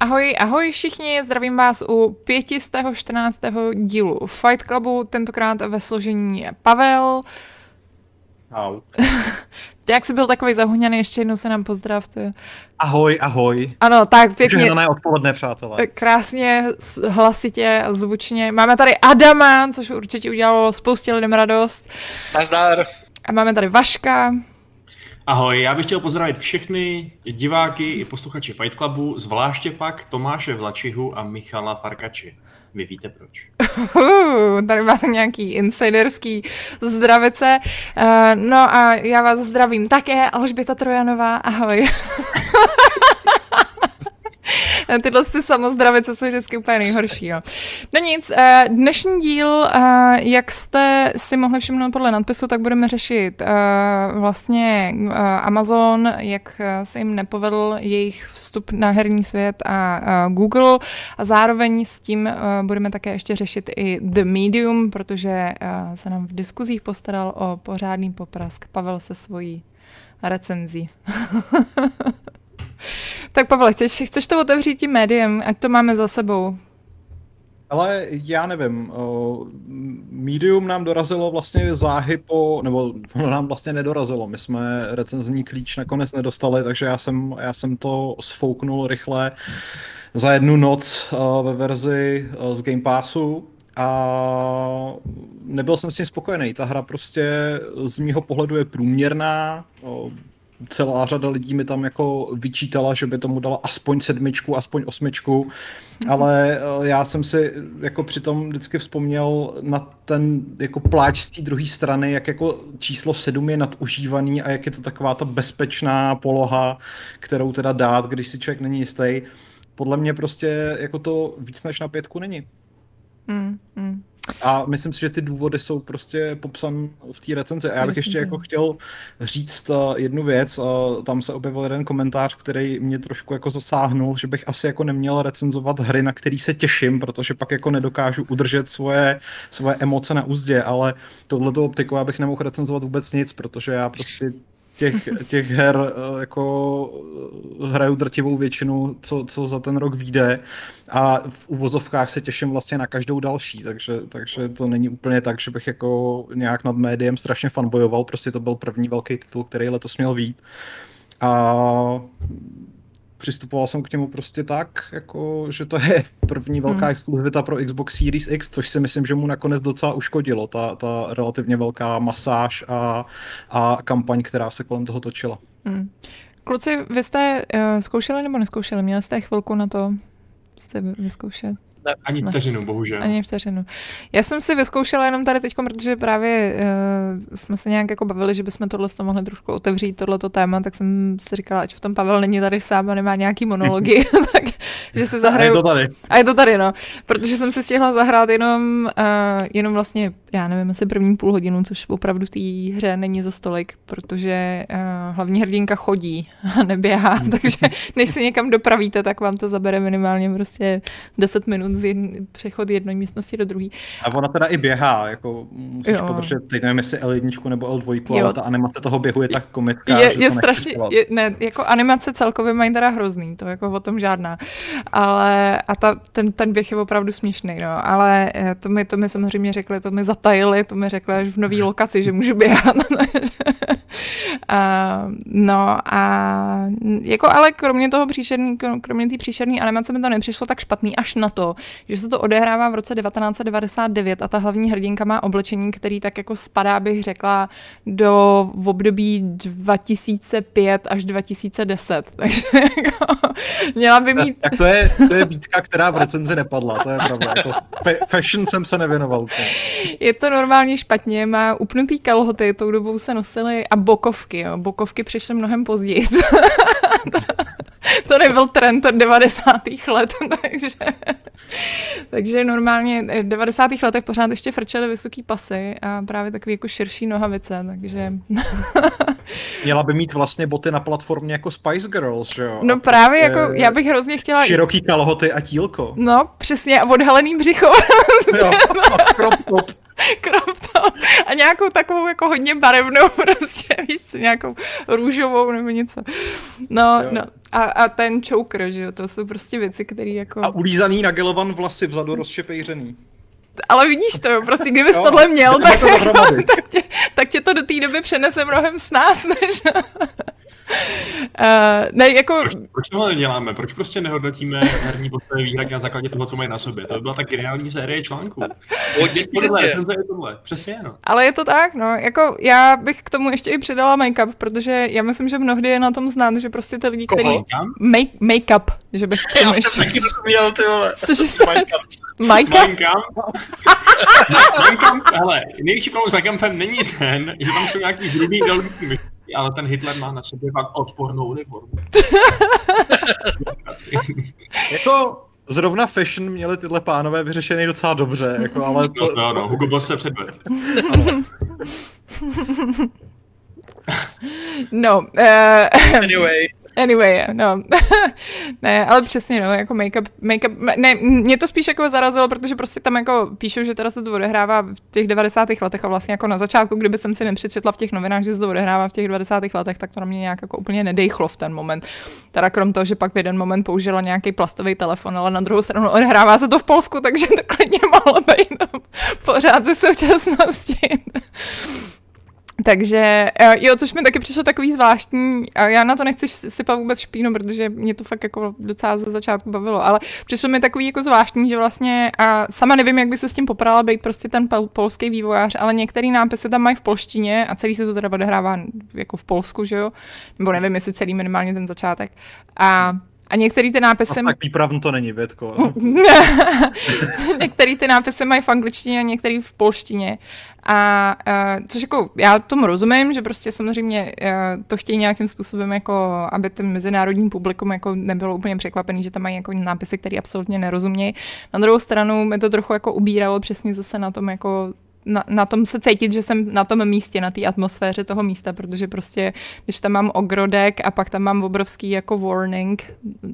Ahoj, ahoj všichni, zdravím vás u 514. dílu Fight Clubu, tentokrát ve složení Pavel. Au. Jak jsi byl takový zahuněný, ještě jednou se nám pozdravte. Ahoj, ahoj. Ano, tak pěkně. Žehnané odpoledne, přátelé. Krásně, hlasitě a zvučně. Máme tady Adama, což určitě udělalo spoustě lidem radost. Nazdar. A máme tady Vaška. Ahoj, já bych chtěl pozdravit všechny diváky i posluchače Fight Clubu, zvláště pak Tomáše Vlačihu a Michala Farkače. Vy víte proč. Tady máte nějaký insiderský zdravice. Uh, no a já vás zdravím také, Alžběta Trojanová, ahoj. Tyhle ty samozdravice jsou vždycky úplně nejhorší. Jo. No nic, eh, dnešní díl, eh, jak jste si mohli všimnout podle nadpisu, tak budeme řešit eh, vlastně Amazon, jak se jim nepovedl jejich vstup na herní svět a Google a zároveň s tím budeme také ještě řešit i The Medium, protože se nám v diskuzích postaral o pořádný poprask Pavel se svojí recenzí. tak Pavel, chceš, chceš to otevřít tím médiem, ať to máme za sebou? Ale já nevím, Medium nám dorazilo vlastně záhy po, nebo ono nám vlastně nedorazilo, my jsme recenzní klíč nakonec nedostali, takže já jsem, já jsem to sfouknul rychle za jednu noc ve verzi z Game Passu a nebyl jsem s tím spokojený. Ta hra prostě z mýho pohledu je průměrná, celá řada lidí mi tam jako vyčítala, že by tomu dala aspoň sedmičku, aspoň osmičku, mm-hmm. ale eh, já jsem si jako přitom vždycky vzpomněl na ten jako pláč z té druhé strany, jak jako číslo sedm je nadužívaný a jak je to taková ta bezpečná poloha, kterou teda dát, když si člověk není jistý. Podle mě prostě jako to víc než na pětku není. Mm, mm. A myslím si, že ty důvody jsou prostě popsan v té recenzi. A já bych ještě jako chtěl říct uh, jednu věc. Uh, tam se objevil jeden komentář, který mě trošku jako zasáhnul, že bych asi jako neměl recenzovat hry, na který se těším, protože pak jako nedokážu udržet svoje, svoje emoce na úzdě, ale tohleto optiku já bych nemohl recenzovat vůbec nic, protože já prostě těch, těch her eh, jako eh, hraju drtivou většinu, co, co za ten rok vyjde a v uvozovkách se těším vlastně na každou další, takže, takže to není úplně tak, že bych jako nějak nad médiem strašně fanbojoval, prostě to byl první velký titul, který letos měl vít. A přistupoval jsem k němu prostě tak, jako, že to je první velká hmm. exkluzivita pro Xbox Series X, což si myslím, že mu nakonec docela uškodilo, ta, ta relativně velká masáž a, a kampaň, která se kolem toho točila. Hmm. Kluci, vy jste uh, zkoušeli nebo neskoušeli? Měli jste chvilku na to se vyzkoušet? Ne, ani vteřinu, bohužel. Ani vteřinu. Já jsem si vyzkoušela jenom tady teď, protože právě uh, jsme se nějak jako bavili, že bychom tohle mohli trošku otevřít, tohleto téma, tak jsem si říkala, ať v tom Pavel není tady sám a nemá nějaký monology, tak že si zahraju. A je to tady. A je to tady, no. Protože jsem si stihla zahrát jenom, uh, jenom vlastně, já nevím, asi první půl hodinu, což opravdu v té hře není za stolik, protože uh, hlavní hrdinka chodí a neběhá, takže než si někam dopravíte, tak vám to zabere minimálně prostě 10 minut z jedn, přechod jedné místnosti do druhé. A ona teda i běhá, jako musíš jo. podržet, teď nevím, jestli L1 nebo L2, jo. ale ta animace toho běhu je tak komická, je, že je to strašně, je, ne, jako animace celkově mají teda hrozný, to jako o tom žádná. Ale a ta, ten, ten běh je opravdu směšný, no. Ale eh, to mi, to mi samozřejmě řekli, to mi zatajili, to mi řekli až v nový lokaci, že můžu běhat. Uh, no a jako ale kromě toho příšerný, kromě té příšerné animace mi to nepřišlo tak špatný až na to, že se to odehrává v roce 1999 a ta hlavní hrdinka má oblečení, který tak jako spadá, bych řekla, do v období 2005 až 2010. Takže jako, měla by mít... Tak to je, to je býtka, která v recenzi nepadla, to je pravda. Jako fashion jsem se nevěnoval. Je to normálně špatně, má upnutý kalhoty, tou dobou se nosily a bokovky, jo. Bokovky přišly mnohem později. to nebyl trend od 90. let, takže, takže normálně v 90. letech pořád ještě frčely vysoký pasy a právě takový jako širší nohavice, takže... Měla by mít vlastně boty na platformě jako Spice Girls, že jo? No a právě prostě jako, já bych hrozně chtěla... Široký kalhoty a tílko. No, přesně, a odhalený břicho. jo, crop top. Krom toho. A nějakou takovou jako hodně barevnou prostě, víš co, nějakou růžovou nebo něco. No, Jo. no. A, a ten choker, že jo, to jsou prostě věci, které jako... A ulízaný na gelovan vlasy vzadu rozšepejřený. Ale vidíš to, jo, prostě kdybys Jo, tohle měl, tak, to dohromady. tak, tě, tak tě to do té doby přenese mnohem s nás, než... Uh, ne, jako, Proč, proč tohle neděláme? Proč prostě nehodnotíme herní postavy výhradně na základě toho, co mají na sobě? To by byla tak geniální série článků. Tohle, je tohle. Přesně, no. ale je to tak, no, jako já bych k tomu ještě i přidala make-up, protože já myslím, že mnohdy je na tom znát, že prostě ty lidi, kteří... Make, make-up, že bych k tomu Já jsem ještě... taky rozuměl, ty vole. Cože? Mein Kampf. Mein Kampf, hele, největší problém s Mein Kampfem není ten, že tam jsou nějaký hrubý myšlenky, ale ten Hitler má na sobě fakt odpornou uniformu. Jako zrovna fashion měli tyhle pánové vyřešený docela dobře, jako, ale No, to, no, no, Hugo Boss se předved. No, uh, Anyway, Anyway, no. ne, ale přesně, no, jako make-up, make-up, ne, mě to spíš jako zarazilo, protože prostě tam jako píšou, že teda se to odehrává v těch 90. letech a vlastně jako na začátku, kdyby jsem si nepřečetla v těch novinách, že se to odehrává v těch 90. letech, tak to na mě nějak jako úplně nedejchlo v ten moment. Teda krom toho, že pak v jeden moment použila nějaký plastový telefon, ale na druhou stranu odehrává se to v Polsku, takže to klidně mohlo být no, pořád ze současnosti. Takže eh, jo, což mi taky přišlo takový zvláštní, a já na to nechci sypat vůbec špínu, protože mě to fakt jako docela ze začátku bavilo, ale přišlo mi takový jako zvláštní, že vlastně, a sama nevím, jak by se s tím poprala být prostě ten pol- polský vývojář, ale některý nápisy tam mají v polštině a celý se to teda odehrává jako v Polsku, že jo, nebo nevím, jestli celý minimálně ten začátek. A a některý ty nápisy... Zas tak výpravn to není, Větko. některý ty nápisy mají v angličtině a některý v polštině. A uh, což jako, já tomu rozumím, že prostě samozřejmě uh, to chtějí nějakým způsobem jako, aby ten mezinárodní publikum jako nebylo úplně překvapený, že tam mají jako nápisy, které absolutně nerozumějí. Na druhou stranu mi to trochu jako ubíralo přesně zase na tom jako na, na tom se cítit, že jsem na tom místě, na té atmosféře toho místa, protože prostě, když tam mám ogrodek a pak tam mám obrovský jako warning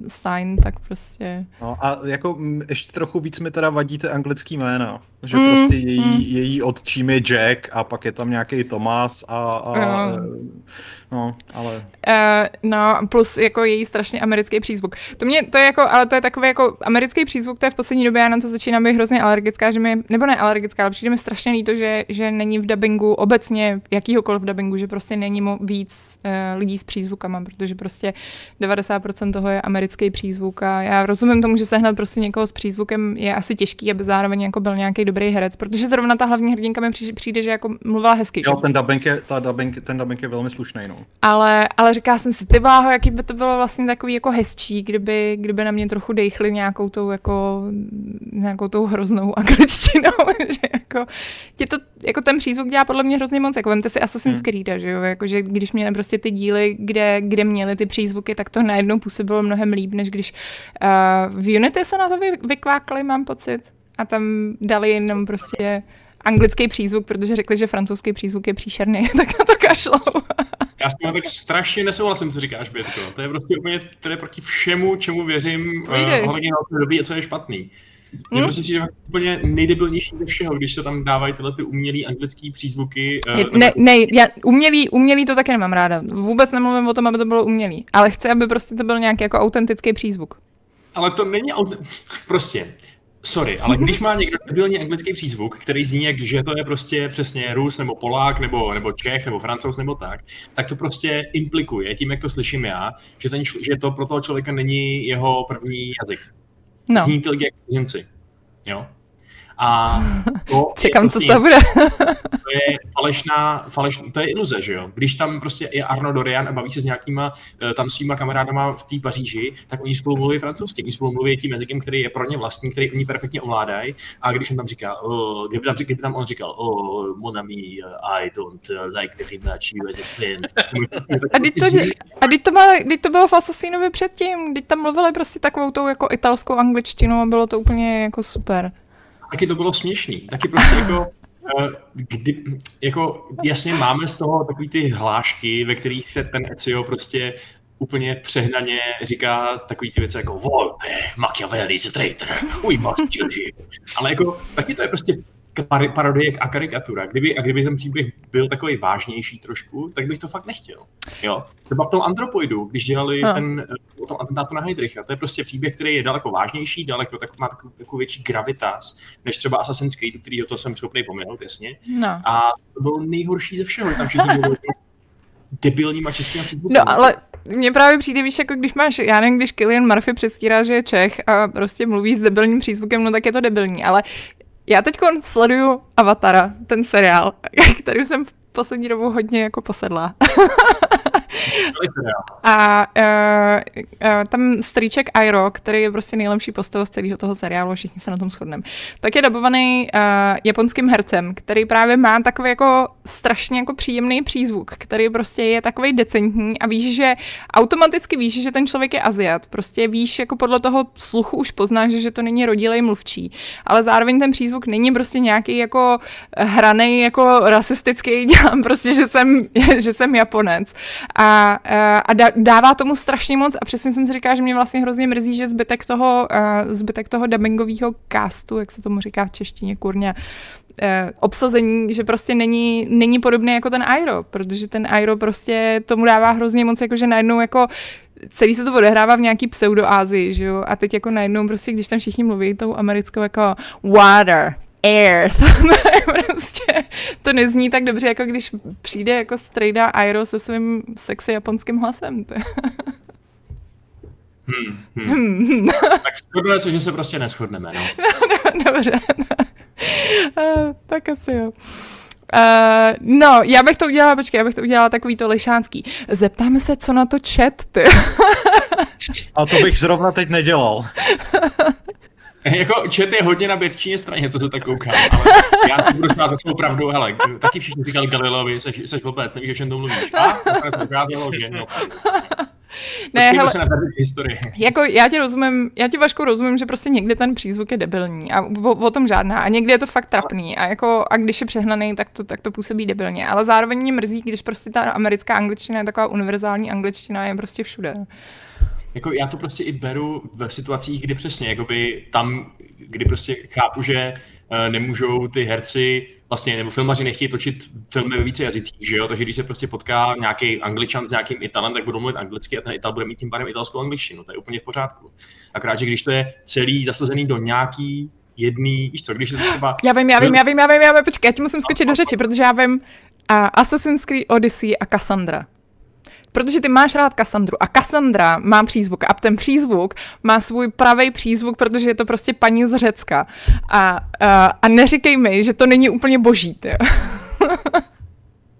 sign, tak prostě... No a jako ještě trochu víc mi teda vadí ty anglický jména. Že Mm, prostě její, mm. její otčím je Jack a pak je tam nějaký Thomas a, a Jo. no, ale Uh, no, plus jako její strašně americký přízvuk. To mě, to je jako, ale to je takový jako americký přízvuk, to je v poslední době, já na to začínám být hrozně alergická, že mi, nebo ne alergická, ale přijde mi strašně líto, že, že není v dubbingu, obecně jakýhokoliv dubbingu, že prostě není mu víc uh, lidí s přízvukama, protože prostě 90% toho je americký přízvuk a já rozumím tomu, že sehnat prostě někoho s přízvukem je asi těžký, aby zároveň jako byl nějaký dobrý herec, protože zrovna ta hlavní hrdinka mi přijde, že jako mluvila hezky. jo, ten dubbing je, ta dubbing, ten dubbing je velmi slušný, no. Ale, ale říká jsem si, ty bláho, jaký by to bylo vlastně takový jako hezčí, kdyby, kdyby na mě trochu dejchli nějakou tou jako, nějakou tou hroznou angličtinou, že jako, tě to, jako ten přízvuk dělá podle mě hrozně moc, jako vemte si Assassin's Hmm. Creed, že jo, jako, že když měli prostě ty díly, kde, kde měli ty přízvuky, tak to najednou působilo mnohem líp, než když uh, v Unity se na to vy, vykvákli, mám pocit, a tam dali jenom prostě anglický přízvuk, protože řekli, že francouzský přízvuk je příšerný, tak na to kašlou. Já s tím tak strašně nesouhlasím, co říkáš, Bětko. To je prostě úplně to je proti všemu, čemu věřím, uh, ohledně na doby a co je špatný. Mně Hm? prostě přijde úplně nejdebilnější ze všeho, když se tam dávají tyhle ty umělý anglický přízvuky. eh, Ne, ne, já umělý, umělý to také nemám ráda. Vůbec nemluvím o tom, aby to bylo umělý. Ale chci, aby prostě to byl nějaký jako autentický přízvuk. Ale to není. Prostě, sorry, ale když má někdo debilně anglický přízvuk, který zní jak, že to je prostě přesně Rus nebo Polák nebo, nebo Čech nebo Francouz nebo tak, tak to prostě implikuje tím, jak to slyším já, že, ten, že to pro toho člověka není jeho první jazyk. No, Zní to jak cizinci. Jo? A to čekám, je co prostě- toho bude. to je falešná, falešná, to je iluze, že jo? Když tam prostě je Arno Dorian a baví se s nějakýma eh, tam svýma kamarádama v té Paříži, tak oni spolu mluví francouzsky, oni spolu mluví tím jazykem, který je pro ně vlastní, který oni perfektně ovládají. A když on tam říká, oh, kdyby, tam, kdyby tam on říkal, oh, mon ami, I don't like very much you as a friend. A teď to, a teď to, má, to bylo v Assassinovi předtím, teď tam mluvili prostě takovou tou jako italskou angličtinou a bylo to úplně jako super. Taky to bylo směšný. Taky prostě jako, eh, kdy, jako jasně máme z toho takový ty hlášky, ve kterých se ten Ezio prostě úplně přehnaně říká takový ty věci jako Volpe, Machiavelli is a traitor, we must kill him. Ale jako taky to je prostě parodie a karikatura. Kdyby, a kdyby ten příběh byl takový vážnější trošku, tak bych to fakt nechtěl. Jo? Třeba v tom Antropoidu, když dělali No. ten, eh, o tom atentátu na Heidricha, to je prostě příběh, který je daleko vážnější, daleko tak, má takovou, takovou větší gravitas, než třeba Assassin's Creed, kterýho to jsem schopný pominout, jasně. No. A to bylo nejhorší ze všeho, tam všichni byli debilníma českýma přízvukama. No ale mně právě přijde, víš, jako když máš, já nevím, když Killian Murphy předstírá, že je Čech a prostě mluví s debilním přízvukem, no tak je to debilní, ale já teď sleduju Avatara, ten seriál, který jsem v poslední dobou hodně jako posedla. A uh, uh, tam strýček Airo, který je prostě nejlepší postava z celého toho seriálu, a všichni se na tom shodneme, tak je dabovaný uh, japonským hercem, který právě má takový jako strašně jako příjemný přízvuk, který prostě je takový decentní a víš, že automaticky víš, že ten člověk je Aziat. Prostě víš, jako podle toho sluchu už poznáš, že to není rodilej mluvčí, ale zároveň ten přízvuk není prostě nějaký jako hraný jako rasistický, dělám prostě, že jsem, že jsem Japonec. A dá- dává tomu strašně moc a přesně jsem si říkala, že mě vlastně hrozně mrzí, že zbytek toho, uh, zbytek toho dubbingového castu, jak se tomu říká v češtině, kurně, uh, obsazení, že prostě není, není podobný jako ten Airo, protože ten Airo prostě tomu dává hrozně moc, jakože najednou jako celý se to odehrává v nějaký pseudoázii, že jo, a teď jako najednou prostě, když tam všichni mluví tou americkou jako water, Earth. prostě to nezní tak dobře, jako když přijde jako strejda Airo se svým sexy japonským hlasem. Je- Hmm, hmm. tak shodneme se, že se prostě neschodneme. No. Dobře. Eh, tak asi jo. Uh, no, já bych to udělala, počkej, já bych to udělala takový to lišánský. Zeptáme se, co na to chat, ty. A to bych zrovna teď nedělal. jako chat je hodně na bětčině straně, co se tak koukám, ale já to budu znát za svou pravdu, hele, taky všichni říkali Galileovi, seš, seš blbec, nevíš, o čem to mluvíš. A to ukázalo, že no. Ne, hele, se na historie. jako já ti rozumím, já ti Vašku rozumím, že prostě někdy ten přízvuk je debilní a o, o tom žádná a někdy je to fakt trapný a jako a když je přehnaný, tak to, tak to působí debilně, ale zároveň mě mrzí, když prostě ta americká angličtina je taková univerzální angličtina, je prostě všude. Jako já to prostě i beru v situacích, kdy přesně, jakoby tam, kdy prostě chápu, že uh, nemůžou ty herci vlastně, nebo filmaři nechtějí točit filmy ve více jazycích, že jo, takže když se prostě potká nějaký angličan s nějakým italem, tak budou mluvit anglicky a ten ital bude mít tím pádem italskou angličtinu, to je úplně v pořádku. Akorát, že když to je celý zasazený do nějaký jedný, víš co, když je to třeba... Já vím, já vím, já vím, já vím, já vím, počkej, já ti musím skočit do řeči, protože já vím uh, Assassin's Creed Odyssey a Cassandra. Protože ty máš rád Cassandru a Cassandra má přízvuk a ten přízvuk má svůj pravý přízvuk, protože je to prostě paní z Řecka. A, a, a neříkej mi, že to není úplně boží, ty.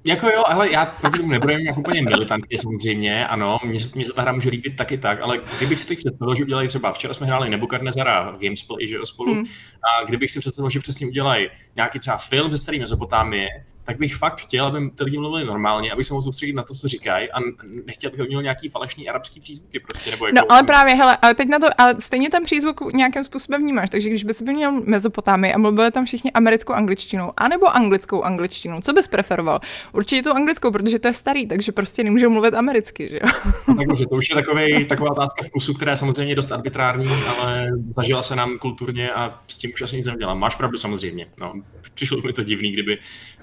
Jako jo, ale já proti tomu nebrojím jak úplně militantně samozřejmě, ano, mně, se- mně se ta hra může líbit taky tak, ale kdybych si teď představil, že udělají třeba, včera jsme hráli Nebukadnezara v Gamesplay, že jo, spolu, Hmm. a kdybych si představil, že přesně udělají nějaký třeba film ze staré Mezopotámie, tak bych fakt chtěl, aby ty lidi mluvili normálně, abych se mohl soustředit na to, co říkají a nechtěl bych, aby měl nějaký falešný arabský přízvuky prostě, nebo jako... No ale právě, hele, ale teď na to, ale stejně ten přízvuk nějakým způsobem vnímáš, takže když bys měl Mezopotámii a mluvili tam všichni americkou angličtinou, anebo anglickou angličtinou, co bys preferoval? Určitě tu anglickou, protože to je starý, takže prostě nemůžou mluvit americky, že jo? No, tak dobře, to už je takovej, taková otázka vkusu, která je samozřejmě dost arbitrární, ale zažila se nám kulturně a s tím už asi nic nedělám. Máš pravdu samozřejmě. No, přišlo by mi to divný, kdyby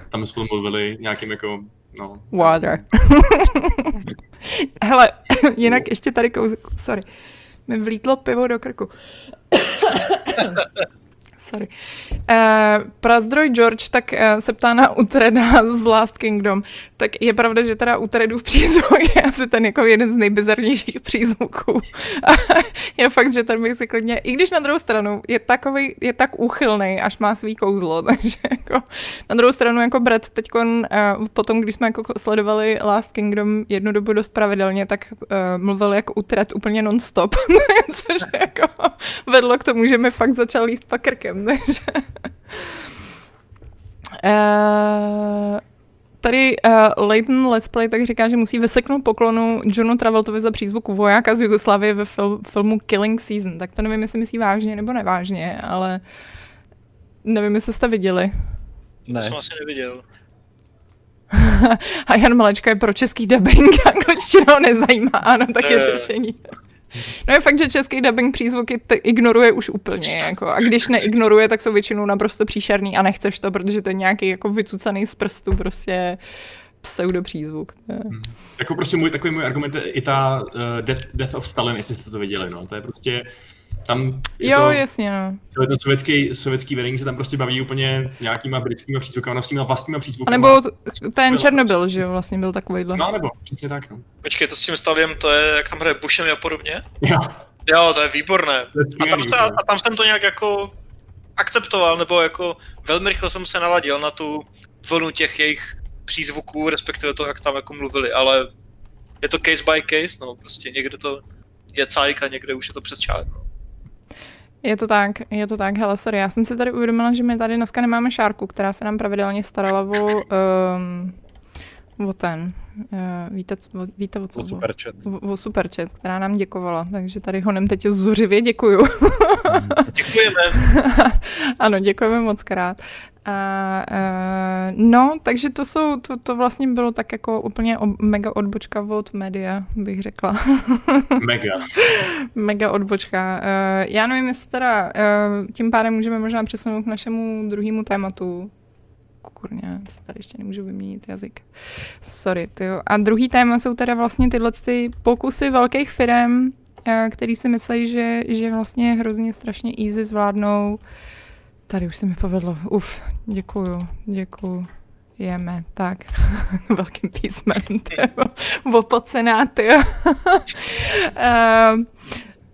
tam spolu mluvili nějakým jako, no, Water. Hele, jinak ještě tady kouz... Sorry. Mi vlítlo pivo do krku. Sorry. Uh, prazdroj George tak uh, se ptá na Utreda z Last Kingdom. Tak je pravda, že teda Utredův přízvuk je asi ten jako jeden z nejbizarnějších přízvuků. A je fakt, že ten bych si klidně, i když na druhou stranu je takový, je tak úchylný, až má svý kouzlo, takže jako na druhou stranu jako Brad teď uh, potom, když jsme jako sledovali Last Kingdom jednu dobu dost pravidelně, tak uh, mluvil jako Utred úplně non-stop, což jako vedlo k tomu, že mi fakt začal líst pakrkem, takže... Uh, tady uh, Leighton Let's Play tak říká, že musí vyseknout poklonu Johnu Travoltovi za přízvuk vojáka z Jugoslávie ve fil- filmu Killing Season. Tak to nevím, jestli myslí vážně nebo nevážně, ale nevím, jestli jste viděli. To Ne. jsem asi neviděl. A Jan Malečka je pro český dubbing, angličtina ho nezajímá, ano, tak je řešení. No je fakt, že český dubbing přízvuky t- ignoruje už úplně, jako, a když neignoruje, tak jsou většinou naprosto příšerný a nechceš to, protože to je nějaký jako vycucaný z prstu prostě pseudo přízvuk. Hmm. Jako prostě můj, takový můj argument je i ta uh, Death, Death of Stalin, jestli jste to viděli, no. To je prostě, tam je jo, to, jasně, no. Ten sovětský, sovětský vedení se tam prostě baví úplně nějakýma britskýma přízvukama, no, s těma vlastníma přízvukama. A nebo ten Černobyl, že jo, vlastně byl takovýhle. No, nebo přesně tak, no. Počkej, to s tím Staliem, to je, jak tam hraje Bushem a podobně? Jo. Jo, to je výborné. To je A tam, se, a tam jsem to nějak jako akceptoval, nebo jako velmi rychle jsem se naladil na tu vlnu těch jejich přízvuků, respektive to, jak tam jako mluvili, ale je to case by case, no, prostě někde to je cajk a někde už je to přes čár. Je to tak, je to tak. Hele, sorry, já jsem si tady uvědomila, že my tady dneska nemáme Šárku, která se nám pravidelně starala o, um, o ten, uh, víte, o, víte o co? O superchat. O, o superchat, která nám děkovala, takže tady honem teď zuřivě děkuju. Děkujeme. ano, děkujeme moc krát. A, uh, no, takže to jsou, to, to vlastně bylo tak jako úplně ob, mega odbočka od média, bych řekla. Mega. Mega odbočka. Uh, já nevím, jestli teda tím pádem můžeme možná přesunout k našemu druhému tématu. Si tady ještě nemůžu vyměnit jazyk. Sorry, tyjo. A druhý téma jsou teda vlastně tyhle ty pokusy velkých firm, uh, který si myslí, že, že vlastně hrozně strašně easy zvládnou. Tady už se mi povedlo. Uf, děkuju, děkuju. Jeme, tak, velkým písmem, opocená, tyjo. uh,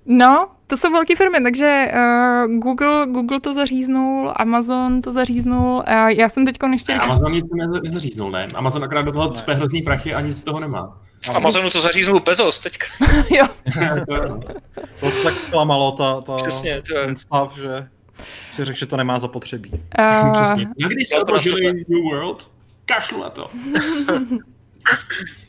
no, to jsou velké firmy, takže uh, Google, Google to zaříznul, Amazon to zaříznul. Uh, já jsem teď ještě... Ne, Amazon nic ne, nezaříznul, ne? Amazon akorát do toho cpe hrozný prachy a nic z toho nemá. V Amazonu to zaříznul Bezos teďka. jo. To To se tak zklamalo, ta, ta, Přesně, to je. ten stav, že si řekl, že to nemá zapotřebí. Uh, Přesně. A když jste Já to. New World, kašlu na to.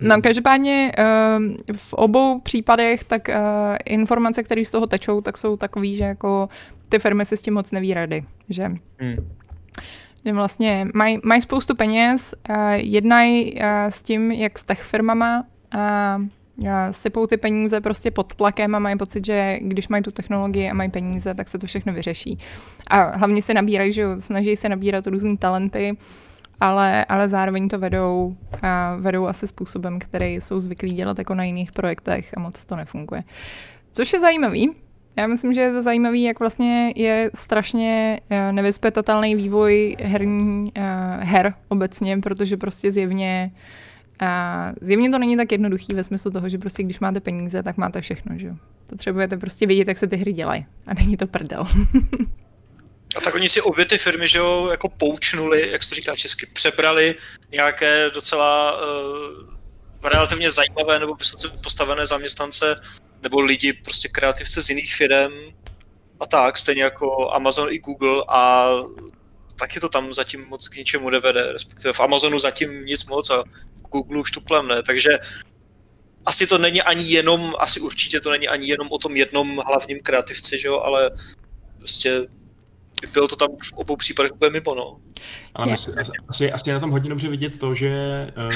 No, každopádně ehm, v obou případech tak eh, informace, které z toho tečou, tak jsou takový, že jako ty firmy si s tím moc neví rady, že Hmm. že vlastně mají maj spoustu peněz, uh, jednají uh, s tím, jak s tech firmama a sypou ty peníze prostě pod tlakem a mají pocit, že když mají tu technologii a mají peníze, tak se to všechno vyřeší. A hlavně se nabírají, že snaží se nabírat různý talenty, ale, ale zároveň to vedou, a vedou asi způsobem, který jsou zvyklí dělat jako na jiných projektech a moc to nefunguje. Což je zajímavý. Já myslím, že je to zajímavý, jak vlastně je strašně eh, nevyspětatelný vývoj herní, eh, her obecně, protože prostě zjevně zjevně to není tak jednoduchý ve smyslu toho, že prostě když máte peníze, tak máte všechno, že. Potřebujete prostě vědět, jak se ty hry dělají. A není to prdel. A tak oni si obě ty firmy, že jo, jako poučnuli, jak se to říká česky, přebrali nějaké docela uh, relativně zajímavé nebo vysoce postavené zaměstnance nebo lidi, prostě kreativce z jiných firm a tak, stejně jako Amazon i Google a taky to tam zatím moc k ničemu nevede, respektive v Amazonu zatím nic moc a v Google už tuplem ne, takže asi to není ani jenom, asi určitě to není ani jenom o tom jednom hlavním kreativci, že jo, ale prostě bylo to tam v obou případech úplně mimo, no. Ale myslím, asi, asi, je na tom hodně dobře vidět to, že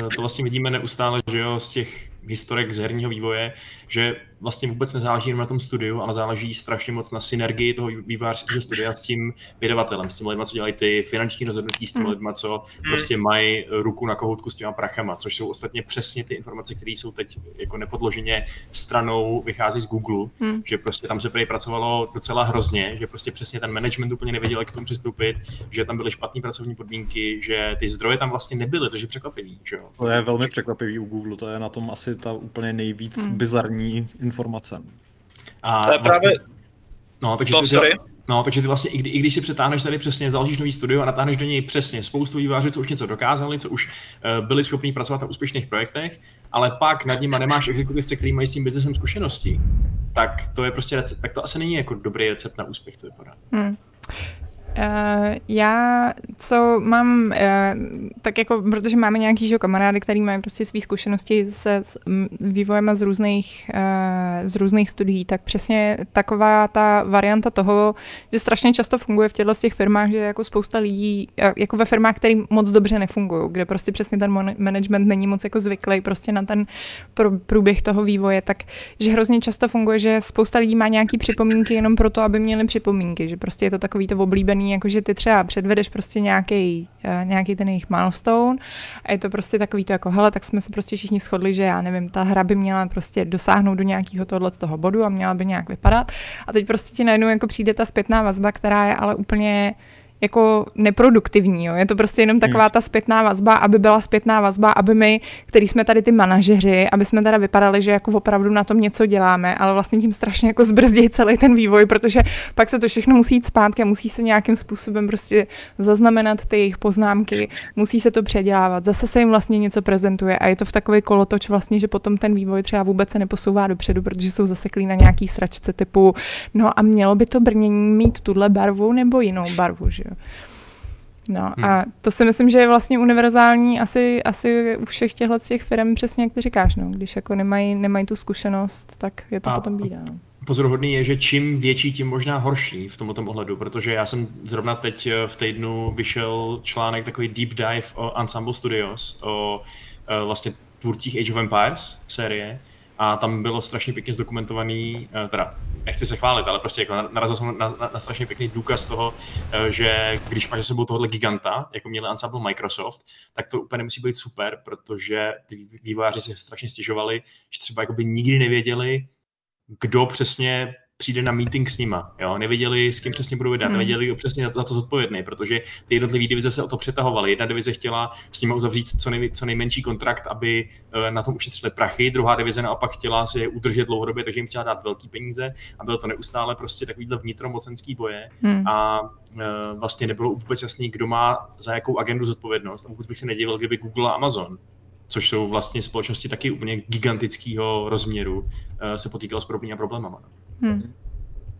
uh, to vlastně vidíme neustále, že jo, z těch historek z herního vývoje, že vlastně vůbec nezáleží jenom na tom studiu, ale záleží strašně moc na synergii toho vývojářského studia s tím vydavatelem, s těmi lidmi, co dělají ty finanční rozhodnutí, s těmi Hmm. lidmi, co prostě mají ruku na kohoutku s těma prachama, což jsou ostatně přesně ty informace, které jsou teď jako nepodloženě stranou, vychází z Google, Hmm. že prostě tam se prý pracovalo docela hrozně, že prostě přesně ten management úplně nevěděl, jak k tomu přistoupit, že tam byly špatné pracovní podmínky, že ty zdroje tam vlastně nebyly, takže překvapivý, že jo. To je velmi překvapivý u Google, to je na tom asi ta úplně nejvíc Hmm. bizarní informace. A To je právě, no, takže no, ty, sorry, no, takže ty vlastně, i, kdy, i když si přetáhneš tady přesně, založíš nový studio a natáhneš do něj přesně spoustu vývářů, co už něco dokázali, co už uh, byli schopni pracovat na úspěšných projektech, ale pak nad nima nemáš exekutivce, který mají s tím biznesem zkušenosti, tak to je prostě recept, tak to asi není jako dobrý recept na úspěch, to vypadá. Hmm. Uh, já, co mám, uh, tak jako, protože máme nějaký že, kamarády, který mají prostě své zkušenosti se s vývojem z různých, uh, z různých studií, tak přesně taková ta varianta toho, že strašně často funguje v těchto těch firmách, že jako spousta lidí, jako ve firmách, které moc dobře nefungují, kde prostě přesně ten management není moc jako zvyklý prostě na ten průběh toho vývoje, tak že hrozně často funguje, že spousta lidí má nějaký připomínky jenom proto, aby měli připomínky, že prostě je to takový to oblíbený podobný, jako že ty třeba předvedeš prostě nějaký, uh, nějaký ten jejich milestone a je to prostě takový to jako, hele, tak jsme se prostě všichni shodli, že já nevím, ta hra by měla prostě dosáhnout do nějakého tohle z toho bodu a měla by nějak vypadat. A teď prostě ti najednou jako přijde ta zpětná vazba, která je ale úplně jako neproduktivní. Jo. Je to prostě jenom taková hmm. ta zpětná vazba, aby byla zpětná vazba, aby my, který jsme tady ty manažeři, aby jsme teda vypadali, že jako opravdu na tom něco děláme, ale vlastně tím strašně jako zbrzdí celý ten vývoj, protože pak se to všechno musí jít zpátky a musí se nějakým způsobem prostě zaznamenat ty jejich poznámky, musí se to předělávat, zase se jim vlastně něco prezentuje a je to v takový kolotoč vlastně, že potom ten vývoj třeba vůbec se neposouvá dopředu, protože jsou zaseklí na nějaký sračce typu, no a mělo by to brnění mít tuhle barvu nebo jinou barvu, že jo. No hmm. a to si myslím, že je vlastně univerzální asi, asi u všech těchto těch firm, přesně jak ty říkáš, no. Když jako nemají, nemají tu zkušenost, tak je to a potom bídá. No. Pozoruhodný je, že čím větší, tím možná horší v tomto ohledu, protože já jsem zrovna teď eh, v týdnu vyšel článek, takový deep dive o Ensemble Studios, o eh, vlastně tvůrcích Age of Empires série, a tam bylo strašně pěkně zdokumentovaný, eh, teda nechci se chválit, ale prostě jako narazil jsem na, na, na strašně pěkný důkaz toho, eh, že když máš za sebou tohohle giganta, jako měl Ensemble Microsoft, tak to úplně nemusí být super, protože ty vývojáři si strašně stěžovali, že třeba jakoby nikdy nevěděli, kdo přesně přijde na meeting s nima. Jo? Nevěděli, s kým přesně budou jednat, hmm. nevěděli přesně za to, zodpovědný, protože ty jednotlivé divize se o to přetahovaly. Jedna divize chtěla s nimi uzavřít co, nej, co nejmenší kontrakt, aby uh, na tom ušetřili prachy, druhá divize naopak chtěla si je udržet dlouhodobě, takže jim chtěla dát velké peníze a bylo to neustále prostě takovýhle vnitromocenský boje hmm. a uh, vlastně nebylo vůbec jasný, kdo má za jakou agendu zodpovědnost. A vůbec bych se nedivil, kdyby Google a Amazon což jsou vlastně společnosti taky úplně gigantického rozměru, eh, se potýkal s podobnými problémy. Hmm.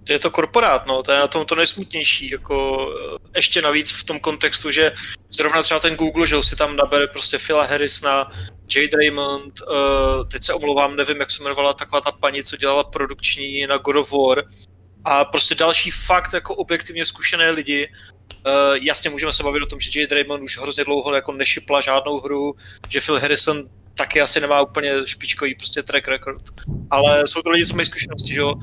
Je to korporát, no, to je na tom to nejsmutnější, jako eh, ještě navíc v tom kontextu, že zrovna třeba ten Google, že si tam nabere prostě Phila na Jade Raymond, uh, teď se omlouvám, nevím, jak se jmenovala taková ta paní, co dělala produkční na God of War, a prostě další fakt jako objektivně zkušené lidi. Uh, jasně můžeme se bavit o tom, že Jade Raymond už hrozně dlouho jako nešipla žádnou hru, že Phil Harrison taky asi nemá úplně špičkový prostě track record. Ale jsou to lidi, co mají zkušenosti, že jo?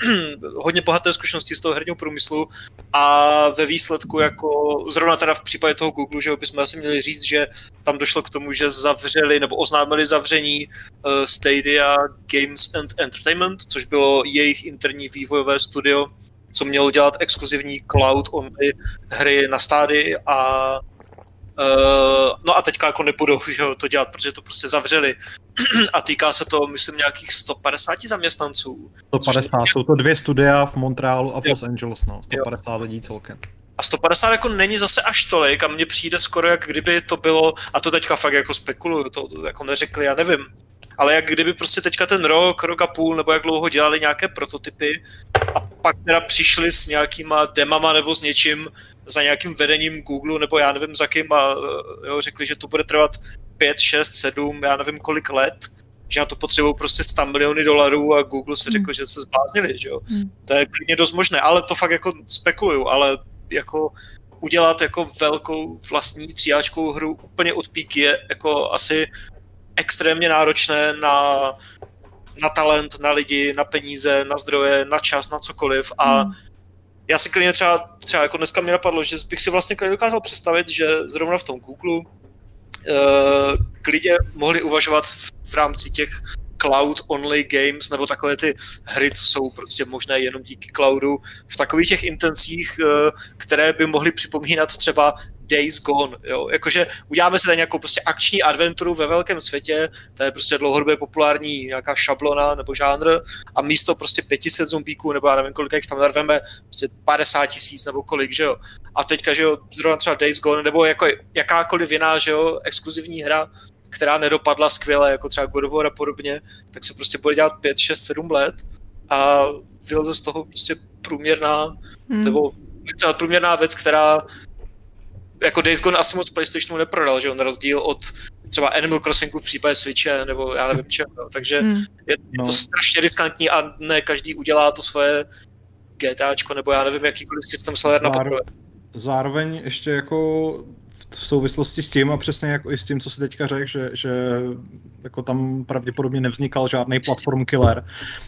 hodně bohaté zkušenosti z toho herního průmyslu a ve výsledku jako zrovna teda v případě toho Google, že jo, bychom asi měli říct, že tam došlo k tomu, že zavřeli nebo oznámili zavření uh, Stadia Games and Entertainment, což bylo jejich interní vývojové studio, co mělo dělat exkluzivní cloud only hry na stády a Uh, no a teďka jako nebudou že jo, to dělat, protože to prostě zavřeli. a týká se to, myslím, nějakých 150 zaměstnanců. 150, jsou to dvě studia v Montrealu a v Los Angeles, no. 150 jo. lidí celkem. A 150 jako není zase až tolik a mně přijde skoro, jak kdyby to bylo, a to teďka fakt jako spekuluju, to, to jako neřekli, já nevím, ale jak kdyby prostě teďka ten rok, rok a půl, nebo jak dlouho dělali nějaké prototypy a pak teda přišli s nějakýma demama nebo s něčím, za nějakým vedením Google, nebo já nevím za kým, a jo, řekli, že to bude trvat 5, 6, 7, já nevím kolik let, že na to potřebují prostě 100 miliony dolarů a Google si řekl, hmm. že se zbláznili, že jo. Hmm. To je klidně dost možné, ale to fakt jako spekuluju, ale jako udělat jako velkou vlastní tříáčkovou hru úplně od píky je jako asi extrémně náročné na, na talent, na lidi, na peníze, na zdroje, na čas, na cokoliv a hmm já si klidně třeba, třeba jako dneska mi napadlo, že bych si vlastně klidně dokázal představit, že zrovna v tom Google uh, klidně mohli uvažovat v, v rámci těch cloud only games, nebo takové ty hry, co jsou prostě možné jenom díky cloudu, v takových těch intencích, uh, které by mohly připomínat třeba Days Gone, jo, jakože uděláme si tady nějakou prostě akční adventuru ve velkém světě, to je prostě dlouhodobě populární nějaká šablona nebo žánr a místo prostě 500 zombíků nebo já nevím kolik jich tam narveme, prostě 50 tisíc nebo kolik, že jo. A teďka, že jo, zrovna třeba Days Gone nebo jako jakákoliv jiná, že jo, exkluzivní hra, která nedopadla skvěle, jako třeba God of War a podobně, tak se prostě bude dělat 5, 6, 7 let a vyleze z toho prostě průměrná, hmm. nebo průměrná věc, která jako Days Gone asi moc PlayStationu neprodal, že on rozdíl od třeba Animal Crossingu v případě Switche, nebo já nevím čeho, takže hmm. je, je to no. strašně riskantní a ne každý udělá to svoje GTAčko, nebo já nevím, jakýkoliv systém seller na poprvé. Zároveň ještě jako v souvislosti s tím a přesně jako i s tím, co si teďka řekl, že, že jako tam pravděpodobně nevznikal žádný platform killer,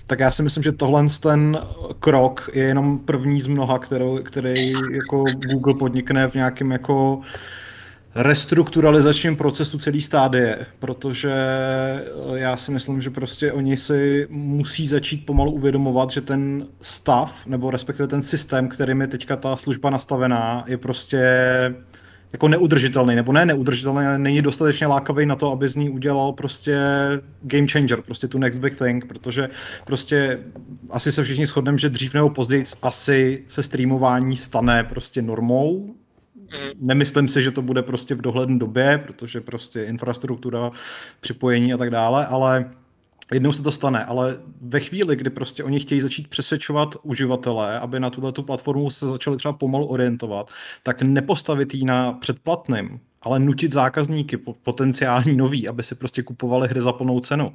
tak já si myslím, že tohle ten krok je jenom první z mnoha, kterou, který jako Google podnikne v nějakém jako restrukturalizačním procesu celý stádie, protože já si myslím, že prostě oni si musí začít pomalu uvědomovat, že ten stav, nebo respektive ten systém, kterým je teďka ta služba nastavená, je prostě jako neudržitelný, nebo ne neudržitelný, ale není dostatečně lákavý na to, aby z ní udělal prostě game changer, prostě tu next big thing, protože prostě asi se všichni shodneme, že dřív nebo později asi se streamování stane prostě normou, mm. Nemyslím si, že to bude prostě v dohledné době, protože prostě infrastruktura, připojení a tak dále, ale Jednou se to stane, ale ve chvíli, kdy prostě oni chtějí začít přesvědčovat uživatele, aby na tuhle tu platformu se začali třeba pomalu orientovat, tak nepostavit ji na předplatným, ale nutit zákazníky potenciální nový, aby si prostě kupovali hry za plnou cenu.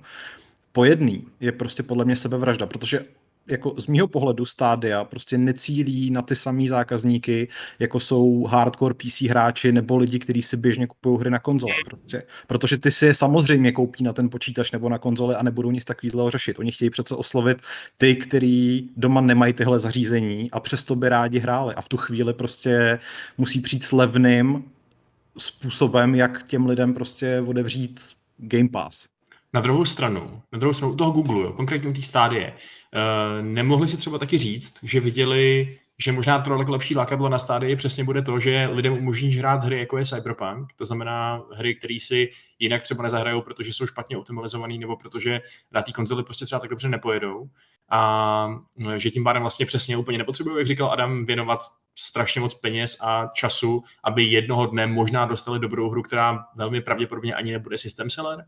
Po jedný je prostě podle mě sebevražda, protože jako z mýho pohledu stádia prostě necílí na ty samý zákazníky, jako jsou hardcore PC hráči nebo lidi, kteří si běžně kupují hry na konzole. Prostě. Protože ty si je samozřejmě koupí na ten počítač nebo na konzole a nebudou nic takového řešit. Oni chtějí přece oslovit ty, kteří doma nemají tyhle zařízení a přesto by rádi hráli. A v tu chvíli prostě musí přijít s levným způsobem, jak těm lidem prostě odevřít Game Pass. Na druhou stranu, na druhou stranu u toho Google, jo, konkrétně u té stádie, uh, nemohli si třeba taky říct, že viděli, že možná to daleko lepší lákadlo na stádii přesně bude to, že lidem umožní hrát hry jako je Cyberpunk, to znamená hry, které si jinak třeba nezahrajou, protože jsou špatně optimalizované nebo protože na té konzoli prostě třeba tak dobře nepojedou. A no, že tím pádem vlastně přesně úplně nepotřebují, jak říkal Adam, věnovat strašně moc peněz a času, aby jednoho dne možná dostali dobrou hru, která velmi pravděpodobně ani nebude systém seller,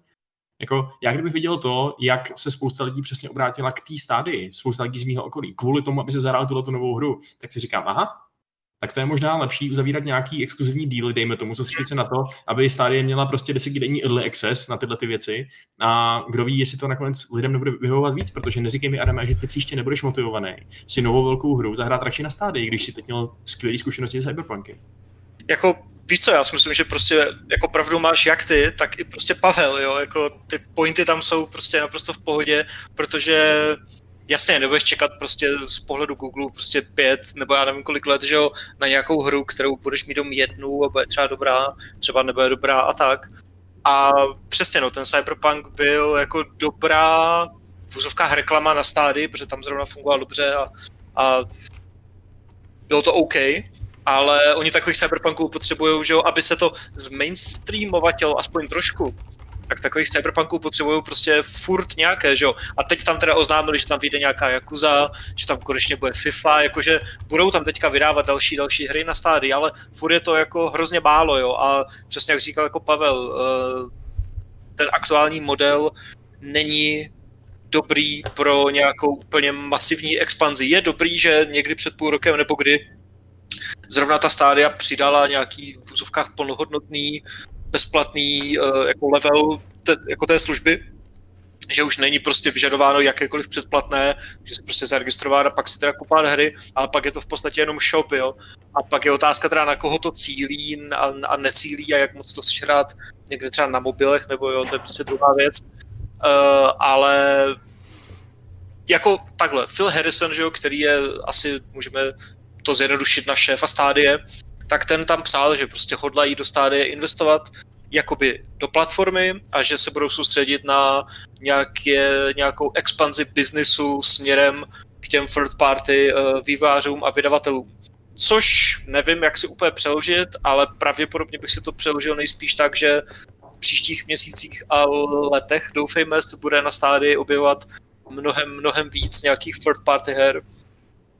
jako, já kdybych viděl to, jak se spousta lidí přesně obrátila k té stádii, spousta lidí z mého okolí, kvůli tomu, aby se zahrál tuto novou hru, tak si říkám, aha, tak to je možná lepší uzavírat nějaký exkluzivní díly, dejme tomu, soustředit se na to, aby stádie měla prostě desetidenní early access na tyhle ty věci. A kdo ví, jestli to nakonec lidem nebude vyhovovat víc, protože neříkej mi, Adame, že ty příště nebudeš motivovaný si novou velkou hru zahrát radši na stádii, když si teď měl skvělé zkušenosti s Cyberpunky. Jako víš co, já si myslím, že prostě jako pravdu máš jak ty, tak i prostě Pavel, jo, jako ty pointy tam jsou prostě naprosto v pohodě, protože jasně, nebudeš čekat prostě z pohledu Google prostě pět nebo já nevím kolik let, že jo, na nějakou hru, kterou budeš mít dom jednu a bude třeba dobrá, třeba nebude dobrá a tak. A přesně no, ten Cyberpunk byl jako dobrá v úzovkách reklama na stády, protože tam zrovna fungoval dobře a, a bylo to OK, ale oni takových cyberpunků potřebují, že jo, aby se to zmainstreamovatilo aspoň trošku, tak takových cyberpunků potřebují prostě furt nějaké, že jo. A teď tam teda oznámili, že tam vyjde nějaká Yakuza, že tam konečně bude FIFA, jakože budou tam teďka vydávat další, další hry na stády, ale furt je to jako hrozně málo, jo. A přesně jak říkal jako Pavel, eh, ten aktuální model není dobrý pro nějakou úplně masivní expanzi. Je dobrý, že někdy před půl rokem nebo kdy zrovna ta stádia přidala nějaký v úzovkách plnohodnotný, bezplatný uh, jako level te, jako té služby, že už není prostě vyžadováno jakékoliv předplatné, že se prostě zaregistrovat a pak si teda kupovat hry, ale pak je to v podstatě jenom shop, jo. A pak je otázka teda na koho to cílí a, a necílí a jak moc to chceš hrát někde třeba na mobilech, nebo jo, to je prostě druhá věc. Uh, ale jako takhle, Phil Harrison, že jo, který je asi, můžeme to zjednodušit na šéfa stádie, tak ten tam psal, že prostě hodlají do stádie investovat jakoby do platformy a že se budou soustředit na nějaké, nějakou expanzi biznisu směrem k těm third party uh, vývářům a vydavatelům. Což nevím, jak si úplně přeložit, ale pravděpodobně bych si to přeložil nejspíš tak, že v příštích měsících a letech, doufejme, se bude na stádii objevovat mnohem, mnohem víc nějakých third party her,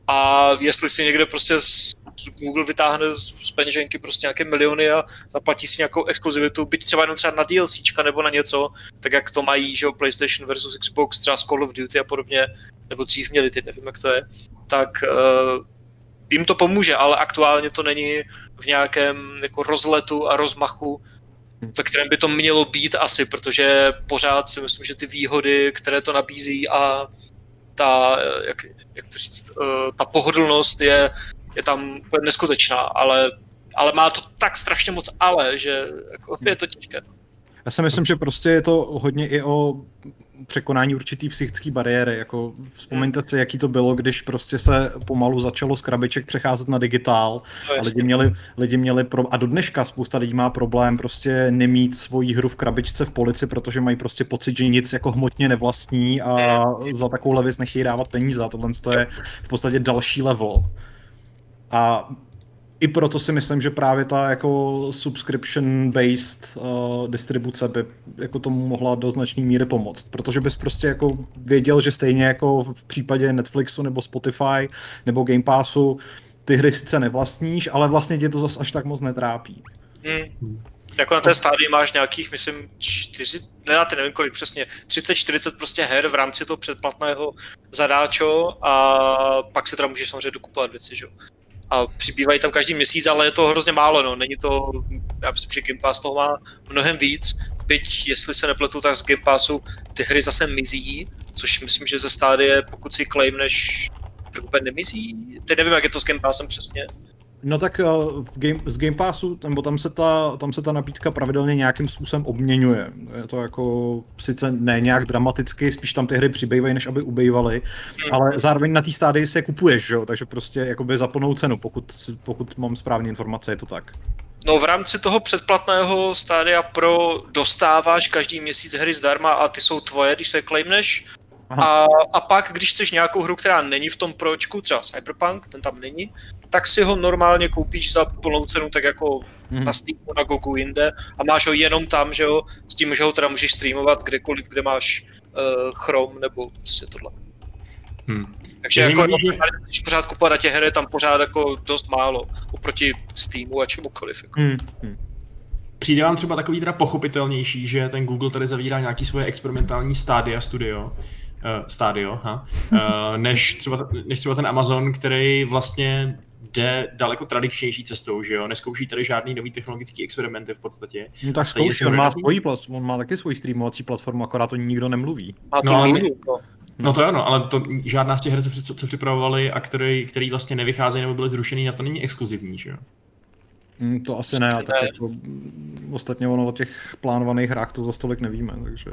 a jestli si někde prostě z Google vytáhne z peněženky prostě nějaké miliony a zaplatí si nějakou exkluzivitu, byť třeba jenom třeba na DLCčka nebo na něco, tak jak to mají, že PlayStation versus Xbox, třeba z Call of Duty a podobně, nebo dřív měli, teď nevím, jak to je, tak uh, jim to pomůže, ale aktuálně to není v nějakém jako rozletu a rozmachu, ve kterém by to mělo být asi, protože pořád si myslím, že ty výhody, které to nabízí a ta, jak, jak to říct, eh, ta pohodlnost je, je tam neskutečná, ale, ale má to tak strašně moc ale, že jako je to těžké. Já si myslím, že prostě je to hodně i o překonání určitý psychické bariéry. Jako vzpomeňte si, jaký to bylo, když prostě se pomalu začalo z krabiček přecházet na digitál. No, a lidi měli, lidi měli pro... a do dneška spousta lidí má problém prostě nemít svoji hru v krabičce v polici, protože mají prostě pocit, že nic jako hmotně nevlastní a za takovou věc nechtějí dávat peníze. A tohle je v podstatě další level. A i proto si myslím, že právě ta jako subscription-based uh, distribuce by jako tomu mohla do značné míry pomoct, protože bys prostě jako věděl, že stejně jako v případě Netflixu nebo Spotify nebo Game Passu ty hry sice nevlastníš, ale vlastně tě to zas až tak moc netrápí. Hmm. Jako na té stádii máš nějakých, myslím, čtyři, ne, ty nevím kolik přesně, 30-40 prostě her v rámci toho předplatného zadáčo a pak se teda můžeš samozřejmě dokupovat věci, že jo a přibývají tam každý měsíc, ale je to hrozně málo, no. Není to, já myslím, že Game Pass toho má mnohem víc, byť, jestli se nepletu, tak z Game Passu ty hry zase mizí, což myslím, že ze stádie, pokud si claimneš, tak úplně nemizí. Teď nevím, jak je to s Game Passem přesně. No tak uh, v game, z Game Passu, nebo tam se, ta, tam se ta nabídka pravidelně nějakým způsobem obměňuje. Je to jako sice ne nějak dramaticky, spíš tam ty hry přibývají, než aby ubývaly, ale zároveň na té stádii se kupuješ, jo? takže prostě jakoby za plnou cenu, pokud, pokud mám správné informace, je to tak. No v rámci toho předplatného stádia pro dostáváš každý měsíc hry zdarma a ty jsou tvoje, když se claimneš. A, a pak, když chceš nějakou hru, která není v tom pročku, třeba Cyberpunk, ten tam není, tak si ho normálně koupíš za plnou cenu, tak jako hmm. na Steamu, na Gogu jinde a máš ho jenom tam, že jo, s tím, že ho teda můžeš streamovat kdekoliv, kde máš uh, Chrome nebo prostě tohle. Hmm. Takže jako, že... když pořád kupovat na těch her, je tam pořád jako dost málo oproti Steamu a čemukoliv. Jako. Hmm. Hmm. Přijde vám třeba takový teda pochopitelnější, že ten Google tady zavírá nějaký svoje experimentální stádia studio, uh, stádio, ha, uh, než, třeba, než třeba ten Amazon, který vlastně jde daleko tradičnější cestou, že jo, neskouší tady žádný nový technologický experimenty v podstatě. No tak zkouší, on má, svojí platformu, on má taky svoji streamovací platformu, akorát to nikdo nemluví. A to no, ale, no. no to ano, ale to žádná z těch her, co, co připravovali a který, který vlastně nevycházejí nebo byly zrušený, na to není exkluzivní, že jo? Mm, to asi ne, ale tak jako, ostatně ono o těch plánovaných hrách to za stolik nevíme, takže...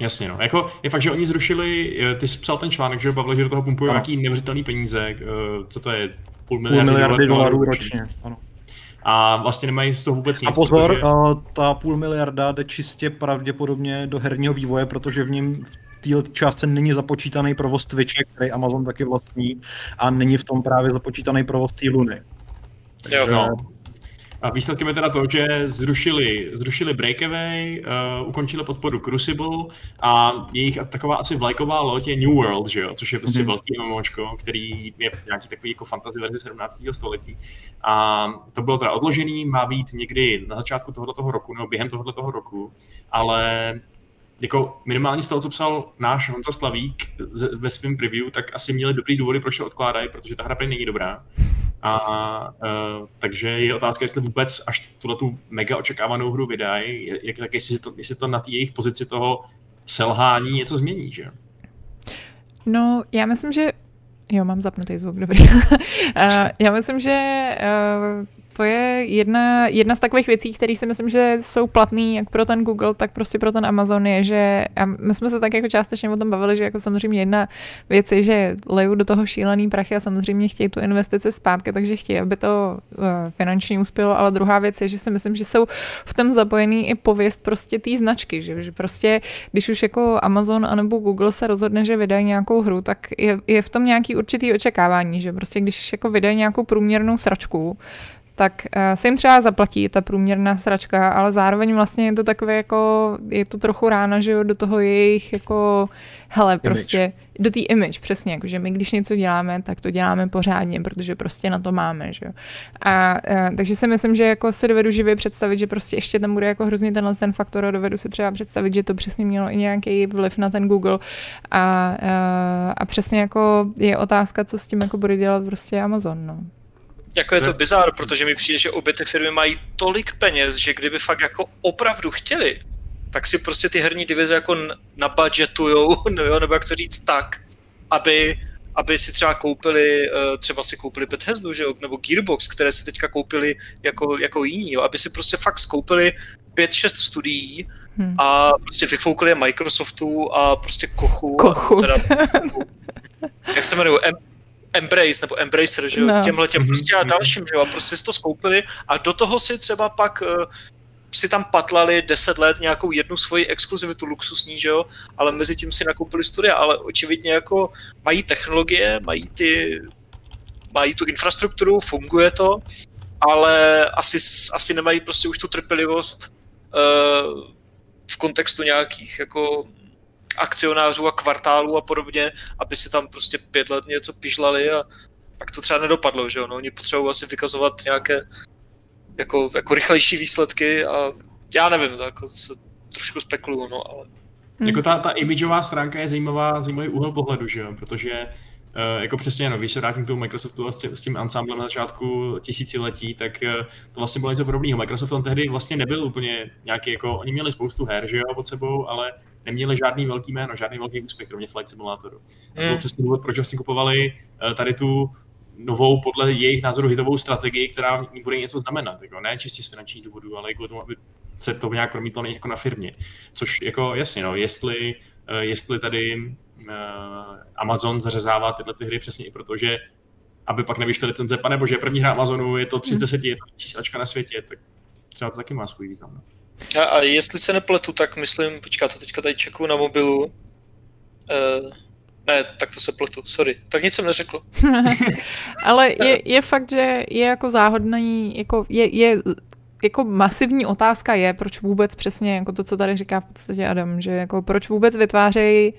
Jasně, no. Jako, je fakt, že oni zrušili, eh, ty jsi psal ten článek, že bavili, že do toho pumpují nějaký neuvěřitelný peníze, eh, co to je, půl miliardy, půl miliardy dolarů, dolarů ročně. ročně. Ano. A vlastně nemají z toho vůbec nic. A pozor, protože... uh, ta půl miliarda jde čistě pravděpodobně do herního vývoje, protože v něm v této částce není započítaný provoz Twitche, který Amazon taky vlastní, a není v tom právě započítaný provoz té Luny. Jo, no. A výsledkem je teda to, že zrušili, zrušili Breakaway, uh, ukončili podporu Crucible a jejich taková asi vlajková loď je New World, že jo? což je prostě mm-hmm. velký MMOčko, který je nějaký takový jako fantasy verzi 17. století. A to bylo teda odložený, má být někdy na začátku tohoto roku, nebo během tohoto roku, ale jako minimálně z toho, co psal náš Honza Slavík ve svém preview, tak asi měli dobrý důvody, proč to odkládají, protože ta hra prý není dobrá. A uh, takže je otázka, jestli vůbec až tuhle tu mega očekávanou hru vydají, jak, jak jestli, to, jestli to na té jejich pozici toho selhání něco změní, že? No, já myslím, že Jo, mám zapnutý zvuk, dobrý. uh, já myslím, že uh, to je jedna, jedna z takových věcí, které si myslím, že jsou platné jak pro ten Google, tak prostě pro ten Amazon je, že a my jsme se tak jako částečně o tom bavili, že jako samozřejmě jedna věc je, že leju do toho šílený prachy a samozřejmě chtějí tu investici zpátky, takže chtějí, aby to uh, finančně uspělo, ale druhá věc je, že si myslím, že jsou v tom zapojený i pověst prostě té značky, že, že prostě když už jako Amazon anebo Google se rozhodne, že vydají nějakou hru, tak je, je v tom nějaký určitý očekávání, že prostě když jako vydají nějakou průměrnou sračku, tak uh, se jim třeba zaplatí ta průměrná sračka, ale zároveň vlastně je to takové jako, je to trochu rána, že jo, do toho jejich jako, hele, image. prostě, do té image, přesně, jako, že my když něco děláme, tak to děláme pořádně, protože prostě na to máme, že jo. A uh, takže si myslím, že jako si dovedu živě představit, že prostě ještě tam bude jako hrozně tenhle ten faktor a dovedu si třeba představit, že to přesně mělo i nějaký vliv na ten Google a, uh, a přesně jako je otázka, co s tím jako bude dělat prostě Amazon, no. Jako je to bizár, protože mi přijde, že obě ty firmy mají tolik peněz, že kdyby fakt jako opravdu chtěli, tak si prostě ty herní divize jako nabudgetujou, no nebo jak to říct tak, aby, aby si třeba koupili, eh, třeba si koupili Bethesdu, že jo, nebo Gearbox, které si teďka koupili jako, jako jiní, jo, aby si prostě fakt skoupili 5-6 studií hmm. a prostě vyfoukli je Microsoftu a prostě Kochu. Kochu. Teda, jak se jmenují, Embrace nebo Embracer, že jo, no. těmhle těm prostě a mhm. dalším, že jo, a prostě si to skoupili a do toho si třeba pak uh, si tam patlali 10 let nějakou jednu svoji exkluzivitu luxusní, že jo, ale mezi tím si nakoupili studia, ale očividně jako mají technologie, mají ty, mají tu infrastrukturu, funguje to, ale asi, asi nemají prostě už tu trpělivost uh, v kontextu nějakých jako akcionářů a kvartálů a podobně, aby si tam prostě pět let něco pižlali a pak to třeba nedopadlo, že jo, no, oni potřebují asi vykazovat nějaké jako, jako rychlejší výsledky a já nevím, to jako se trošku spekuluju, no, ale... Hmm. Jako ta, ta imageová stránka je zajímavá, zajímavý úhel pohledu, že jo, protože Uh, jako přesně, no, když se vrátím k tomu Microsoftu a s tím, ansámblem na začátku tisíciletí, tak uh, to vlastně bylo něco podobného. Microsoft tam tehdy vlastně nebyl úplně nějaký, jako, oni měli spoustu her, že jo, pod sebou, ale neměli žádný velký jméno, žádný velký úspěch, kromě Flight Simulatoru. Mm. To byl přesně důvod, proč vlastně kupovali uh, tady tu novou, podle jejich názoru, hitovou strategii, která bude něco znamenat. Jako, ne čistě z finančních důvodů, ale jako tomu, aby se to nějak promítlo jako na firmě. Což jako jasně, no, jestli, jestli tady Amazon zařezává tyhle ty hry přesně i proto, že aby pak nevyšly licenze, pane bože, první hra Amazonu je to 30, mm. je to číslačka na světě, tak třeba to taky má svůj význam. No. A, a jestli se nepletu, tak myslím, počká, to teďka tady čeku na mobilu. Uh, ne, tak to se pletu, sorry. Tak nic jsem neřekl. Ale je, je fakt, že je jako záhodný, jako je, je jako masivní otázka je, proč vůbec přesně, jako to, co tady říká v podstatě Adam, že jako proč vůbec vytvářejí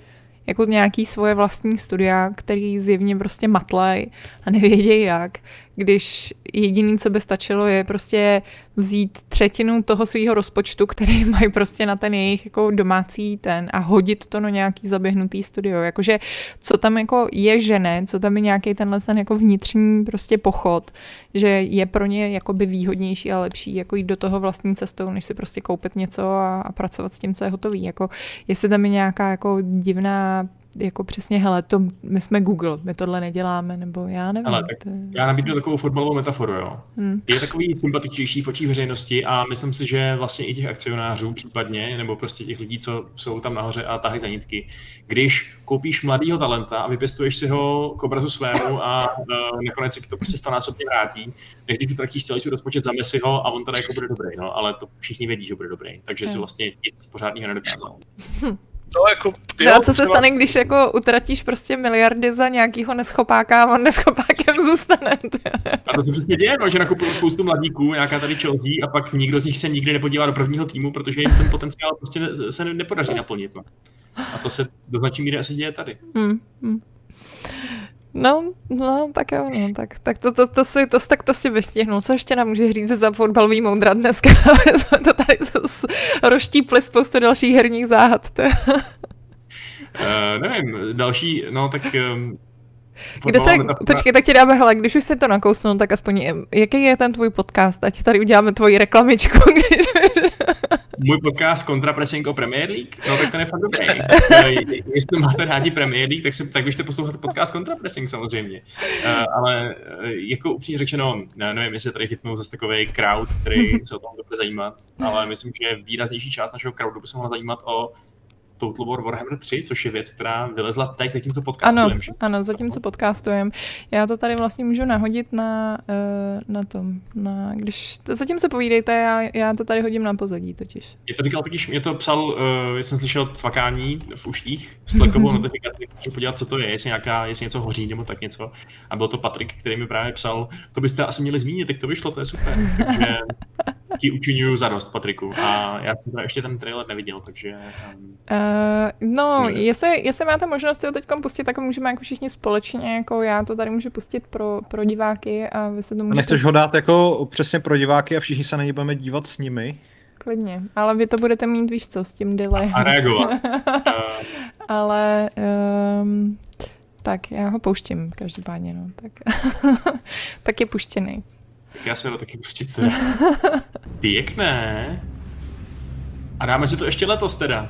jako nějaký svoje vlastní studia, který zjevně prostě matlej a nevědějí jak, když jediný, co by stačilo, je prostě vzít třetinu toho svého rozpočtu, který mají prostě na ten jejich jako domácí ten a hodit to na nějaký zaběhnutý studio. Jakože co tam jako je žene, co tam je nějaký tenhle ten jako vnitřní prostě pochod, že je pro ně jakoby výhodnější a lepší jako jít do toho vlastní cestou, než si prostě koupit něco a, a pracovat s tím, co je hotový. Jako jestli tam je nějaká jako divná jako přesně, hele, to, my jsme Google, my tohle neděláme, nebo já nevím. Ale, tak to... Já nabídnu takovou fotbalovou metaforu, jo. Hmm. Je takový sympatičnější v očích veřejnosti a myslím si, že vlastně i těch akcionářů případně, nebo prostě těch lidí, co jsou tam nahoře a tahají za nitky, když koupíš mladýho talenta a vypěstuješ si ho k obrazu svému a uh, nakonec si to prostě stonásobně vrátí, než když utratíš celý svůj rozpočet za Messiho a on teda jako bude dobrý, no, ale to všichni vědí, že bude dobrý, takže hmm. si vlastně nic pořádného nedokázal. No, jako, jo, no a co se stane, když jako utratíš prostě miliardy za nějakýho neschopáka a on neschopákem zůstane? a to se přesně děje, no, že nakupují spoustu mladíků, nějaká tady čelzí a pak nikdo z nich se nikdy nepodívá do prvního týmu, protože jim ten potenciál prostě se nepodaří naplnit. No. A to se do značné míry asi děje tady. Hmm, hmm. No, no, tak jo, no, tak, tak to, to, to, si, to, tak to si vystihnul. Co ještě nám může říct za fotbalový moudra dneska? jsme to tady roštípli spoustu dalších herních záhad. uh, nevím, další, no tak um, kde se, metafora... počkej, tak ti dáme, hele, když už se to nakousnul, tak aspoň, jaký je ten tvůj podcast? Ať tady uděláme tvoji reklamičku. Můj podcast Contrapressing o Premier League? No tak ten je fakt dobrý. Jestli máte rádi Premier League, tak, se, tak běžte poslouchat podcast Contrapressing samozřejmě. Uh, ale uh, jako upřímně řečeno, ne, nevím, jestli tady chytnou zase takový crowd, který se o tom bude zajímat, ale myslím, že výraznější část našeho crowdu by se mohla zajímat o Total War Warhammer 3, což je věc, která vylezla teď, zatímco podcastujeme. Ano, ano, zatímco podcastujeme. Já to tady vlastně můžu nahodit na, uh, na tom, na, když, zatím se povídejte, já, já to tady hodím na pozadí totiž. Je to říkal totiž, mě to psal, uh, jsem slyšel cvakání v uštích, slackovou notifikaci, můžu podívat, co to je, jestli, nějaká, jestli něco hoří nebo tak něco. A byl to Patrik, který mi právě psal, to byste asi měli zmínit, tak to vyšlo, to je super. Takže ti učinuju zadost, Patriku. A já jsem to ještě ten trailer neviděl, takže... Um... Uh, no, jestli, jestli máte možnost si ho teď pustit, tak můžeme jako všichni společně, jako já to tady můžu pustit pro, pro diváky a vy se to můžete... A nechceš ho dát jako přesně pro diváky a všichni se na něj budeme dívat s nimi? Klidně, ale vy to budete mít, víš co, s tím delay. A reagovat. ale... Um, tak já ho pouštím každopádně, no. Tak, tak je puštěný. Tak já se ho taky pustit. Pěkné. A dáme si to ještě letos teda.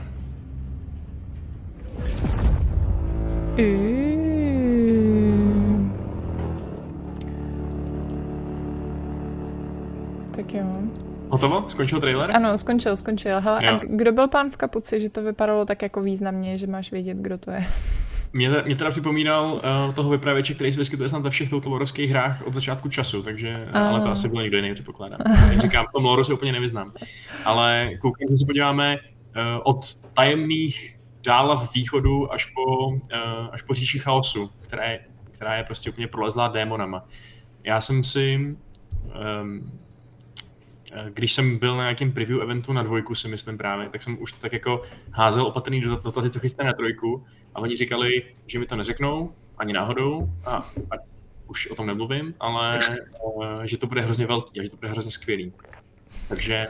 Mm. Tak jo. Hotovo? Skončil trailer? Ano, skončil, skončil. Hele, a Jo. kdo byl pán v kapuci, že to vypadalo tak jako významně, že máš vědět, kdo to je? Mě, mě teda připomínal uh, toho vypravěče, který se vyskytuje snad ve všech toutovorovských hrách od začátku času, takže, A. ale to asi byl někdo jiný, předpokládám. Jak říkám, v tom loru se úplně nevyznám. Ale koukám, že se podíváme uh, od tajemných dálav východu až po, uh, až po říši chaosu, která je, která je prostě úplně prolezlá démonama. Já jsem si, um, když jsem byl na nějakém preview eventu na dvojku, si myslím právě, tak jsem už tak jako házel opatrný dot- dotazy, co chystá na trojku, a oni říkali, že mi to neřeknou, ani náhodou, a, a už o tom nemluvím, ale uh, že to bude hrozně velký a že to bude hrozně skvělý. Takže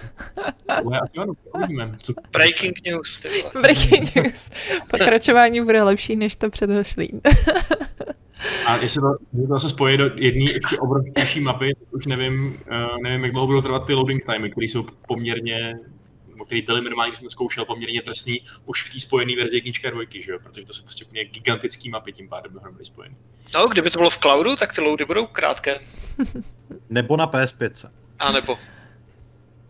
tohle asi ano, uvidíme. Co, Breaking news. Breaking news. Pokračování bude lepší než to předhošlý. A jestli to, jestli to zase spojí do jedné ještě mapy, tak už nevím, uh, nevím, jak dlouho budou trvat ty loading timey, které jsou poměrně nebo který byly minimálně, když jsem to zkoušel, poměrně trestný už v té spojené verzi jedničky a dvojky, že jo? protože to jsou prostě úplně gigantický mapy tím pádem dohromady spojený. No, kdyby to bylo v cloudu, tak ty loady budou krátké. Nebo na PS5. A nebo. A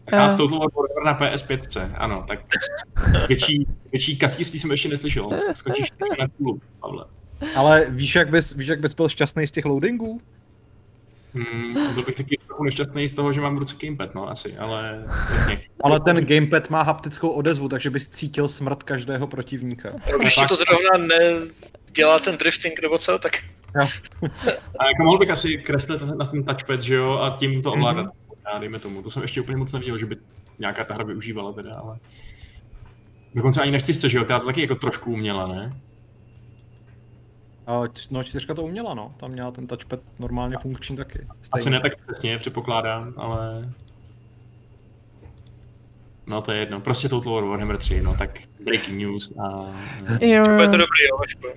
Eh. uh. Total War na PS5, ano, tak větší, větší kacířství jsem ještě neslyšel. Skočíš na kůlu, Pavle. Ale víš jak, bys, víš, jak bys byl šťastný z těch loadingů? Hmm, byl bych taky trochu nešťastný z toho, že mám v ruce gamepad, no asi, ale... Ale ten gamepad má haptickou odezvu, takže bys cítil smrt každého protivníka. No, když to zrovna nedělá ten drifting nebo co, tak A jako mohl bych asi kreslit na ten touchpad, že jo, a tím to Mhm. ovládat. Já dejme tomu. To jsem ještě úplně moc neviděl, že by nějaká ta hra využívala teda, ale... Dokonce ani na čtyřce, že jo, která to taky jako trošku uměla, ne? No, čtyřka to uměla, no. Tam měla ten touchpad normálně funkční taky. Asi Stejně. ne tak přesně, předpokládám, ale... No to je jedno, prostě Total War Warhammer 3, no tak breaking news a... Jo, to jo. dobrý, jo, až bude.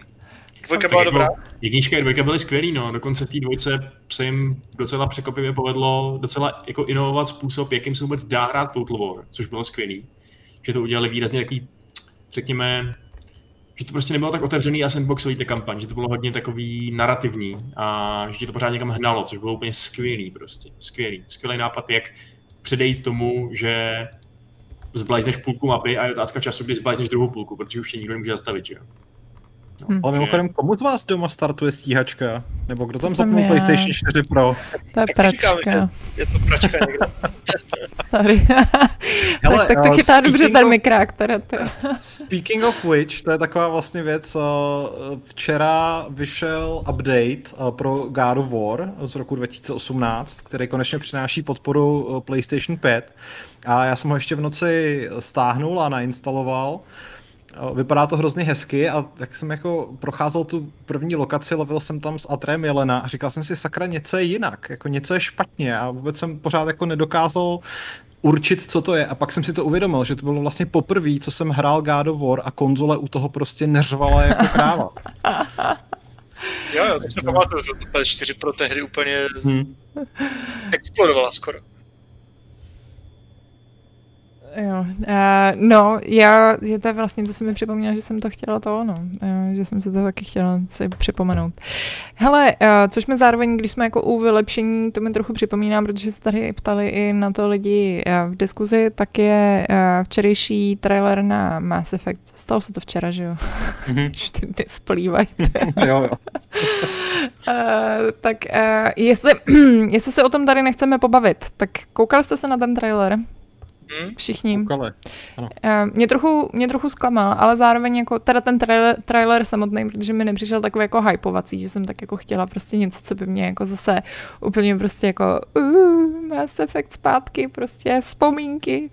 Dvojka byla jako dobrá. Jednička a dvojka byly skvělý, no. Dokonce v té dvojce se jim docela překvapivě povedlo docela jako inovovat způsob, jakým se vůbec dá hrát Total War, což bylo skvělý. Že to udělali výrazně takový, řekněme, že to prostě nebylo tak otevřený a sandboxový ta kampaň, že to bylo hodně takový narrativní a že ti to pořád někam hnalo, což bylo úplně skvělý prostě, skvělý. Skvělý nápad, jak předejít tomu, že zblajzneš půlku mapy a je otázka času, kdy zblajzneš druhou půlku, protože už tě nikdo nemůže zastavit, že jo. No, Hm. Ale mimochodem, komu z vás doma startuje stíhačka? Nebo kdo tam To zapnul. PlayStation 4 Pro? To je Tak ti říkám, pračka. Je to pračka někde. Sorry. Hele, tak, tak to eh, chytá dobře ten mikrák, teda. Speaking of which, to je taková vlastně věc, eh, včera vyšel update eh, pro God of War z roku 2018, který konečně přináší podporu PlayStation 5 a já jsem ho ještě v noci stáhnul a nainstaloval. Vypadá to hrozně hezky a tak jsem jako procházel tu první lokaci, lovil jsem tam s Atrem Jelena a říkal jsem si, sakra, něco je jinak, jako něco je špatně a vůbec jsem pořád jako nedokázal určit, co to je. A pak jsem si to uvědomil, že to bylo vlastně poprvé, co jsem hrál God of War a konzole u toho prostě neřvala jako kráva. Jo, jo, to se pamatuju, že to PS4 pro tehdy úplně Hm. explodovala skoro. Jo, uh, no, já, je to je vlastně, to se mi připomněla, že jsem to chtěla to, no, uh, že jsem se to taky chtěla si připomenout. Hele, uh, což mi zároveň, když jsme jako u vylepšení, to mi trochu připomínám, protože se tady ptali i na to lidi uh, v diskuzi, tak je uh, včerejší trailer na Mass Effect. Stalo se to včera, že jo? Mhm. Ty dny splývají. jo, jo. Uh, tak uh, jestli, jestli se o tom tady nechceme pobavit, tak koukali jste se na ten trailer? Hm? Všichni? Koukali. Eh, Mě trochu, mě trochu zklamal, ale zároveň jako teda ten trailer, trailer samotný, protože mi nepřišel takový jako hypovací, že jsem tak jako chtěla prostě něco, co by mě jako zase úplně prostě jako uh, Mass Effect zpátky, prostě vzpomínky.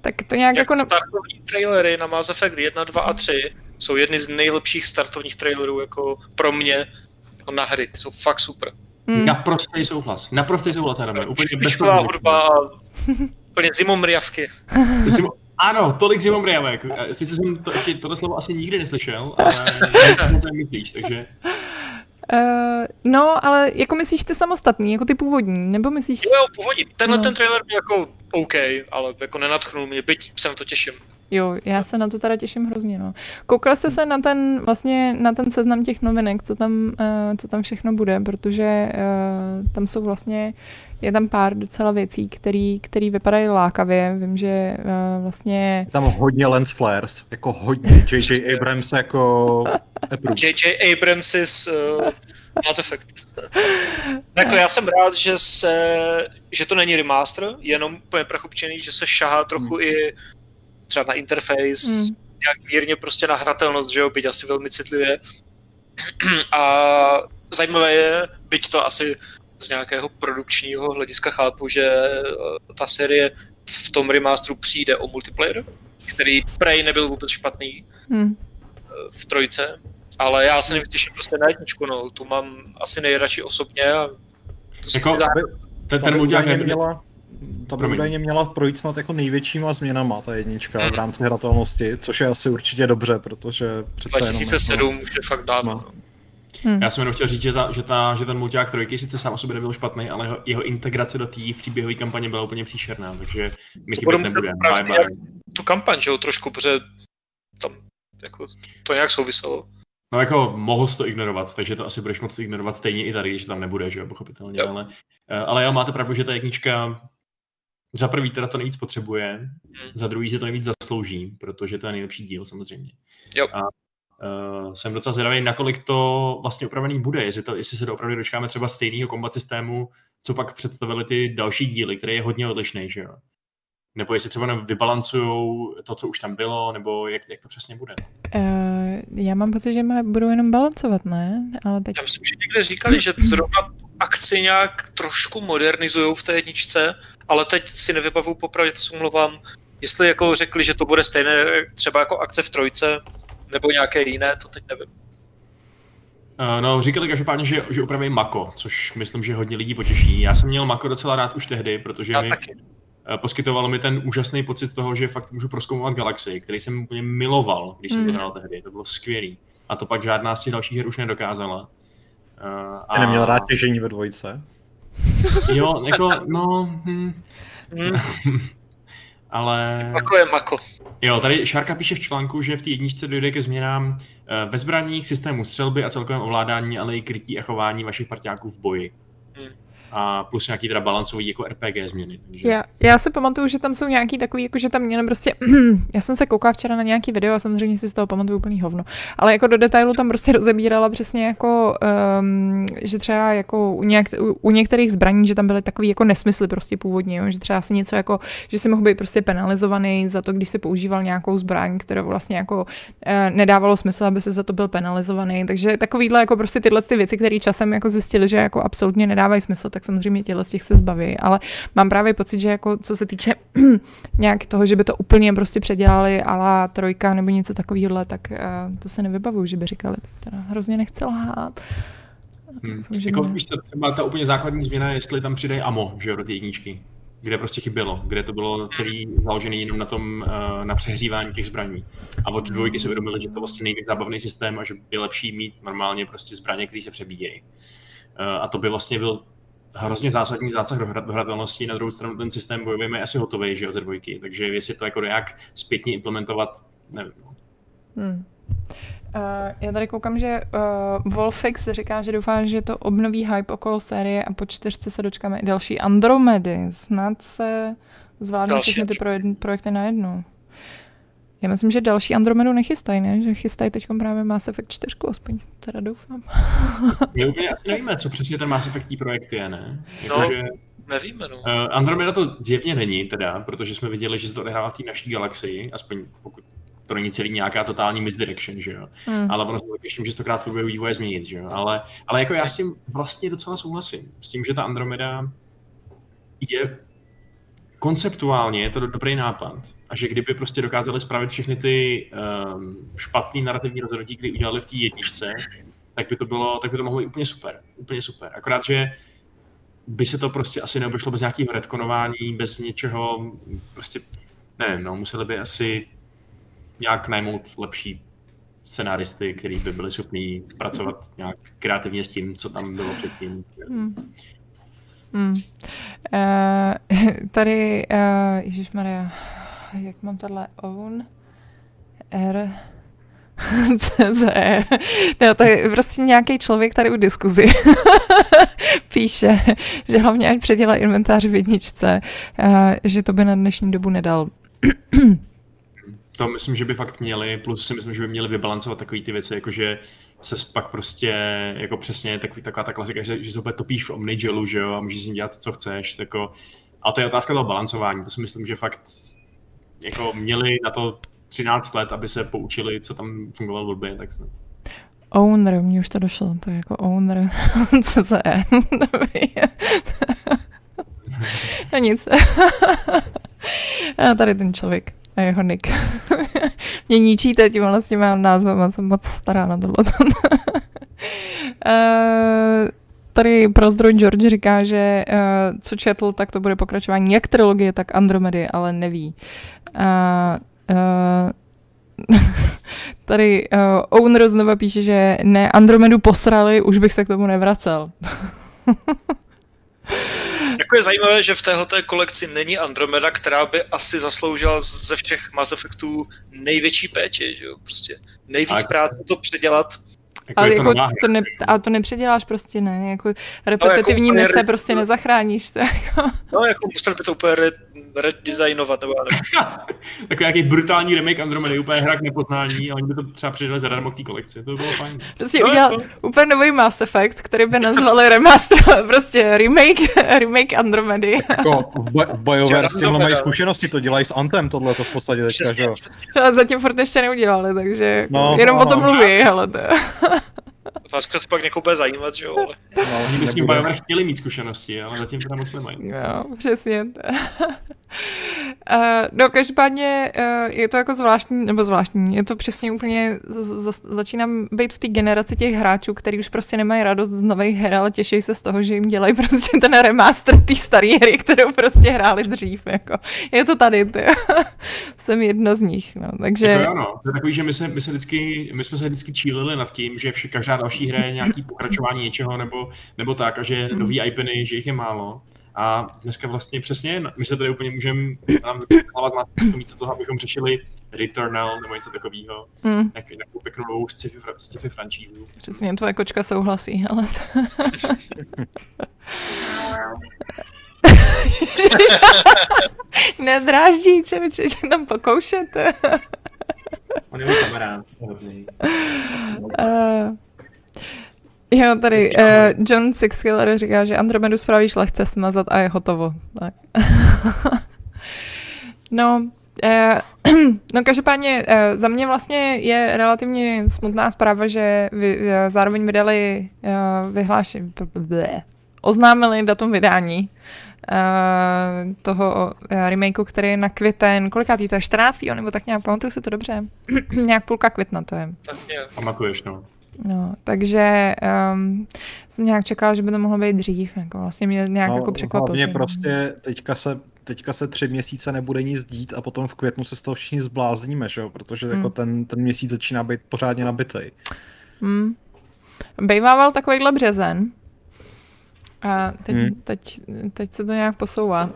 Tak to nějak Jako jako... Startovní trailery na Mass Effect 1, 2 a 3 jsou jedny z nejlepších startovních trailerů jako pro mě jako na hry. Jsou fakt super. mm, Naprostý souhlas, naprostý souhlas, Adame, úplně bez hudba úplně zimomriavky. Ty jsi mo- Ano, tolik zimomriavek. Sice jsem to, tohle slovo asi nikdy neslyšel, ale nevím, co myslíš, takže Uh, no, ale jako myslíš ty samostatný, jako ty původní, nebo myslíš... Jo, jo, původní. Tenhle No. ten trailer byl jako OK, ale jako nenatchnul mě, byť se na to těším. Jo, já se na to teda těším hrozně, no. Koukal jste se na ten, vlastně na ten seznam těch novinek, co tam, uh, co tam všechno bude, protože uh, tam jsou vlastně, je tam pár docela věcí, který, který vypadají lákavě. Vím, že uh, vlastně Je Tam hodně lens flares, jako hodně. J.J. Abrams jako. J.J. Abrams's uh, Mass Effect. jako já jsem rád, že se, že to není remaster, jenom úplně prachopčený, že se šahá trochu i třeba na interface, Hmm. nějak mírně prostě na hratelnost, že jo, byť asi velmi citlivě. A zajímavé je, byť to asi z nějakého produkčního hlediska chápu, že eh, ta série v tom remasteru přijde o multiplayer, který prej nebyl vůbec špatný hm, v trojce, ale já se těším prostě na jedničku, no, tu mám asi nejradši osobně a to si Jako- chci zahrát. Ten, Ta ten údajně nebude, měla, ta by údajně měla projít snad jako největšíma změnama, ta jednička, Mhm. v rámci hratelnosti, což je asi určitě dobře, protože přece jenom... 2007 už je fakt dávno. No. No. hm. Já jsem jenom chtěl říct, že, ta, že, ta, že ten mulťák trojky sice sám o sobě nebyl špatný, ale jeho, jeho integrace do té příběhové kampaně byla úplně příšerná, takže mi To chybět bude muset nebude. právě Bye, bye. Tu kampaň, že jo, trošku, protože tam jako to nějak souviselo. No jako mohl jsi to ignorovat, takže to asi budeš moct ignorovat stejně i tady, když tam nebude, že jo, pochopitelně, Jo. ale, eh, ale jo, máte pravdu, že ta jednička za prvý teda to nejvíc potřebuje, Hmm. za druhý si to nejvíc zaslouží, protože to je nejlepší díl samozřejmě. Jo. A uh, jsem docela zvědavý, nakolik to vlastně upravený bude, jestli, to, jestli se to opravdu dočkáme třeba stejného kombat systému, co pak představili ty další díly, který je hodně odlišný, že jo. Nebo jestli třeba vybalancujou to, co už tam bylo, nebo jak, jak to přesně bude. Uh, já mám pocit, že má, budou jenom balancovat, ne? Ale teď... Já myslím, že někde říkali, že zrovna tu akci nějak trošku modernizují v té jedničce, ale teď si nevybavu popravdě, to se omlouvám, jestli jako řekli, že to bude stejné třeba jako akce v trojce, nebo nějaké jiné, to teď nevím. Uh, no, říkali každopádně, že, že upraví Mako, což myslím, že hodně lidí potěší. Já jsem měl Mako docela rád už tehdy, protože Já mi taky. uh, poskytovalo mi ten úžasný pocit toho, že fakt můžu proskoumovat galaxii, který jsem úplně miloval, když jsem Mm. to hrál tehdy. To bylo skvělý. A to pak žádná z těch dalších her už nedokázala. Uh, A... Neměl rád těžení ve dvojce. Jo, jako, no, hm, Hmm, ale... Mako je Mako. Jo, tady Šárka píše v článku, že v té jedničce dojde ke změnám eh, ve zbraních, systému střelby a celkovém ovládání, ale i krytí a chování vašich partiáků v boji. A plus nějaký teda balancový jako RPG změny. Takže... Já, já si pamatuju, že tam jsou nějaký takový, jako že tam měli prostě, já jsem se koukala včera na nějaký video a samozřejmě si z toho pamatuju úplný hovno, ale jako do detailu tam prostě rozebírala přesně jako, um, že třeba jako u, nějak, u, u, některých zbraní, že tam byly takový jako nesmysly prostě původně, jo? že třeba asi něco jako, že si mohl být prostě penalizovaný za to, když si používal nějakou zbraň, kterou vlastně jako uh, nedávalo smysl, aby se za to byl penalizovaný, takže takovýhle jako prostě tyhle ty věci, které časem jako zjistili, že jako absolutně nedávají smysl, tak samozřejmě těhle z těch se zbaví, ale mám právě pocit, že jako co se týče nějak toho, že by to úplně prostě předělali ala trojka nebo něco takového, tak uh, to se nevybavuju, že by říkali, tak teda hrozně nechci lhát. Hmm. Jako, víš, to, třeba ta úplně základní změna je, jestli tam přidají amo, že jo, do té jedničky. Kde prostě chybělo, kde to bylo celý založený jenom na tom, eh, na přehřívání těch zbraní. A od dvojky se uvědomili, že to vlastně nejvíc zábavný systém a že je lepší mít normálně prostě zbraně, které se přebíjejí. Eh, A to by vlastně byl hrozně zásadní zásah do, hra, do hratelnosti. Na druhou stranu ten systém bojový je asi hotový, že jo, ze dvojky. Takže jestli to jako nějak zpětně implementovat, nevím. no. Hmm. Uh, já tady koukám, že uh, Wolfix říká, že doufá, že to obnoví hype okolo série a po čtyřce se dočkáme i další Andromedy. Snad se zvládnou všechny ty projek- projekty najednou. Já myslím, že další Andromedu nechystají, ne? Že chystají teď právě Mass Effect 4, aspoň teda doufám. My úplně asi nevíme, co přesně ten Mass Effect projekt je, ne? Jako, No. že, Nevíme, no. uh, Andromeda to zjevně není teda, protože jsme viděli, že se to odehrává v té naší galaxii, aspoň pokud to není celý nějaká totální misdirection, že jo. Hmm. Ale ono se to ještě může stokrát v průběhu vývoje změnit, že jo. Ale, ale jako já s tím vlastně docela souhlasím. S tím, že ta Andromeda je konceptuálně je to do- dobrý nápad. A že kdyby prostě dokázali spravit všechny ty um, špatný narrativní rozhodnutí, které udělali v té jedničce, tak by to bylo, tak by to mohlo být úplně super. Úplně super. Akorát, že by se to prostě asi neobešlo bez nějakého retkonování, bez něčeho, prostě, nevím, no, museli by asi nějak najmout lepší scenáristy, kteří by byli schopní pracovat nějak kreativně s tím, co tam bylo předtím. Hmm. Hmm. Uh, tady, uh, Ježíš Maria, jak mám tohle own? R. CZE. No, to je prostě nějaký člověk tady u diskuzi píše, že hlavně ať předělá inventář v jedničce, uh, že to by na dnešní dobu nedal. to myslím, že by fakt měli, plus si myslím, že by měli vybalancovat takové ty věci, jakože se pak prostě, jako přesně takový, taková ta klasika, že, že se topíš v Omnigelu, že jo, a můžeš s ním dělat, co chceš, tako, a to je otázka toho balancování, to si myslím, že fakt jako měli na to 13 let, aby se poučili, co tam fungovalo blbě, tak snad. Owner, mně už to došlo, to je jako owner, co se je. no nic. a tady ten člověk a jeho nick. Mě ničíte, tím vlastně mám název, a jsem moc stará na tohle. uh, tady prozdroj George říká, že uh, co četl, tak to bude pokračování jak trilogie, tak Andromedy, ale neví. Uh, uh, tady uh, owner znova píše, že ne, Andromedu posrali, už bych se k tomu nevracel. jako je zajímavé, že v této kolekci není Andromeda, která by asi zasloužila ze všech Mass Effectů největší péči, že jo? Prostě nejvíc práce to předělat jako ale, jako to ne, ale to nepředěláš prostě, ne? Jako repetitivní no, jako mise prostě nezachráníš. To jako. No, jako musel by to úplně redesignovat, nebo Takový nějaký brutální remake Andromedy, úplně hra k nepoznání a oni by to třeba přidali zadarmo k té kolekci, to by bylo fajn. Prostě no, udělal jako... úplně nový Mass Effect, který by nazvali remaster, prostě remake, remake Andromedy. Jako v, boj, v bojové s tímhle mají zkušenosti, to dělají s Antem tohle to v podstatě teďka, že jo. No, zatím furt ještě neudělali, takže no, jenom no, o tom no. mluví, ale to... Otázka to pak někoho bude zajímat, že jo? Ale... No, oni by s tím BioWare chtěli mít zkušenosti, ale zatím to tam moc nemají. No, přesně. Uh, no, každopádně uh, je to jako zvláštní, nebo zvláštní, je to přesně úplně, z, z, začínám být v té generaci těch hráčů, kteří už prostě nemají radost z nových her, ale těší se z toho, že jim dělají prostě ten remaster té staré hry, kterou prostě hráli dřív, jako. Je to tady, ty. Jsem jedna z nich, no, takže... Jako jo, no. To je takový, že my, se, my, se vždycky, my jsme se vždycky čílili nad tím, že vše, každá další hra je nějaký pokračování něčeho, nebo, nebo tak, a že nový IPny, že jich je málo. A dneska vlastně přesně, my se tady úplně můžeme, nám hlava z místo toho, abychom řešili Returnal nebo něco takového, mm. Jak, nějakou pěknou novou sci-fi, sci-fi franšízu. Přesně, tvoje kočka souhlasí, ale... Nedráždí, člověče, že tam pokoušete. On je můj kamarád. Uh, Jo, tady uh, John Sixkiller říká, že Andromedu spravíš lehce smazat a je hotovo. Tak. no, uh, no každopádně uh, za mě vlastně je relativně smutná zpráva, že vy, uh, zároveň vydali uh, vyhlášení, oznámili datum vydání uh, toho uh, remakeu, který je na květen, kolikátý to je, 14. nebo tak nějak, pamatuju si to dobře, nějak půlka května to je. Pamatuješ, no. No, takže um, jsem nějak čekal, že by to mohlo být dřív, jako vlastně mě nějak no, jako překvapilo. Mě prostě teďka se, teďka se tři měsíce nebude nic dít a potom v květnu se z toho všichni zblázníme, že jo? protože hmm. jako ten, ten měsíc začíná být pořádně nabitý. Hmm. Bejvával takovýhle březen, a teď, hmm. teď, teď se to nějak posouvá.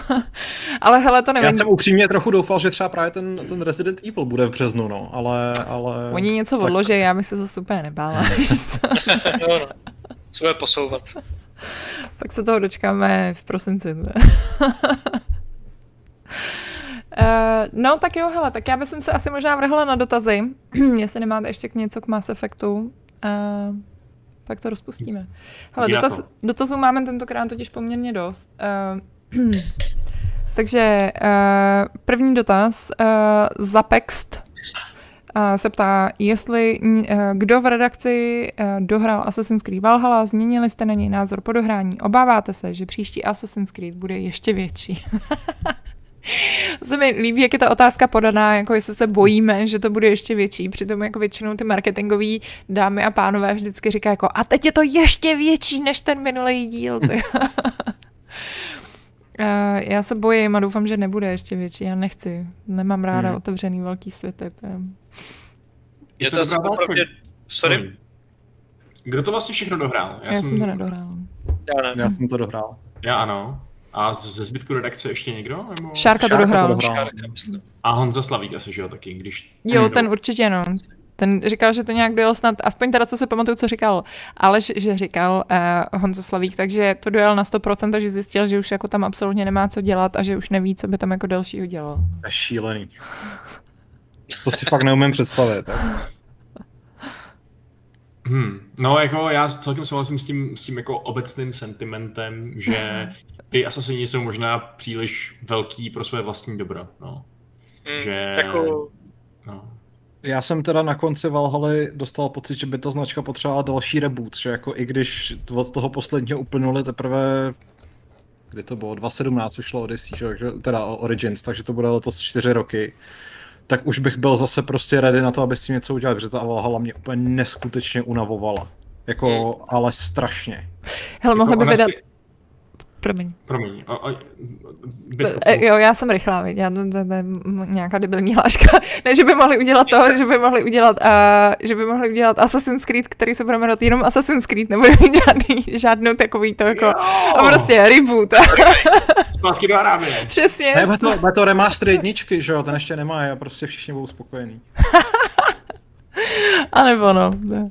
ale hele, to nevím. Já jsem upřímně trochu doufal, že třeba právě ten, ten Resident Evil bude v březnu, no, ale... ale... Oni něco tak... odloží, já bych se zase úplně nebála. no, no. Co bude posouvat. Pak se toho dočkáme v prosinci. Uh, no tak jo, hele, tak já bych se asi možná vrhla na dotazy, jestli nemáte ještě k něco k Mass Effectu. Uh, pak to rozpustíme. Hele, dotaz, dotazů máme tentokrát totiž poměrně dost. Uh, takže uh, první dotaz. Uh, Zapext uh, se ptá, jestli uh, kdo v redakci uh, dohrál Assassin's Creed Valhalla, změnili jste na něj názor po dohrání. Obáváte se, že příští Assassin's Creed bude ještě větší? se mi líbí, jak je ta otázka podaná, jako jestli se bojíme, že to bude ještě větší. Přitom jako většinou ty marketingové dámy a pánové vždycky říkají jako a teď je to ještě větší než ten minulý díl. Já se bojím a doufám, že nebude ještě větší. Já nechci. Nemám ráda hmm. otevřený velký světy. Je to to. Sorry? Kdo to vlastně všechno dohrál? Já, jsem to nedohrála. Já ne. Já jsem to dohrál. Já ano. A z- ze zbytku redakce ještě někdo? Nebo... Šárka to Šárka to dohrál. Šárka, myslím. A Honza Slavík asi, že jo, taky, když... Jo, někdo- ten určitě no. Ten říkal, že to nějak dojel snad, aspoň teda co si pamatuju, co říkal, ale že, že říkal uh, Honza Slavík, takže to dojel na 100%, takže zjistil, že už jako tam absolutně nemá co dělat a že už neví, co by tam jako dalšího dělal. To je šílený. To si fakt neumím představit. Tak. Hmm. No jako já celkem souhlasím s tím, s tím jako obecným sentimentem, že ty asasini jsou možná příliš velký pro své vlastní dobro. No. Hmm, Že- Jako, No. Já jsem teda na konci Valhaly dostal pocit, že by ta značka potřebovala další reboot, že jako i když od toho posledního uplynuly teprve kdy to bylo, 2017 vyšlo Odyssey, že? že- teda Origins, takže to bude letos 4 roky, tak už bych byl zase prostě ready na to, aby s tím něco udělal, protože ta Valhalla mě úplně neskutečně unavovala. Jako, Hmm. ale strašně. Hele, mohli by ona vydat... si- Promiň. Promiň. O, o, byt, E, Jo, já jsem rychlá, viď? Já, to, to, to nějaká debilní hláška. Ne, že by mohli udělat to, že by mohli udělat, uh, že by mohli udělat Assassin's Creed, který se bude jmenovat jenom Assassin's Creed, nebude mít žádný, žádnou takový to jako, a prostě reboot. Zpátky do Arábie. Přesně. Ne, bude to, bude to remaster jedničky, že jo, ten ještě nemá a prostě všichni budou spokojení. A nebo no. ne.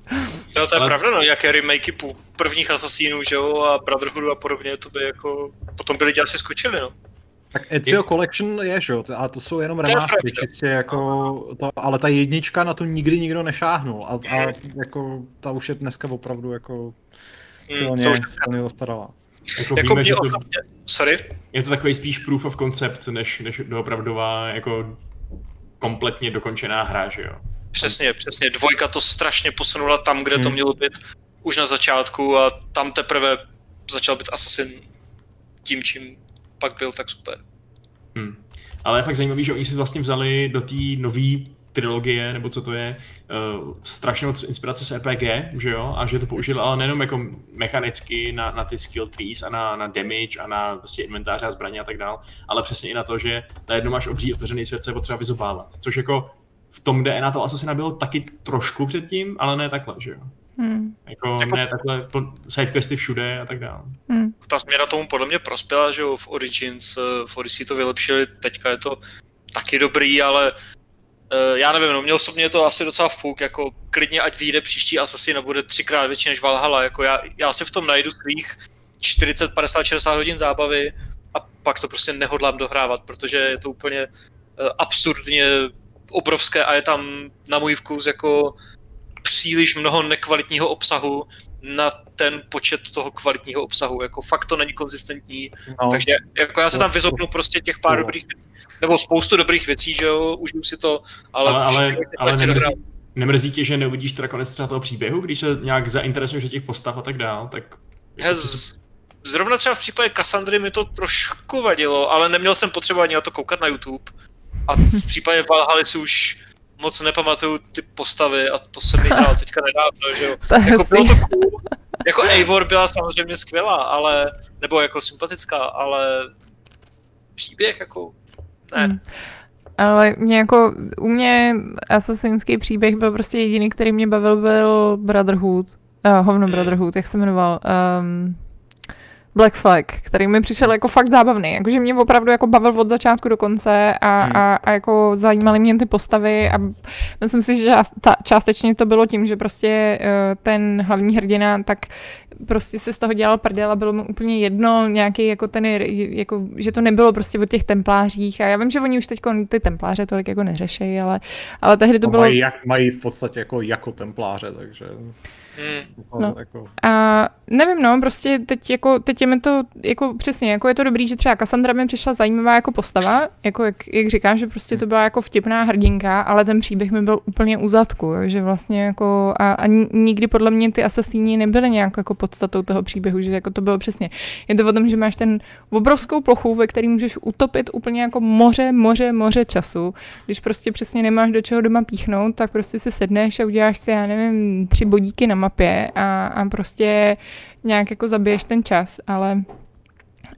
jo, to je Ale- pravda, no, nějaké remakey pů- prvních Asasínů, že jo, a Brotherhoodu a podobně, to by jako, potom by lidi asi skočili, no. Tak Ezio Collection je, že jo, a to jsou jenom je remastery, čistě jako to, ale ta jednička na tu nikdy nikdo nešáhnul a, a jako ta už je dneska opravdu jako Hmm, silně, to už- silně zastarala. Jako, Jako víme, že to, sorry, je to takový spíš proof of concept, než, než doopravdová jako kompletně dokončená hra, že jo. přesně, přesně, dvojka to strašně posunula tam, kde to Hmm. mělo být už na začátku a tam teprve začal být Assassin tím, čím pak byl, tak super. Hmm. Ale je fakt zajímavý, že oni si vlastně vzali do té nové trilogie, nebo co to je, uh, strašně moc inspirace z RPG, že jo, a že to použili ale nejenom jako mechanicky na, na ty skill trees a na, na damage a na prostě inventáře a zbraně a tak dál, ale přesně i na to, že najednou máš obří otevřený svět, co je potřeba vyzobávat, což jako v tom DNA toho Assassina bylo taky trošku předtím, ale ne takhle, že jo. Hmm. Jako, Jako- ne takhle sidequesty všude a tak dále. Hmm. ta změna tomu podle mě prospěla, že jo, v Origins, eh, v Odyssey to vylepšili, teďka je to taky dobrý, ale eh, já nevím, no měl jsem mě to asi docela fuk, jako klidně ať vyjde příští Assassin a bude třikrát větší než Valhalla, jako já, já si v tom najdu svých 40, 50, 60 hodin zábavy a pak to prostě nehodlám dohrávat, protože je to úplně eh, absurdně obrovské a je tam na můj vkus jako příliš mnoho nekvalitního obsahu na ten počet toho kvalitního obsahu. Jako fakt to není konzistentní. No, Takže jako já se tam vyzoknu prostě těch pár to- dobrých věcí, nebo spoustu dobrých věcí, že jo, užiju si to, ale, Ale- ale- ale nemrzí-. Nemrzí tě, že neuvidíš teda konec třeba toho příběhu, když se nějak zainteresuješ těch postav a tak dál, tak... He, z- Zrovna třeba v případě Cassandry mi to trošku vadilo, ale neměl jsem potřebu ani na to koukat na YouTube. A v případě Valhaly si už moc nepamatuju ty postavy a to se mi dál teďka nedávno, že jo. Jako bylo to cool. Jako Eivor byla samozřejmě skvělá, ale, nebo jako sympatická, ale příběh jako, ne. Hmm. Ale mě jako, u mě asasinský příběh byl prostě jediný, který mě bavil, byl Brotherhood. Uh, hovno Brotherhood, jak se jmenoval. Um, Black Flag, který mi přišel jako fakt zábavný. Jakože mě opravdu jako bavil od začátku do konce a, Hmm. a, a jako zajímaly mě ty postavy a myslím si, že ta, částečně to bylo tím, že prostě uh, ten hlavní hrdina tak prostě se z toho dělal prdel a bylo mu úplně jedno nějaký jako ten, jako, že to nebylo prostě o těch templářích a já vím, že oni už teď ty templáře tolik jako neřešejí, ale, ale tehdy to to bylo... mají, jak, mají v podstatě jako, jako templáře, takže Hmm. No. jako, A nevím, no, prostě teď, jako, teď je mi to, jako přesně, jako je to dobrý, že třeba Cassandra mi přišla zajímavá jako postava, jako jak, jak říkám, že prostě to byla jako vtipná hrdinka, ale ten příběh mi byl úplně u zadku, jo, že vlastně jako a, a ni- nikdy podle mě ty asasíni nebyly nějak jako podstatou toho příběhu, že jako to bylo přesně. Je to o tom, že máš ten obrovskou plochu, ve který můžeš utopit úplně jako moře, moře, moře času. Když prostě přesně nemáš do čeho doma píchnout, tak prostě si sedneš a uděláš si, já nevím, tři bodíky na mapě a, a prostě nějak jako zabiješ ten čas, ale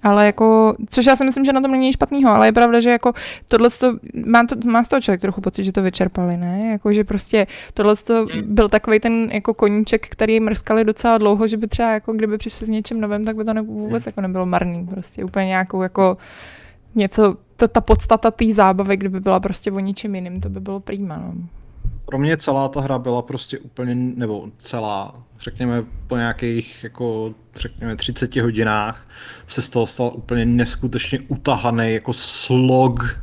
Ale jako, což já si myslím, že na tom není nic špatného, ale je pravda, že jako tohle to, má, to, má z toho člověk trochu pocit, že to vyčerpali, ne? Jako, že prostě tohle to byl takový ten jako koníček, který mrskali docela dlouho, že by třeba jako kdyby přišli s něčím novým, tak by to ne, vůbec jako nebylo marný, prostě úplně nějakou jako něco, to, ta podstata té zábavy, kdyby byla prostě o ničem jiným, to by bylo prýma, no. Pro mě celá ta hra byla prostě úplně, nebo celá, řekněme po nějakých jako řekněme 30 hodinách se z toho stal úplně neskutečně utahaný jako slog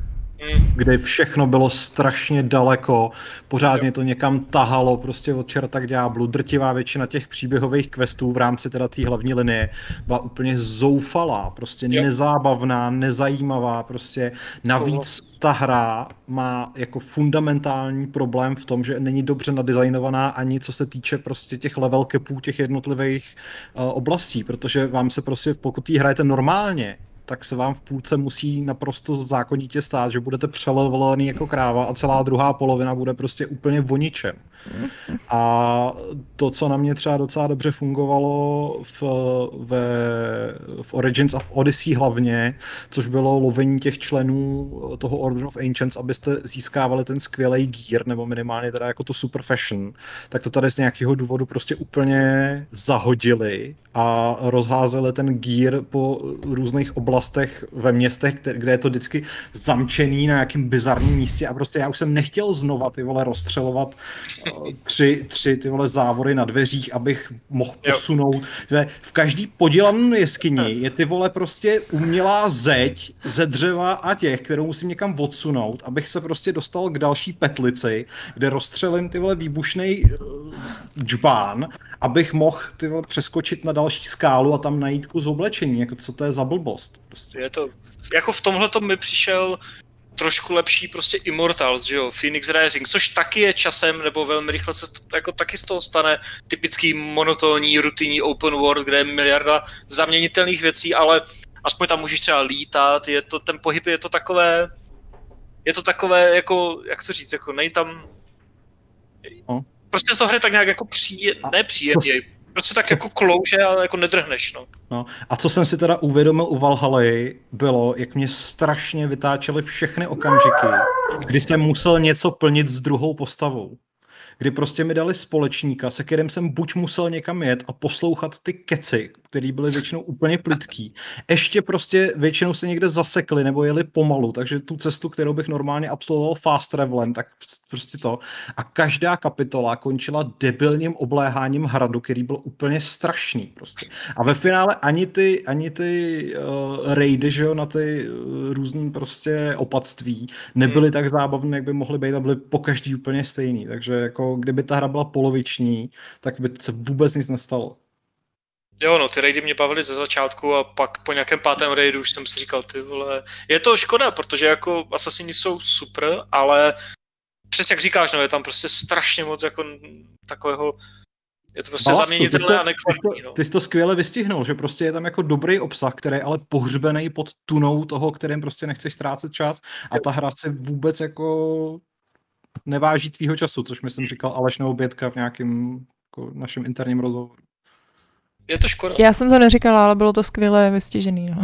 kde všechno bylo strašně daleko, pořádně to někam tahalo prostě od čerta k ďáblu. Drtivá většina těch příběhových questů v rámci teda té hlavní linie byla úplně zoufalá, prostě jo. nezábavná, nezajímavá, prostě navíc ta hra má jako fundamentální problém v tom, že není dobře nadizajnovaná ani co se týče prostě těch level capů těch jednotlivých uh, oblastí, protože vám se prostě, pokud jí hrajete normálně, tak se vám v půlce musí naprosto zákonitě stát, že budete přelevelovaný jako kráva a celá druhá polovina bude prostě úplně voničem. A to, co na mě třeba docela dobře fungovalo v, ve, v Origins a v Odyssey hlavně, což bylo lovení těch členů toho Order of Ancients, abyste získávali ten skvělý gear, nebo minimálně teda jako to super fashion, tak to tady z nějakého důvodu prostě úplně zahodili a rozházeli ten gear po různých oblastech ve městech, kde je to vždycky zamčený na nějakým bizarním místě a prostě já už jsem nechtěl znova ty vole rozstřelovat tři, tři ty vole závory na dveřích, abych mohl posunout. Tyhle, v každý podělané jeskyni je ty vole prostě umělá zeď ze dřeva a těch, kterou musím někam odsunout, abych se prostě dostal k další petlici, kde rozstřelím ty vole výbušnej uh, džbán, abych mohl ty vole přeskočit na další skálu a tam najít kus oblečení. Jako co to je za blbost? Prostě. Je to, jako v tomhle to mi přišel trošku lepší prostě Immortals, že jo, Phoenix Rising, což taky je časem, nebo velmi rychle se to, jako taky z toho stane typický monotónní, rutinní open world, kde je miliarda zaměnitelných věcí, ale aspoň tam můžeš třeba lítat, je to, ten pohyb je to takové, je to takové, jako, jak to říct, jako nej tam, no. prostě z toho hry tak nějak jako příje, ne příjemně, Prostě tak co... jako klouže, ale jako nedrhneš, no. no. A co jsem si teda uvědomil u Valhaly, bylo, jak mě strašně vytáčely všechny okamžiky, kdy jsem musel něco plnit s druhou postavou kdy prostě mi dali společníka, se kterým jsem buď musel někam jet a poslouchat ty keci, který byly většinou úplně plitký. Ještě prostě většinou se někde zasekli nebo jeli pomalu, takže tu cestu, kterou bych normálně absolvoval fast travelem, tak prostě to. A každá kapitola končila debilním obléháním hradu, který byl úplně strašný prostě. A ve finále ani ty, ani ty uh, raidy, že jo, na ty uh, různý prostě opatství nebyly hmm. tak zábavné, jak by mohly být a byly po každý úplně stejný. Takže jako kdyby ta hra byla poloviční, tak by se vůbec nic nestalo. Jo, no, ty raidy mě bavily ze začátku a pak po nějakém pátém raidu už jsem si říkal, ty vole, je to škoda, protože jako Assassini jsou super, ale přesně jak říkáš, no, je tam prostě strašně moc jako takového je to prostě zaměnitelné a nekvalitní. No. Ty jsi to skvěle vystihnul, že prostě je tam jako dobrý obsah, který je ale pohřbený pod tunou toho, kterým prostě nechceš ztrácet čas a ta hra se vůbec jako neváží tvýho času, což myslím říkal Aleš Neobětka v nějakém jako našem interním rozhovoru. Je to škoda. Já jsem to neříkala, ale bylo to skvěle vystižený. No.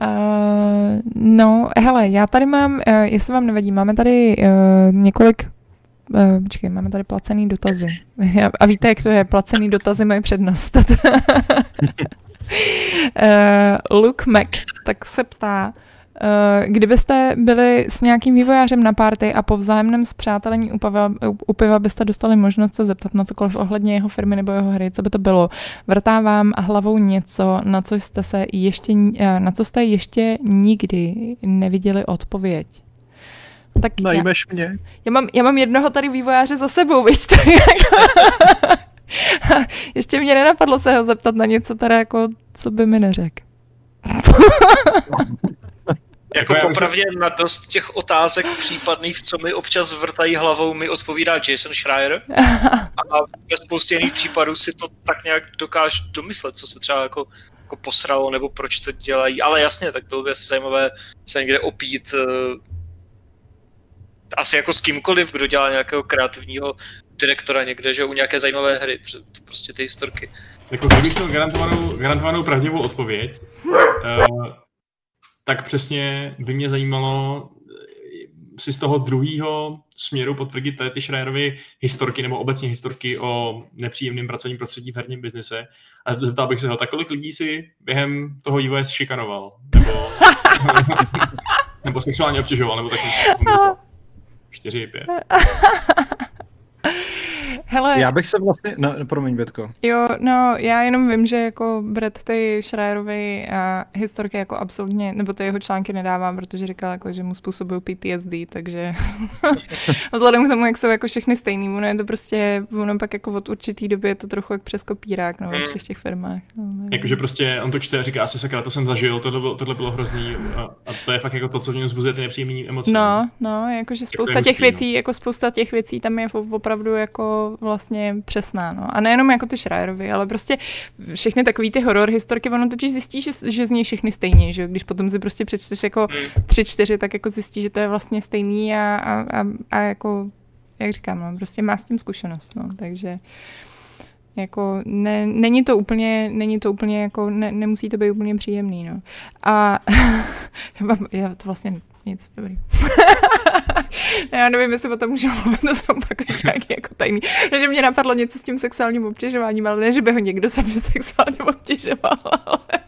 uh, no, hele, já tady mám, uh, jestli vám nevadí, máme tady uh, několik Uh, počkej, máme tady placený dotazy. A víte, jak to je? Placený dotazy mají přednost. uh, Luke Mac tak se ptá, kdybyste byli s nějakým vývojářem na párty a po vzájemném zpřátelení u piva, u piva byste dostali možnost se zeptat na cokoliv ohledně jeho firmy nebo jeho hry, co by to bylo? Vrtá vám hlavou něco, na co jste se ještě, eh, na co jste ještě nikdy neviděli odpověď? Tak Najmeš já, mě. Já mám, já mám jednoho tady vývojáře za sebou, víš, to jako... Ještě mě nenapadlo se ho zeptat na něco teda jako, co by mi neřekl. Jako popravdě na dost těch otázek případných, co mi občas vrtají hlavou, mi odpovídá Jason Schreier. A ve spoustě jiných případů si to tak nějak dokážu domyslet, co se třeba jako, jako posralo, nebo proč to dělají. Ale jasně, tak bylo by asi zajímavé se někde opít uh, asi jako s kýmkoliv, kdo dělá nějakého kreativního direktora někde, že u nějaké zajímavé hry, prostě ty historky. Jako kdybych měl garantovanou, garantovanou pravdivou odpověď, uh, tak přesně by mě zajímalo eh, si z toho druhého směru potvrdit tady ty Schreierovy historky nebo obecně historky o nepříjemném pracovním prostředí v herním biznise. A zeptal bych se ho, tak kolik lidí si během toho IVS šikanoval? Nebo, nebo sexuálně obtěžoval, nebo tak něco. Čtyři, pět. Hele, Já bych se vlastně, no, promiň, Bětko. jo, no, já jenom vím, že jako Brett ty Schreierovy uh, historky jako absolutně, nebo ty jeho články nedává, protože říkal, jako, že mu způsobují PTSD, takže vzhledem k tomu, jak jsou jako všechny stejný, ono je to prostě, ono pak jako od určitý doby je to trochu jak přes kopírák, no, ve všech těch firmách. No, Jakože prostě on to čte a říká si sakra, to jsem zažil, tohle bylo, tohle bylo hrozný a, a, to je fakt jako to, co v něm zbuzuje ty nepříjemné emoce. No, no, jakože spousta je těch hustý, no. věcí, jako spousta těch věcí tam je opravdu jako vlastně přesná, no. A nejenom jako ty Schreierovi, ale prostě všechny takový ty horor historky, ono totiž zjistí, že, že zní všechny stejně, že když potom si prostě přečteš jako tři, čtyři, tak jako zjistí, že to je vlastně stejný a, a, a, a jako, jak říkám, no, prostě má s tím zkušenost, no, takže jako ne, není to úplně, není to úplně jako, ne, nemusí to být úplně příjemný, no. A já, mám- já to vlastně nic, dobrý. já nevím, jestli o tom můžu mluvit, to jsou pak už nějaký jako tajný. Ne, že mě napadlo něco s tím sexuálním obtěžováním, ale ne, že by ho někdo se mě sexuálně obtěžoval, ale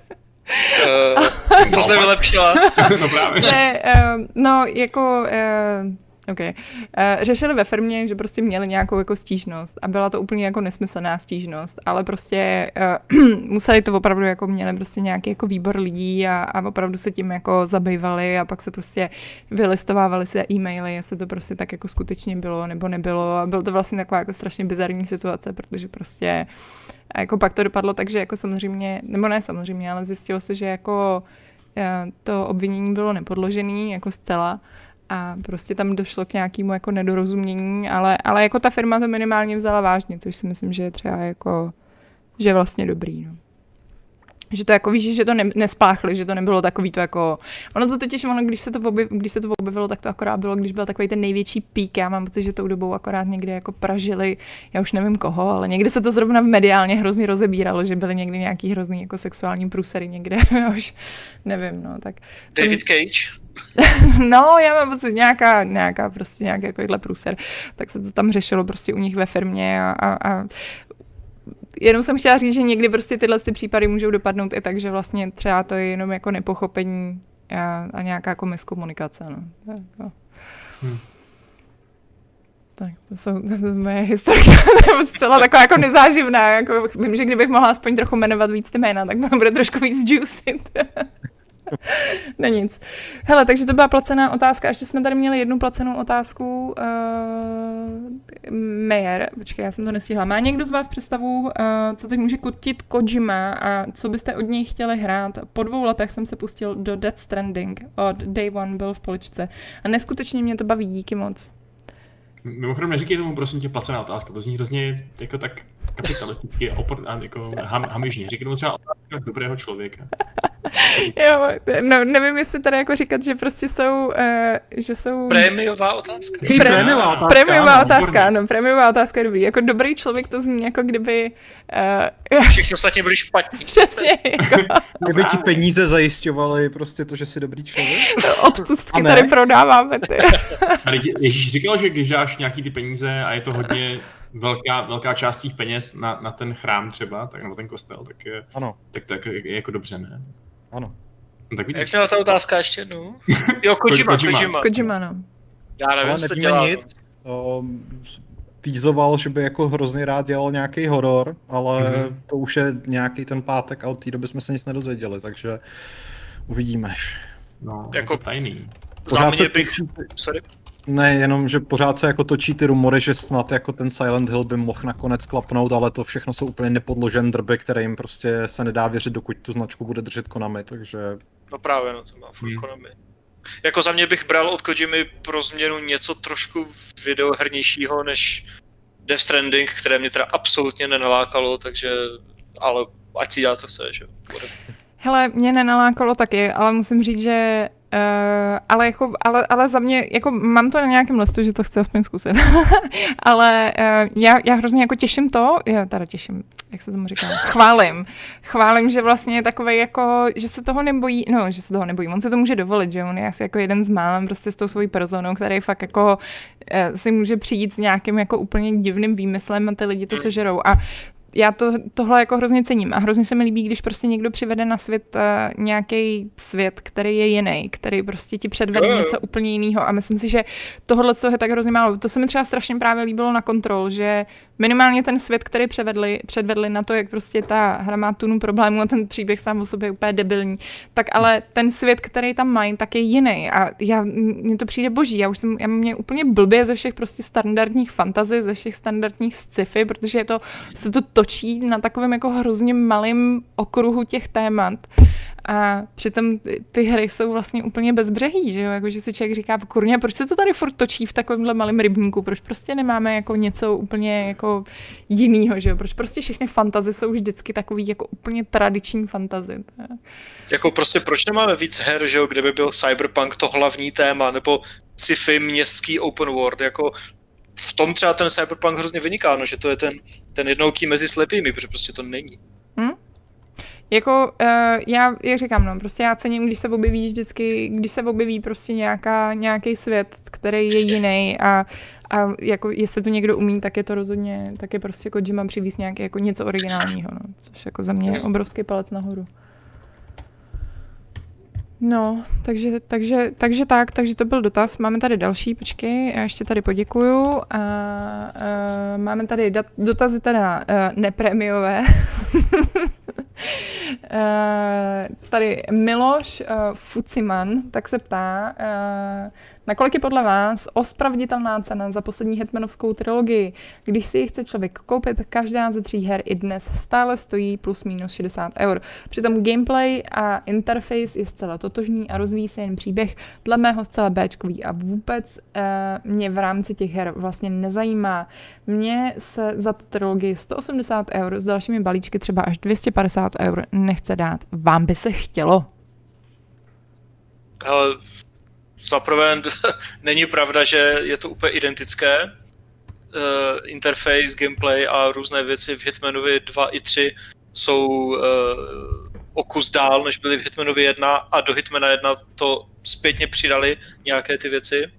Uh, to jste vylepšila. no právě. ne, uh, no jako... Uh, OK. Uh, řešili ve firmě, že prostě měli nějakou jako stížnost a byla to úplně jako nesmyslná stížnost, ale prostě uh, museli to opravdu jako měli prostě nějaký jako výbor lidí a, a opravdu se tím jako zabývali a pak se prostě vylistovávali se e-maily, jestli to prostě tak jako skutečně bylo nebo nebylo a bylo to vlastně taková jako strašně bizarní situace, protože prostě a jako pak to dopadlo tak, že jako samozřejmě, nebo ne samozřejmě, ale zjistilo se, že jako eh, to obvinění bylo nepodložený jako zcela a prostě tam došlo k nějakému jako nedorozumění, ale, ale jako ta firma to minimálně vzala vážně, což si myslím, že je třeba jako, že vlastně dobrý, no. Že to jako víš, že to ne, nespáchli, že to nebylo takový to jako... Ono to totiž, ono, když se to, objev, když se to objevilo, tak to akorát bylo, když byl takový ten největší pík. Já mám pocit, že tou dobou akorát někde jako pražili, já už nevím koho, ale někde se to zrovna mediálně hrozně rozebíralo, že byly někdy nějaký hrozný jako sexuální průsery někde, já už nevím, no, tak... David Cage. No, já mám pocit nějaká, nějaká prostě nějaký takovýhle průser, tak se to tam řešilo prostě u nich ve firmě a, a, a jenom jsem chtěla říct, že někdy prostě tyhle ty případy můžou dopadnout i tak, že vlastně třeba to je jenom jako nepochopení a, a nějaká jako miskomunikace, no. Tak, jo. Hm. Tak to jsou, to jsou moje historky, to je zcela taková jako nezáživná, jako vím, že kdybych mohla aspoň trochu jmenovat víc ty jména, tak to bude trošku víc juicy. Ne nic. Hele, takže to byla placená otázka. Ještě jsme tady měli jednu placenou otázku. Uh, Mayer, počkej, já jsem to nestihla. Má někdo z vás představu, uh, co teď může kutit Kojima a co byste od něj chtěli hrát? Po dvou letech jsem se pustil do Death Stranding. Od Day One byl v poličce. A neskutečně mě to baví, díky moc. Mimochodem neříkej tomu prosím tě placená otázka, to zní hrozně jako tak kapitalisticky a, opor, a jako ham, hamižně. Říkej tomu třeba otázka dobrého člověka. Jo, no, nevím, jestli tady jako říkat, že prostě jsou, uh, že jsou... Prémiová otázka. Prémiová otázka, Prémiová ano, otázka, ano, prémiová otázka je dobrý. Jako dobrý člověk to zní jako kdyby... Uh, Všichni ostatní byli špatní. přesně, jako Kdyby ti peníze zajišťovaly prostě to, že jsi dobrý člověk. odpustky tady prodáváme. Ty. Ježíš říkal, že když dáš nějaký ty peníze a je to hodně velká, velká část tvých peněz na, na ten chrám třeba, tak nebo ten kostel, tak, je, Ano, tak, tak je, je jako dobře, ne? ano. No, tak Jak se na ta otázka ještě jednou? Jo, Kojima, Kojima. Kojima. Kojima, no. Já nevím, co dělá. nic. O, týzoval, že by jako hrozně rád dělal nějaký horor, ale Mhm. mm-hmm. to už je nějaký ten pátek a od té doby jsme se nic nedozvěděli, takže uvidíme. No, Jako- jako tajný. Za Pořád se mě bych... točí, Sorry. Ne, jenom, že pořád se jako točí ty rumory, že snad jako ten Silent Hill by mohl nakonec klapnout, ale to všechno jsou úplně nepodložen drby, kterým prostě se nedá věřit, dokud tu značku bude držet Konami, takže No právě, no, to má furt Hmm. Konami. Jako za mě bych bral od Kojimy pro změnu něco trošku videohernějšího než Death Stranding, které mě teda absolutně nenalákalo, takže, ale ať si dělá, co chce, že. Hele, mě nenalákalo taky, ale musím říct, že Uh, ale, jako, ale, ale za mě, jako mám to na nějakém listu, že to chci aspoň zkusit. ale uh, já, já hrozně jako těším to, já teda těším, jak se tomu říká, chválím. Chválím, že vlastně je takový jako, že se toho nebojí, no, že se toho nebojí, on se to může dovolit, že on je asi jako jeden z málem prostě s tou svojí personou, který fakt jako uh, si může přijít s nějakým jako úplně divným výmyslem a ty lidi to sežerou. A já to, tohle jako hrozně cením a hrozně se mi líbí, když prostě někdo přivede na svět uh, nějaký svět, který je jiný, který prostě ti předvede Jo, jo. něco úplně jiného a myslím si, že tohle je tak hrozně málo. To se mi třeba strašně právě líbilo na kontrol, že minimálně ten svět, který převedli, předvedli na to, jak prostě ta hra má tunu problémů a ten příběh sám o sobě je úplně debilní, tak ale ten svět, který tam mají, tak je jiný a já, mně to přijde boží, já už jsem, já mě úplně blbě ze všech prostě standardních fantazy, ze všech standardních sci-fi, protože je to, se to točí na takovém jako hrozně malém okruhu těch témat. A přitom ty, ty hry jsou vlastně úplně bezbřehý, že jo? Jako, že si člověk říká, kurně, proč se to tady furt točí v takovémhle malém rybníku? Proč prostě nemáme jako něco úplně jako jinýho, že jo? Proč prostě všechny fantazy jsou vždycky takový jako úplně tradiční fantazy? Jako prostě proč nemáme víc her, že jo, kde by byl Cyberpunk to hlavní téma, nebo sci-fi městský open world, jako v tom třeba ten Cyberpunk hrozně vyniká, no, že to je ten, ten jednouký mezi slepými, protože prostě to není. Jako uh, já, jak říkám, no, prostě já cením, když se objeví vždycky, když se objeví prostě nějaká, nějaký svět, který je jiný a, a jako jestli to někdo umí, tak je to rozhodně, tak je prostě jako Jima přivíz nějaké jako něco originálního, no, což jako za mě je obrovský palec nahoru. No, takže, takže, takže tak, takže to byl dotaz. Máme tady další, počkej, já ještě tady poděkuju. A, a máme tady dat, dotazy teda uh, neprémiové. Eh, tady Miloš uh, Fuciman tak se ptá, uh, nakolik je podle vás ospravedlnitelná cena za poslední Hetmanovskou trilogii? Když si ji chce člověk koupit, každá ze tří her i dnes stále stojí plus minus 60 eur. Přitom gameplay a interface je zcela totožný a rozvíjí se jen příběh, dle mého zcela Bčkový a vůbec uh, mě v rámci těch her vlastně nezajímá. Mně se za tu trilogii 180 eur s dalšími balíčky třeba až 250 eur nechce dát. Vám by se chtělo? Ale zaprvé není pravda, že je to úplně identické. Uh, interface, gameplay a různé věci v Hitmanovi 2 i 3 jsou uh, o kus dál, než byly v Hitmanovi 1 a do Hitmana 1 to zpětně přidali nějaké ty věci.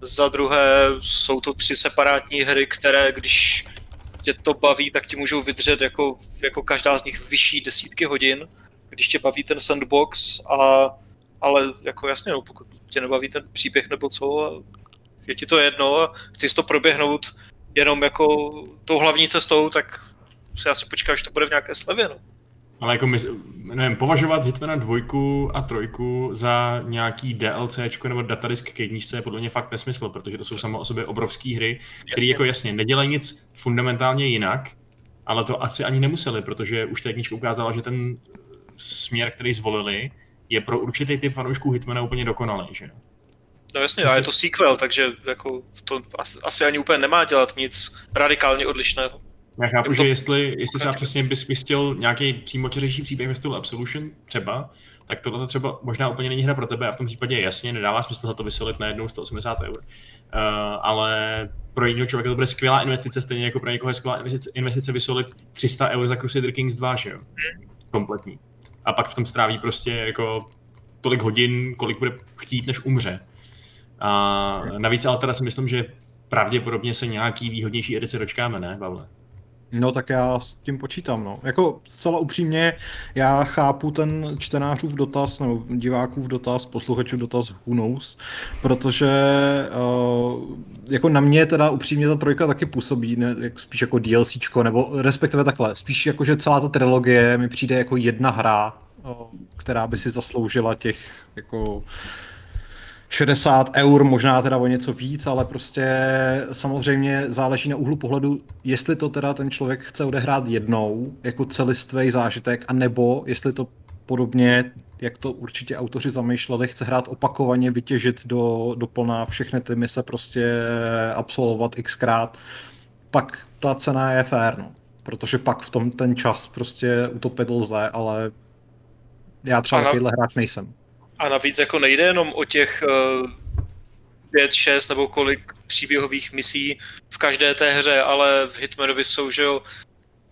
Za druhé jsou to tři separátní hry, které když tě to baví, tak ti můžou vydržet jako, jako každá z nich vyšší desítky hodin, když tě baví ten sandbox a ale jako jasně, no, pokud tě nebaví ten příběh nebo co, a je ti to jedno a chceš to proběhnout jenom jako tou hlavní cestou, tak si asi počkáš, že to bude v nějaké slevě, no. Ale jako my, nevím, považovat Hitmana dvojku a trojku za nějaký DLCčko nebo datadisk k jedničce je podle mě fakt nesmysl, protože to jsou samo o sobě obrovské hry, které jako jasně nedělají nic fundamentálně jinak, ale to asi ani nemuseli, protože už ta jednička ukázala, že ten směr, který zvolili, je pro určitý typ fanoušků Hitmana úplně dokonalý, že jo? No jasně, a je to sequel, takže jako to asi, asi ani úplně nemá dělat nic radikálně odlišného. Já chápu, To- že jestli, jestli třeba přesně bys, bys chtěl nějaký přímočařejší příběh ve stylu Absolution třeba, tak tohle třeba možná úplně není hra pro tebe a v tom případě jasně nedává smysl za to vysolit na jednou 180 eur. Uh, ale pro jiného člověka to bude skvělá investice, stejně jako pro někoho je skvělá investice, investice vysolit 300 eur za Crusader Kings 2, že jo? Kompletní. A pak v tom stráví prostě jako tolik hodin, kolik bude chtít, než umře. A navíc ale teda si myslím, že pravděpodobně se nějaký výhodnější edice dočkáme, ne, Pavle? No tak já s tím počítám, no. Jako zcela upřímně, já chápu ten čtenářův dotaz, nebo divákův dotaz, posluchačův dotaz, who knows, protože uh, jako na mě teda upřímně ta trojka taky působí, ne, jak, spíš jako DLCčko, nebo respektive takhle, spíš jako, že celá ta trilogie mi přijde jako jedna hra, uh, která by si zasloužila těch jako 60 eur, možná teda o něco víc, ale prostě samozřejmě záleží na úhlu pohledu, jestli to teda ten člověk chce odehrát jednou, jako celistvý zážitek, anebo jestli to podobně, jak to určitě autoři zamýšleli, chce hrát opakovaně, vytěžit do, do plná všechny ty mise, prostě absolvovat xkrát, pak ta cena je fér, no. Protože pak v tom ten čas prostě utopit lze, ale já třeba takovýhle hráč nejsem. A navíc jako nejde jenom o těch uh, pět, šest nebo kolik příběhových misí v každé té hře, ale v Hitmanovi jsou, že jo,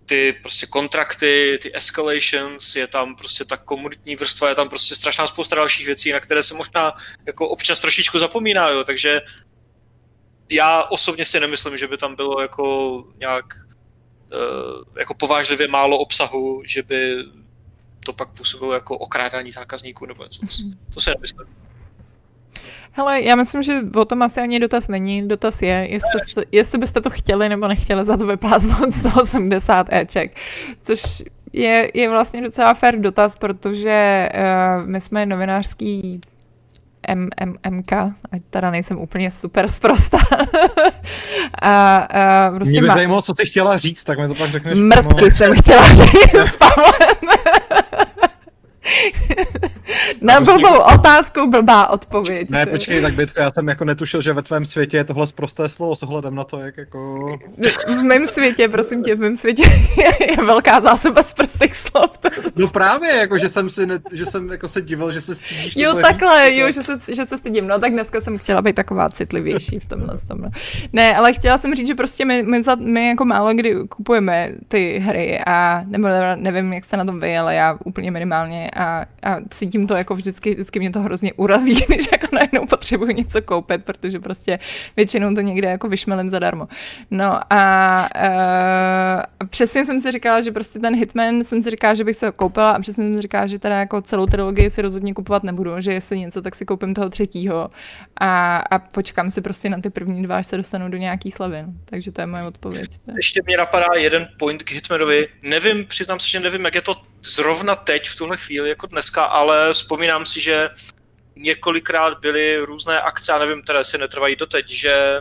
ty prostě kontrakty, ty escalations, je tam prostě ta komunitní vrstva, je tam prostě strašná spousta dalších věcí, na které se možná jako občas trošičku zapomíná, jo, takže já osobně si nemyslím, že by tam bylo jako nějak uh, jako povážlivě málo obsahu, že by to pak působilo jako okrádání zákazníků nebo něco. To si nemyslím. Hele, já myslím, že o tom asi ani dotaz není. Dotaz je, jestli, jste, jestli byste to chtěli nebo nechtěli za to vypláznout 180 Eček. Což je, je vlastně docela fair dotaz, protože uh, my jsme novinářský M, M, MK, ať teda nejsem úplně super zprostá. a, a prostě Mě by má... zajímalo, co jsi chtěla říct, tak mi to pak řekneš. Mrtky jsem chtěla říct, Na blbou otázku blbá odpověď. Ne, počkej, tak Bitko, já jsem jako netušil, že ve tvém světě je tohle prosté slovo s ohledem na to, jak jako... V mém světě, prosím tě, v mém světě je velká zásoba z prostých slov. No právě, jako, že jsem si, ne, že jsem jako se divil, že se stydíš. Jo, takhle, říct, jo, že se, že se stydím. No tak dneska jsem chtěla být taková citlivější v tomhle. tomhle. Ne, ale chtěla jsem říct, že prostě my, my, za, my jako málo kdy kupujeme ty hry a nebo nevím, jak jste na tom vy, ale já úplně minimálně a, a cítím to jako vždycky, vždycky mě to hrozně urazí, když jako najednou potřebuji něco koupit, protože prostě většinou to někde jako vyšmelím zadarmo. No a uh, přesně jsem si říkala, že prostě ten Hitman jsem si říkala, že bych se ho koupila a přesně jsem si říkala, že teda jako celou trilogii si rozhodně kupovat nebudu, že jestli něco, tak si koupím toho třetího a, a počkám si prostě na ty první dva, až se dostanu do nějaký slavy. No. Takže to je moje odpověď. Ještě mě napadá jeden point k Hitmanovi. Nevím, přiznám se, že nevím, jak je to zrovna teď, v tuhle chvíli, jako dneska, ale vzpomínám si, že několikrát byly různé akce, a nevím, které se netrvají doteď, že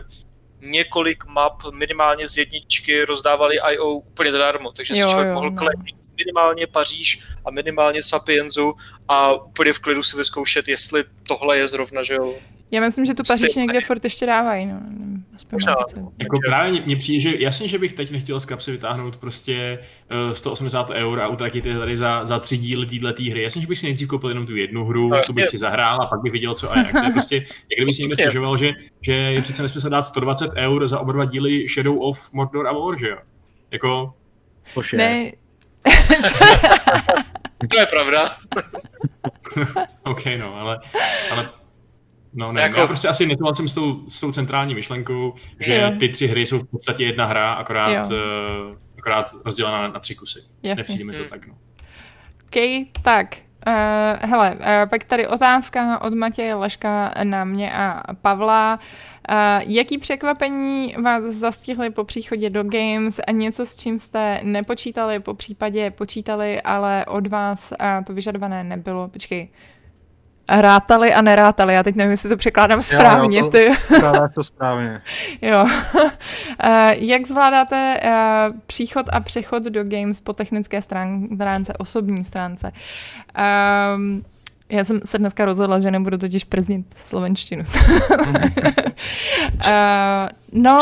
několik map minimálně z jedničky rozdávali IO úplně zadarmo, takže jo, si člověk jo, mohl no. klepit minimálně Paříž a minimálně Sapienzu a úplně v klidu si vyzkoušet, jestli tohle je zrovna, že jo, já myslím, že tu Paříž někde furt ještě dávají. No. Možná. Jako právě mně přijde, že jasně, že bych teď nechtěl z kapsy vytáhnout prostě uh, eh, 180 eur a utratit je tady za, za tři díly této hry. Jasně, že bych si nejdřív koupil jenom tu jednu hru, no, tu bych si zahrál a pak bych viděl, co a jak. To je prostě, jak kdyby si někdo stěžoval, že, že je přece nesmysl dát 120 eur za oba dva díly Shadow of Mordor a War, že jo? Jako... Poše. Ne. to je pravda. OK, no, ale, ale No ne, jako... já prostě asi nesouhlasím s tou, s tou centrální myšlenkou, že jo. ty tři hry jsou v podstatě jedna hra, akorát, uh, akorát rozdělená na, na tři kusy. Jasně. Nepřijde mi to hmm. tak, no. OK, tak. Uh, hele, uh, pak tady otázka od Matěje Leška na mě a Pavla. Uh, jaký překvapení vás zastihly po příchodě do Games a něco, s čím jste nepočítali, po případě počítali, ale od vás uh, to vyžadované nebylo? Počkej, rátali a nerátali. Já teď nevím, jestli to překládám správně. Jo, jo, to, to správně. jo. Eh, jak zvládáte eh, příchod a přechod do games po technické stránce, osobní stránce? Um, já jsem se dneska rozhodla, že nebudu totiž prznit slovenštinu. uh, no,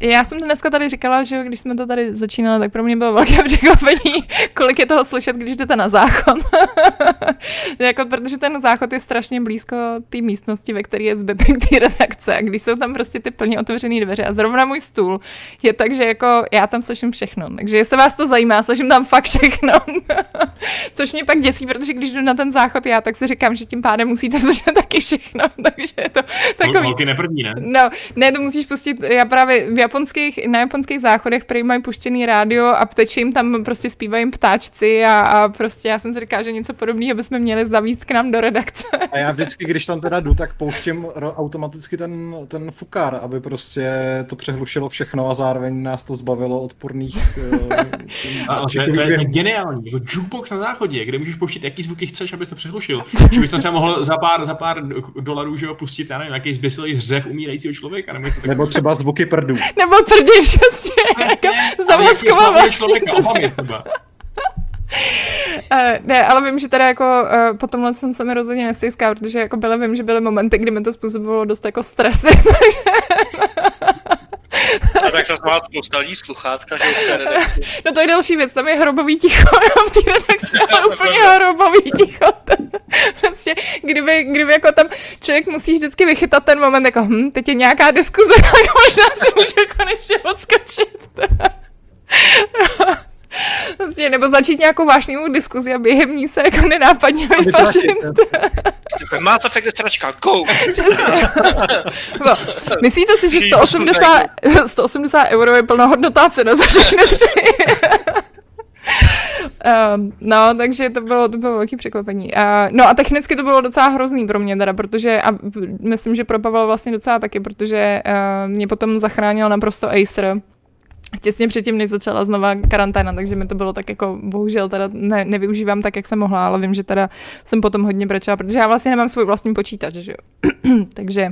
já jsem dneska tady říkala, že když jsme to tady začínali, tak pro mě bylo velké překvapení, kolik je toho slyšet, když jdete na záchod. jako, protože ten záchod je strašně blízko té místnosti, ve které je zbytek té redakce. A když jsou tam prostě ty plně otevřené dveře a zrovna můj stůl je tak, že jako já tam slyším všechno. Takže jestli vás to zajímá, slyším tam fakt všechno. Což mě pak děsí, protože když jdu na ten záchod já, tak si říkám, že tím pádem musíte slyšet taky všechno. Takže je to takový... Holky neprvní, ne? No, ne, to musíš pustit, já právě japonských, na japonských záchodech prý mají puštěný rádio a teče jim tam prostě zpívají ptáčci a, a prostě já jsem si říkala, že něco podobného bychom měli zavíst k nám do redakce. A já vždycky, když tam teda jdu, tak pouštím automaticky ten, ten fukár, aby prostě to přehlušilo všechno a zároveň nás to zbavilo odporných... Eh, a, to, je, to je geniální, jako jukebox na záchodě, kde můžeš pouštět jaký zvuky chceš, abys to přehlušil. Že bys to třeba mohl za pár, za pár dolarů že ho pustit, já nevím, nějaký zbysilý hřev umírajícího člověka. Nebo, nebo třeba zvuky prdů. Nebo prdí přesně, jako zamaskovat vlastně. Uh, ne, ale vím, že teda jako uh, po tomhle jsem se mi rozhodně nestýská, protože jako byly, vím, že byly momenty, kdy mi to způsobilo dost jako stresy, takže A tak zase má spousta lidí sluchátka, že v té redakci. No to je další věc, tam je hrobový ticho jo, v té redakci, ale úplně hrobový ticho. prostě, kdyby, kdyby jako tam člověk musí vždycky vychytat ten moment, jako hm, teď je nějaká diskuze, tak možná si může konečně odskočit. Prostě, nebo začít nějakou vášnivou diskuzi a během ní se jako nenápadně vypařit. Má co efekt stračka, go! no, myslíte si, že 180, 180 euro je plnohodnotná cena za všechny tři? Um, no, takže to bylo, to bylo velký překvapení. Uh, no a technicky to bylo docela hrozný pro mě teda, protože, a myslím, že pro Pavla vlastně docela taky, protože uh, mě potom zachránil naprosto Acer, těsně předtím, než začala znova karanténa, takže mi to bylo tak jako, bohužel teda ne, nevyužívám tak, jak jsem mohla, ale vím, že teda jsem potom hodně brečela, protože já vlastně nemám svůj vlastní počítač, že jo. takže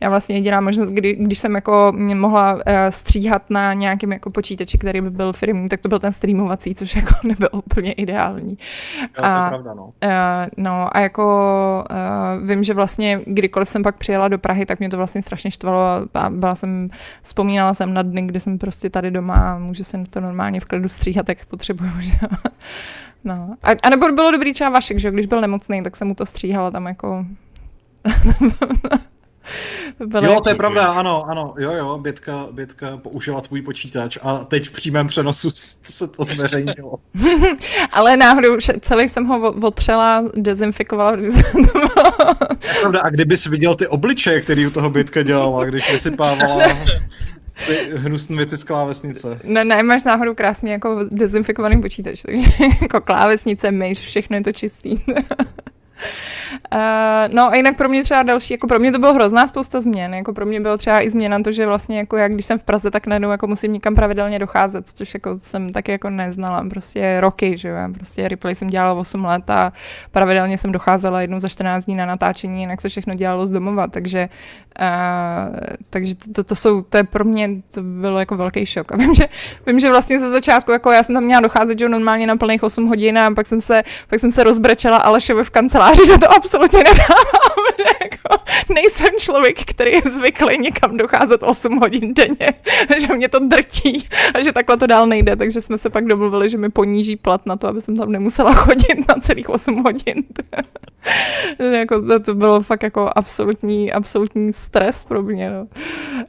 já vlastně jediná možnost, kdy, když jsem jako mohla uh, stříhat na nějakém jako počítači, který by byl firmní, tak to byl ten streamovací, což jako nebyl úplně ideální. Jo, a, to je pravda, no. Uh, no a jako uh, vím, že vlastně kdykoliv jsem pak přijela do Prahy, tak mě to vlastně strašně štvalo a byla jsem, vzpomínala jsem na dny, kdy jsem prostě tady doma a můžu se to normálně v klidu stříhat, jak potřebuju. Že? No. A, a nebo bylo dobrý třeba Vašek, že když byl nemocný, tak jsem mu to stříhala tam jako... to jo, to je pravda, ano, ano, jo, jo, Bětka, Bětka použila tvůj počítač a teď v přímém přenosu se to zveřejnilo. Ale náhodou celý jsem ho otřela, dezinfikovala. pravda, a kdybys viděl ty obličeje, který u toho Bětka dělala, když vysypávala ty hnusné věci z klávesnice. Ne, ne, máš náhodou krásně jako dezinfikovaný počítač, takže jako klávesnice, myš, všechno je to čistý. Uh, no a jinak pro mě třeba další, jako pro mě to bylo hrozná spousta změn, jako pro mě bylo třeba i změna to, že vlastně jako jak když jsem v Praze, tak najednou jako musím někam pravidelně docházet, což jako jsem taky jako neznala, prostě roky, že jo, prostě replay jsem dělala 8 let a pravidelně jsem docházela jednou za 14 dní na natáčení, jinak se všechno dělalo z domova, takže uh, takže to, to, to, jsou, to je pro mě, to bylo jako velký šok. A vím, že, vím, že vlastně ze začátku, jako já jsem tam měla docházet, že normálně na plných 8 hodin a pak jsem se, pak jsem se rozbrečela Alešovi v kanceláři, že to absolutně nedávám, že jako nejsem člověk, který je zvyklý někam docházet 8 hodin denně, že mě to drtí a že takhle to dál nejde, takže jsme se pak domluvili, že mi poníží plat na to, aby jsem tam nemusela chodit na celých 8 hodin. Jako, to, to bylo fakt jako absolutní, absolutní stres pro mě. No.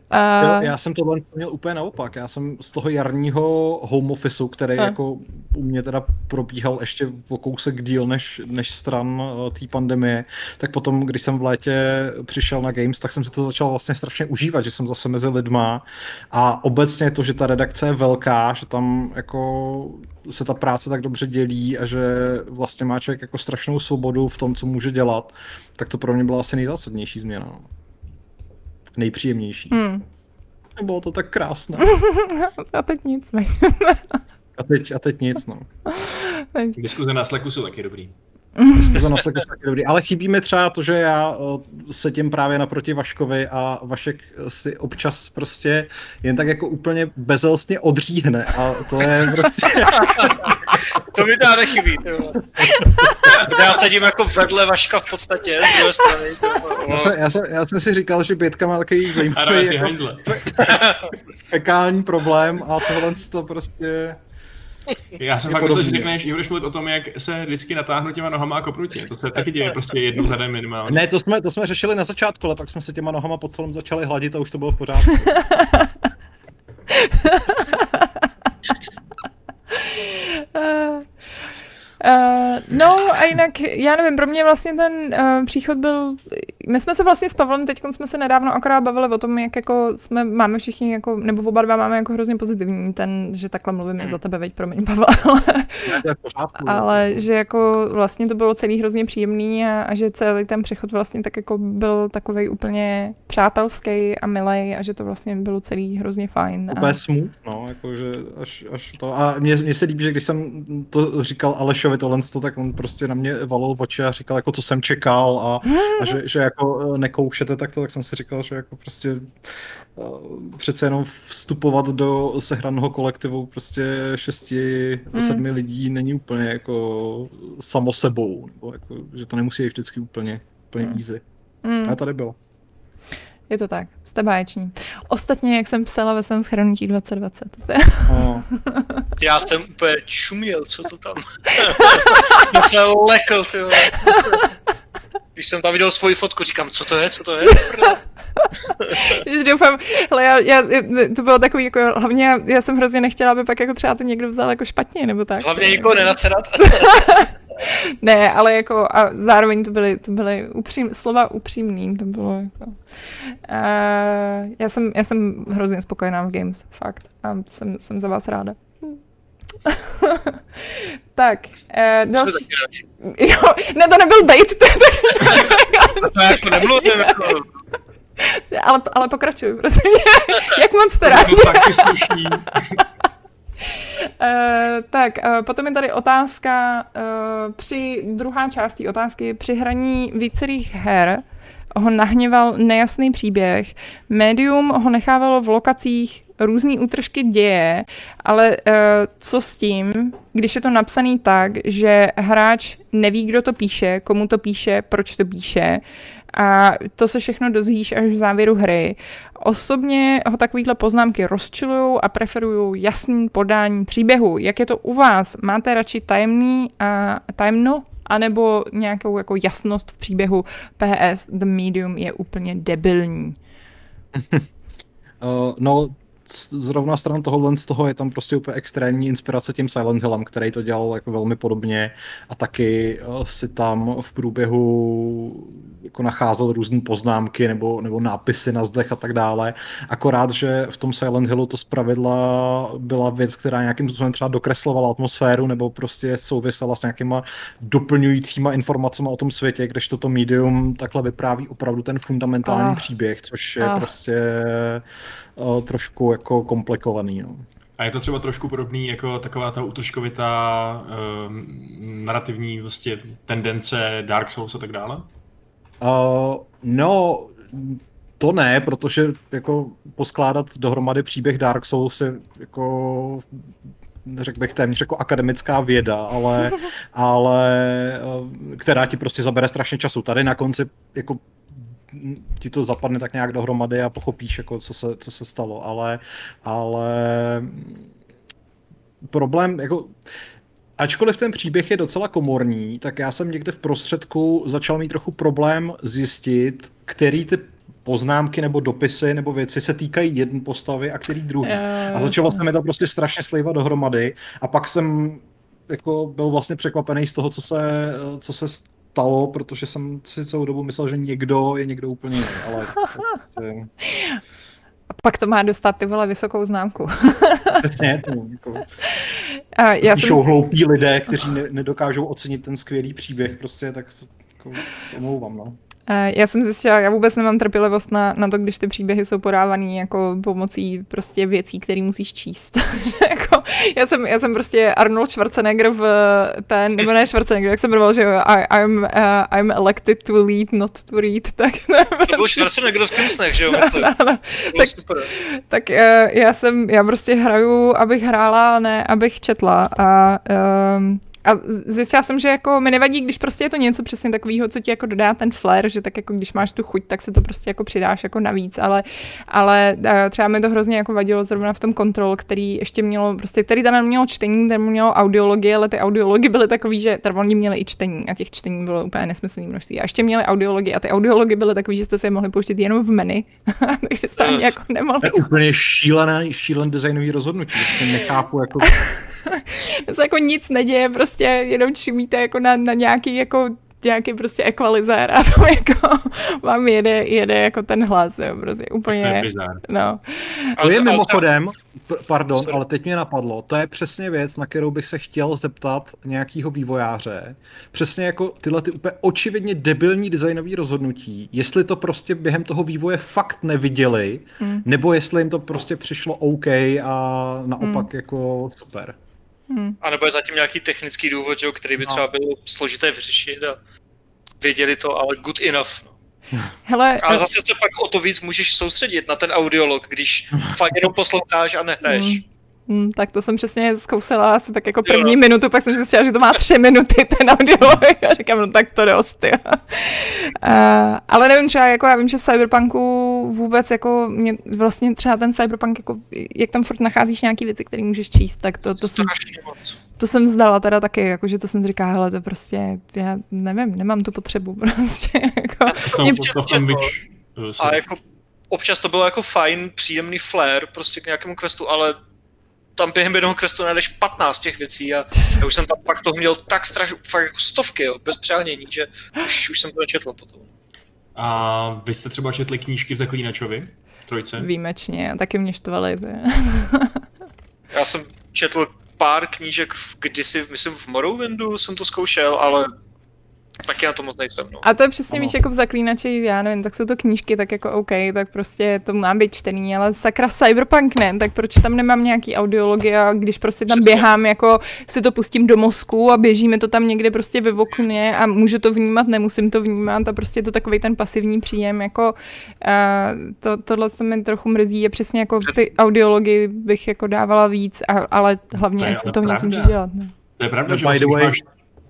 A... Jo, já jsem tohle měl úplně naopak. Já jsem z toho jarního home officeu, který a. jako u mě teda probíhal ještě o kousek díl než, než stran eh, té pandemie, tak potom, když jsem v létě přišel na Games, tak jsem si to začal vlastně strašně užívat, že jsem zase mezi lidma a obecně to, že ta redakce je velká, že tam jako se ta práce tak dobře dělí a že vlastně má člověk jako strašnou svobodu v tom, co může dělat, tak to pro mě byla asi nejzásadnější změna. No. Nejpříjemnější. Hmm. Bylo to tak krásné. a teď nic. a, teď, a teď nic, no. Diskuze na Slacku jsou taky dobrý. Diskuze na Slacku jsou taky dobrý. Ale chybí mi třeba to, že já sedím právě naproti Vaškovi a Vašek si občas prostě jen tak jako úplně bezelstně odříhne a to je prostě... to mi dá nechybí, Já sedím jako vedle Vaška v podstatě, z druhé strany. Já jsem, já, jsem, já jsem si říkal, že Bětka má takový zajímavý jako fekální problém a tohle to prostě... Já jsem fakt myslel, že řekneš, že budeš mluvit o tom, jak se vždycky natáhnu těma nohama a kopnutí. To se taky děje prostě jednou za den minimálně. Ne, to jsme, to jsme řešili na začátku, ale pak jsme se těma nohama pod celým začali hladit a už to bylo v pořádku. Uh, no a jinak, já nevím, pro mě vlastně ten uh, příchod byl, my jsme se vlastně s Pavlem, teď jsme se nedávno akorát bavili o tom, jak jako jsme, máme všichni, jako, nebo oba dva máme jako hrozně pozitivní ten, že takhle mluvím za tebe, veď, promiň Pavel, ale, ale že jako vlastně to bylo celý hrozně příjemný a, a, že celý ten přechod vlastně tak jako byl takový úplně přátelský a milý a že to vlastně bylo celý hrozně fajn. Úplně a... smut, no, jakože až, až to, a mně, mně se líbí, že když jsem to říkal Alešovi tohle, tak on prostě na mě valil v oči a říkal, jako co jsem čekal a, a že, že jako nekoušete takto, tak jsem si říkal, že jako prostě uh, přece jenom vstupovat do sehraného kolektivu prostě šesti, mm. sedmi lidí není úplně jako samo sebou, nebo jako, že to nemusí být vždycky úplně, úplně mm. easy. Mm. A tady bylo. Je to tak, jste báječní. Ostatně, jak jsem psala ve svém schrnutí 2020. No. Já jsem úplně čuměl, co to tam. to se lekl, ty vole. Když jsem tam viděl svoji fotku, říkám, co to je, co to je? Když doufám, hele, já, já, to bylo takový, jako, hlavně já, já, jsem hrozně nechtěla, aby pak jako třeba to někdo vzal jako špatně, nebo tak. Hlavně nikoho nenacerat. ne, ale jako a zároveň to byly, to byly upřím, slova upřímný, to bylo jako... Uh, já, jsem, já jsem hrozně spokojená v Games, fakt. A jsem, jsem za vás ráda. tak, uh, další... Jo, ne, to nebyl bait. To, to, to jako nebylo, jako... ale, ale pokračuj, prosím. Jak moc to rádi. Uh, tak, uh, potom je tady otázka, uh, při druhá část té otázky, při hraní vícerých her ho nahněval nejasný příběh, médium ho nechávalo v lokacích různý útržky děje, ale co s tím, když je to napsaný tak, že hráč neví, kdo to píše, komu to píše, proč to píše, a to se všechno dozvíš až v závěru hry. Osobně ho takovýhle poznámky rozčilují a preferují jasný podání příběhu. Jak je to u vás? Máte radši tajemný a tajemno? anebo nějakou jako jasnost v příběhu PS The Medium je úplně debilní? no, zrovna stran tohohle z toho je tam prostě úplně extrémní inspirace tím Silent Hillem, který to dělal jako velmi podobně a taky uh, si tam v průběhu jako nacházel různé poznámky nebo, nebo nápisy na zdech a tak dále. Akorát, že v tom Silent Hillu to zpravidla byla věc, která nějakým způsobem třeba dokreslovala atmosféru nebo prostě souvisela s nějakýma doplňujícíma informacemi o tom světě, když toto medium takhle vypráví opravdu ten fundamentální ah. příběh, což je ah. prostě uh, trošku jako komplikovaný. No. A je to třeba trošku podobný jako taková ta útržkovitá uh, narrativní vlastně tendence Dark Souls a tak dále? Uh, no, to ne, protože jako poskládat dohromady příběh Dark Souls je jako řekl bych téměř jako akademická věda, ale, ale která ti prostě zabere strašně času. Tady na konci jako ti to zapadne tak nějak dohromady a pochopíš, jako, co, se, co se stalo, ale, ale problém, jako ačkoliv ten příběh je docela komorní, tak já jsem někde v prostředku začal mít trochu problém zjistit, který ty poznámky nebo dopisy nebo věci se týkají jedné postavy a který druhý. A začalo se mi to prostě strašně slejvat dohromady a pak jsem jako byl vlastně překvapený z toho, co se, co se stalo, protože jsem si celou dobu myslel, že někdo je někdo úplně jiný, ale prostě... Pak to má dostat ty vole vysokou známku. Přesně, to jako... A já jsem... hloupí lidé, kteří ne, nedokážou ocenit ten skvělý příběh, prostě tak jako, omlouvám, no. Já jsem zjistila, já vůbec nemám trpělivost na, na to, když ty příběhy jsou podávaný jako pomocí prostě věcí, které musíš číst. jako, já, jsem, já jsem prostě Arnold Schwarzenegger v ten, nebo ne Schwarzenegger, jak jsem mluvil, že I, I'm, uh, I'm elected to lead, not to read. Tak ne, prostě... To byl Schwarzenegger v Simpsonech, že jo? Myslím. No, no. tak, super. tak uh, já jsem, já prostě hraju, abych hrála, ne abych četla. A um, a zjistila jsem, že jako mi nevadí, když prostě je to něco přesně takového, co ti jako dodá ten flair, že tak jako když máš tu chuť, tak se to prostě jako přidáš jako navíc, ale, ale eh, třeba mi to hrozně jako vadilo zrovna v tom kontrol, který ještě mělo, prostě, který tam mělo čtení, tam mělo audiologie, ale ty audiology byly takový, že tam oni měli i čtení a těch čtení bylo úplně nesmyslný množství. A ještě měli audiologie a ty audiology byly takový, že jste se je mohli pouštět jenom v menu, takže jste ani jako nemohli. To je úplně šílené, šílený designový rozhodnutí, nechápu, jako se jako nic neděje, prostě jenom čumíte jako na, na nějaký jako nějaký prostě ekvalizér a tam jako vám jede, jede jako ten hlas, jo, prostě úplně. To je no. To je mimochodem, pardon, ale teď mě napadlo, to je přesně věc, na kterou bych se chtěl zeptat nějakého vývojáře. Přesně jako tyhle ty úplně očividně debilní designové rozhodnutí, jestli to prostě během toho vývoje fakt neviděli, hmm. nebo jestli jim to prostě přišlo OK a naopak hmm. jako super. Hmm. A nebo je zatím nějaký technický důvod, že, který by no. třeba byl složité vyřešit a věděli to, ale good enough. No. Hele, ale zase se pak o to víc můžeš soustředit na ten audiolog, když fakt jenom posloucháš a nehraješ. Hmm. Hmm, tak to jsem přesně zkousala asi tak jako první jo. minutu, pak jsem zjistila, že to má tři minuty ten audiolog a říkám, no tak to dost, jo. Uh, ale nevím, třeba jako já vím, že v Cyberpunku vůbec jako mě vlastně třeba ten Cyberpunk, jako, jak tam furt nacházíš nějaký věci, které můžeš číst, tak to, to, jsem, to jsem vzdala teda taky, jako, že to jsem říká, hele, to prostě, já nevím, nemám tu potřebu prostě. Jako, to, mě, to, to, to, a jako občas to bylo jako fajn, příjemný flair prostě k nějakému questu, ale tam během jednoho questu najdeš 15 těch věcí a já už jsem tam pak toho měl tak strašně, fakt jako stovky, jo, bez přehánění, že už, už jsem to nečetl potom. A vy jste třeba četli knížky v Zaklínačovi? Trojce? Výjimečně, taky mě štvaly. já jsem četl pár knížek v, kdysi, myslím v Morrowindu jsem to zkoušel, ale Taky na to moc nejsem, no. A to je přesně, ano. víš, jako v zaklínači, já nevím, tak jsou to knížky, tak jako OK, tak prostě to má být čtený, ale sakra Cyberpunk ne, tak proč tam nemám nějaký audiology a když prostě tam přesně. běhám, jako si to pustím do mozku a běžíme to tam někde prostě ve okně a můžu to vnímat, nemusím to vnímat a prostě je to takový ten pasivní příjem, jako uh, to, tohle se mi trochu mrzí a přesně jako ty audiology bych jako dávala víc, a, ale hlavně to, jako to nic můžeš dělat. Ne? To je pravda, no, že by the way, máš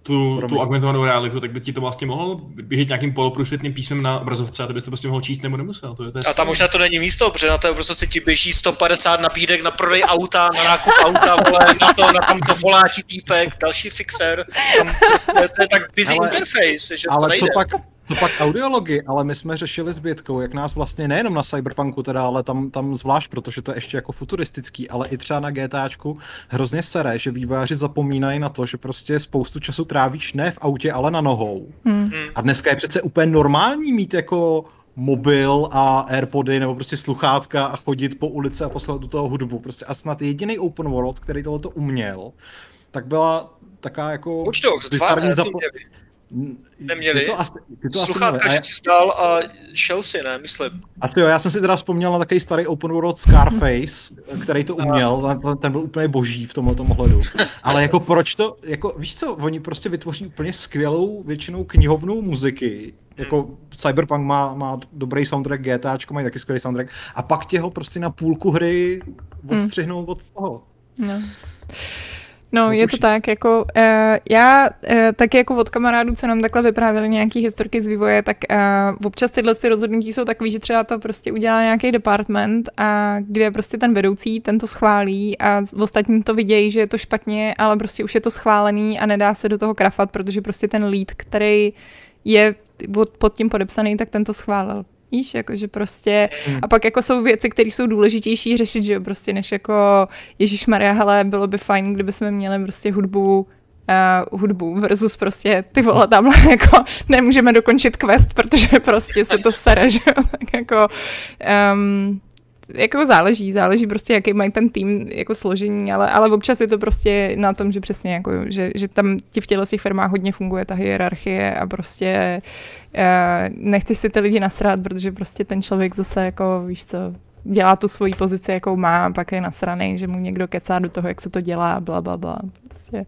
tu, tu augmentovanou realitu, tak by ti to vlastně mohl běžet nějakým poloprůsvětným písmem na obrazovce a ty bys to prostě mohl číst nebo nemusel. To je, to je a tam možná to není místo, protože na té obrazovce ti běží 150 nabídek na prodej auta, na nákup auta, vole, na to, na tam to voláčí týpek, další fixer. Tam, to, je, to je tak busy ale, interface, že ale to nejde. Co pak, co pak audiology, ale my jsme řešili s Bětkou, jak nás vlastně nejenom na Cyberpunku teda, ale tam, tam zvlášť, protože to je ještě jako futuristický, ale i třeba na GTAčku hrozně sere, že vývojáři zapomínají na to, že prostě spoustu času trávíš ne v autě, ale na nohou. Hmm. A dneska je přece úplně normální mít jako mobil a Airpody nebo prostě sluchátka a chodit po ulici a poslouchat do toho hudbu. Prostě a snad jediný open world, který tohle uměl, tak byla taká jako... Watch Dogs 2, zapo- Neměli. Ty to asi, ty to Sluchátka, že si stál a šel si, ne, myslím. A jo, já jsem si teda vzpomněl na takový starý open world Scarface, který to uměl, ten byl úplně boží v tomhle ohledu. Ale jako proč to, jako víš co, oni prostě vytvoří úplně skvělou většinou knihovnou muziky, jako hmm. Cyberpunk má, má dobrý soundtrack, GTAčko mají taky skvělý soundtrack, a pak tě ho prostě na půlku hry odstřihnou hmm. od toho. No. No, je to tak, jako uh, já uh, tak jako od kamarádů, co nám takhle vyprávěli nějaký historky z vývoje, tak uh, občas tyhle ty rozhodnutí jsou takový, že třeba to prostě udělá nějaký department a kde prostě ten vedoucí, ten to schválí a ostatní to vidějí, že je to špatně, ale prostě už je to schválený a nedá se do toho krafat, protože prostě ten lead, který je pod tím podepsaný, tak ten to schválil. Víš, jakože prostě, hmm. a pak jako jsou věci, které jsou důležitější řešit, že jo, prostě než jako Ježíš Maria, hele, bylo by fajn, kdyby jsme měli prostě hudbu uh, hudbu versus prostě ty vole tamhle jako nemůžeme dokončit quest, protože prostě se to sere, že jo, tak jako um, jako záleží, záleží prostě, jaký mají ten tým jako složení, ale, ale občas je to prostě na tom, že přesně jako, že, že tam ti v těchto těch firmách hodně funguje ta hierarchie a prostě uh, nechci si ty lidi nasrát, protože prostě ten člověk zase jako, víš co, dělá tu svoji pozici, jakou má, a pak je nasraný, že mu někdo kecá do toho, jak se to dělá, bla, bla, bla. Prostě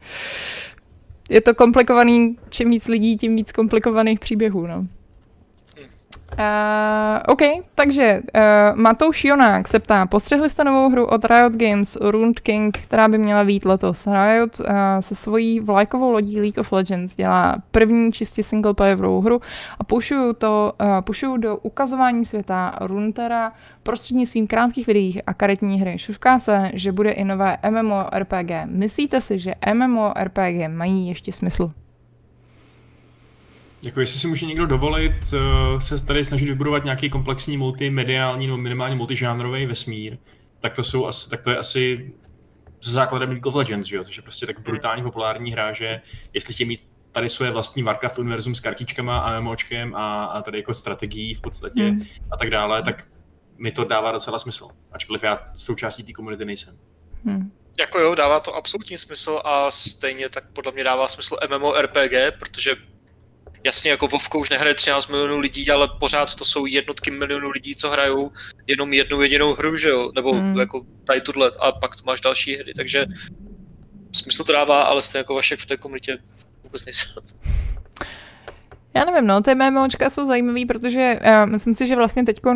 je to komplikovaný, čím víc lidí, tím víc komplikovaných příběhů, no. Uh, OK, takže uh, Matouš Jonák se ptá, postřehli jste novou hru od Riot Games, Rune King, která by měla být letos. Riot uh, se svojí vlajkovou lodí League of Legends dělá první čistě singleplayerovou hru a pušují to, uh, do ukazování světa Runeterra prostřednictvím krátkých videí a karetní hry. Šušká se, že bude i nové MMORPG. Myslíte si, že MMORPG mají ještě smysl? Jako jestli si může někdo dovolit uh, se tady snažit vybudovat nějaký komplexní multimediální nebo minimálně multižánrový vesmír, tak to, jsou asi, tak to je asi se základem League of Legends, že jo? což je prostě tak brutálně populární hra, že jestli chtějí mít tady svoje vlastní Warcraft univerzum s kartičkama a MMOčkem a, a tady jako strategií v podstatě hmm. a tak dále, tak mi to dává docela smysl, ačkoliv já součástí té komunity nejsem. Hmm. Jako jo, dává to absolutní smysl a stejně tak podle mě dává smysl MMORPG, protože jasně jako Vovko už nehraje 13 milionů lidí, ale pořád to jsou jednotky milionů lidí, co hrajou jenom jednu jedinou hru, že jo, nebo hmm. jako tady tuhle a pak tu máš další hry, takže smysl to dává, ale stejně jako Vašek v té komunitě vůbec nejsem. Já nevím, no, ty MMOčka jsou zajímavý, protože uh, myslím si, že vlastně teď, uh,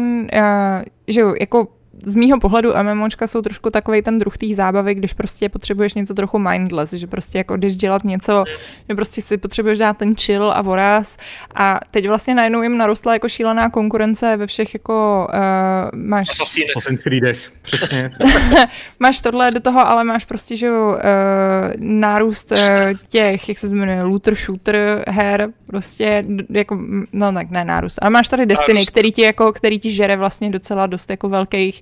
že jo, jako z mýho pohledu MMOčka jsou trošku takový ten druh té zábavy, když prostě potřebuješ něco trochu mindless, že prostě jako když dělat něco, že prostě si potřebuješ dát ten chill a voraz a teď vlastně najednou jim narostla jako šílená konkurence ve všech jako uh, máš... Assassin's Creedech, přesně. máš tohle do toho, ale máš prostě, že uh, nárůst uh, těch, jak se jmenuje, looter shooter her, prostě jako, no tak ne nárůst, ale máš tady Destiny, nárůst. který ti jako, který ti žere vlastně docela dost jako velkých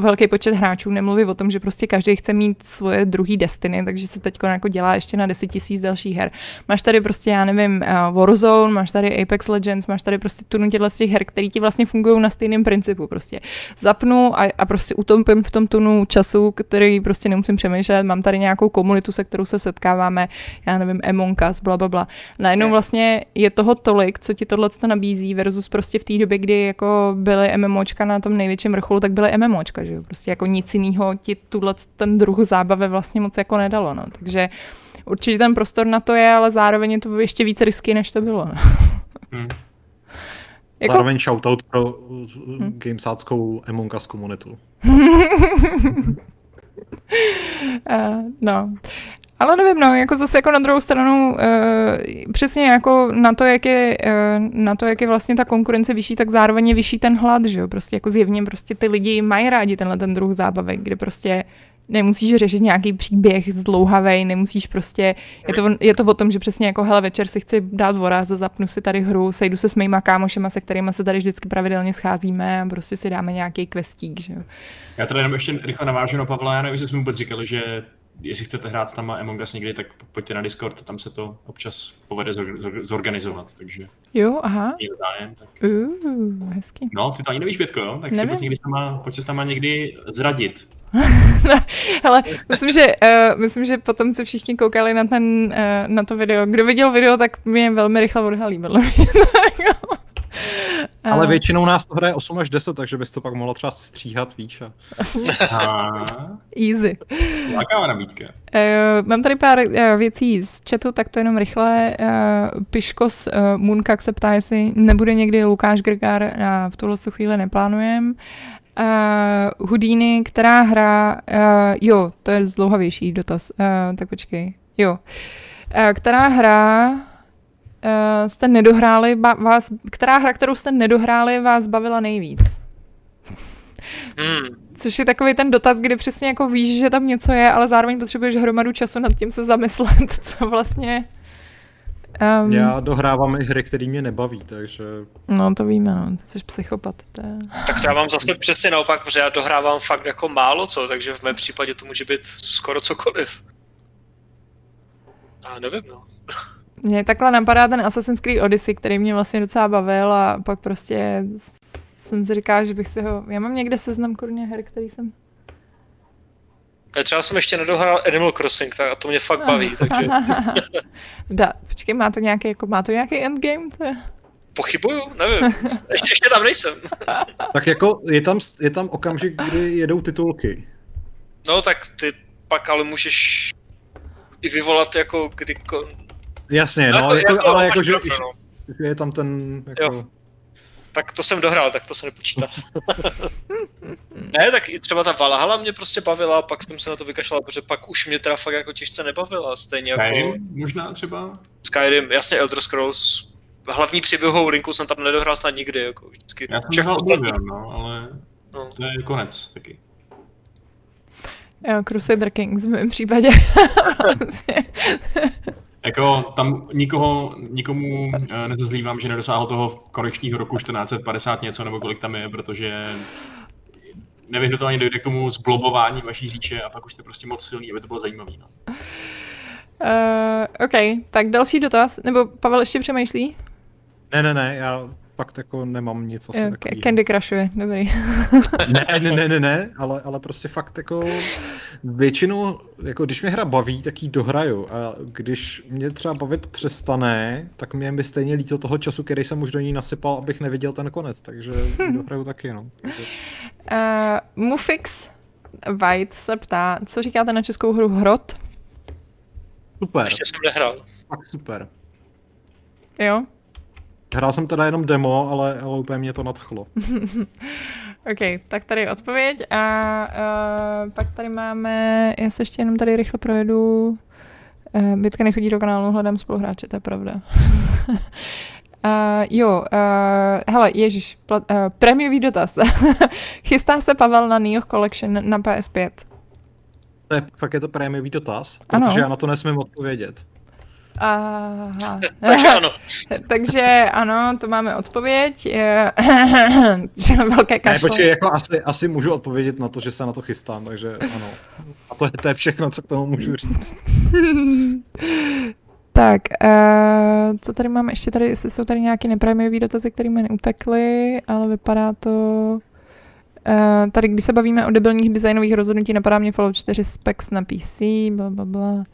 velký počet hráčů, nemluví o tom, že prostě každý chce mít svoje druhý destiny, takže se teď jako dělá ještě na 10 tisíc dalších her. Máš tady prostě, já nevím, eh, Warzone, máš tady Apex Legends, máš tady prostě tunu těchto z těch her, které ti vlastně fungují na stejném principu. Prostě zapnu a, a prostě utompím v tom tunu času, který prostě nemusím přemýšlet, mám tady nějakou komunitu, se kterou se setkáváme, já nevím, Among Us, bla, bla, bla. Najednou vlastně je toho tolik, co ti tohle nabízí versus prostě v té době, kdy jako byly MMOčka na tom největším vrcholu, tak byly MMOčka že jo? Prostě jako nic jiného ti tuhle ten druh zábavy vlastně moc jako nedalo, no. Takže určitě ten prostor na to je, ale zároveň je to ještě více risky, než to bylo, no. Hmm. Jako... Zároveň shoutout pro hmm. gamesáckou Among Us komunitu. uh, no. Ale nevím, no, jako zase jako na druhou stranu, uh, přesně jako na to, jak je, uh, na to, jak je vlastně ta konkurence vyšší, tak zároveň je vyšší ten hlad, že jo, prostě jako zjevně prostě ty lidi mají rádi tenhle ten druh zábavek, kde prostě nemusíš řešit nějaký příběh zdlouhavý, nemusíš prostě, je to, je to o tom, že přesně jako hele, večer si chci dát voraz, zapnu si tady hru, sejdu se s mýma kámošema, se kterými se tady vždycky pravidelně scházíme a prostě si dáme nějaký questík, že jo. Já tady jenom ještě rychle navážu na Pavla, já nevím, jestli jsme vůbec říkali, že jestli chcete hrát s náma Among Us někdy, tak pojďte na Discord, tam se to občas povede zorganizovat, takže... Jo, aha. Zájem, tak... Uh, hezky. No, ty to ani nevíš, Pětko, jo? Tak Nevím. si pojď, někdy s náma, pojď se s náma někdy zradit. Hele, myslím, že, uh, myslím, že potom, co všichni koukali na, ten, uh, na to video, kdo viděl video, tak mě velmi rychle odhalí, podle mě. Ale většinou nás to hraje 8 až 10, takže bys to pak mohla třeba stříhat víč. A... Easy. Jaká nabídka? Uh, mám tady pár uh, věcí z chatu, tak to jenom rychle. Uh, Piškos uh, Moonkak se ptá, jestli nebude někdy Lukáš Grgar, a v tuhle chvíli neplánujem. Uh, Houdini, která hra, uh, jo, to je zlouhavější dotaz, uh, tak počkej, jo. Uh, která hra uh, jste nedohráli, ba- vás, která hra, kterou jste nedohráli, vás bavila nejvíc? Hmm. Což je takový ten dotaz, kdy přesně jako víš, že tam něco je, ale zároveň potřebuješ hromadu času nad tím se zamyslet, co vlastně... Um, já dohrávám i hry, které mě nebaví, takže... No to víme, no, ty jsi psychopat. To je... Tak já mám zase přesně naopak, protože já dohrávám fakt jako málo co, takže v mém případě to může být skoro cokoliv. A nevím, no. Mně takhle napadá ten Assassin's Creed Odyssey, který mě vlastně docela bavil a pak prostě jsem si říkal, že bych si ho... Já mám někde seznam kurně her, který jsem... Já třeba jsem ještě nedohrál Animal Crossing, tak a to mě fakt baví, takže... da, počkej, má to nějaký, jako, má to nějaký endgame? To je... Pochybuju, nevím. Ještě, ještě tam nejsem. tak jako je tam, je tam okamžik, kdy jedou titulky. No tak ty pak ale můžeš i vyvolat jako kdy, Jasně, no, jako, jako, jako, ale jako, že, no. je tam ten, jako... Jo. Tak to jsem dohrál, tak to se nepočítá. ne, tak i třeba ta Valhalla mě prostě bavila, pak jsem se na to vykašlal, protože pak už mě teda fakt jako těžce nebavila, stejně Skyrim, jako... možná třeba? Skyrim, jasně Elder Scrolls, hlavní příběhovou linku jsem tam nedohrál snad nikdy, jako vždycky. Já jsem Všechno Oblivion, no, ale no. to je konec taky. Jo, Crusader Kings v mém případě. Jako tam nikoho, nikomu eh, nezazlívám, že nedosáhl toho konečního roku 1450 něco, nebo kolik tam je, protože nevyhnutelně dojde k tomu zblobování vaší říče a pak už jste prostě moc silný, aby to bylo zajímavý. No. Uh, OK, tak další dotaz, nebo Pavel ještě přemýšlí? Ne, ne, ne, já fakt jako nemám nic asi okay, takového. Candy Crushuje, dobrý. ne, ne, ne, ne, ne, ale, ale prostě fakt jako většinou, jako když mě hra baví, tak ji dohraju a když mě třeba bavit přestane, tak mě by stejně líto toho času, který jsem už do ní nasypal, abych neviděl ten konec, takže dohraju taky, no. Uh, Mufix White se ptá, co říkáte na českou hru Hrot? Super. Ještě jsem nehrál. Fakt super. Jo? Hrál jsem teda jenom demo, ale, ale úplně mě to nadchlo. OK, tak tady je odpověď a uh, pak tady máme, já se ještě jenom tady rychle projedu. Uh, Bitka nechodí do kanálu, hledám spoluhráče, to je pravda. uh, jo, uh, hele, ježiš, pla- uh, prémiový dotaz. Chystá se Pavel na Neo Collection na PS5? To je, fakt je to prémiový dotaz, Ano. protože já na to nesmím odpovědět. Aha. Takže ano. Takže ano, to máme odpověď. Velké Ne, kašle. počkej, jako asi, asi můžu odpovědět na to, že se na to chystám, takže ano. A to je, to je všechno, co k tomu můžu říct. Tak, uh, co tady máme ještě tady, jestli jsou tady nějaké neprémiové dotazy, které mi neutekly, ale vypadá to... Uh, tady, když se bavíme o debilních designových rozhodnutí, napadá mě Fallout 4 specs na PC, bla, bla, bla.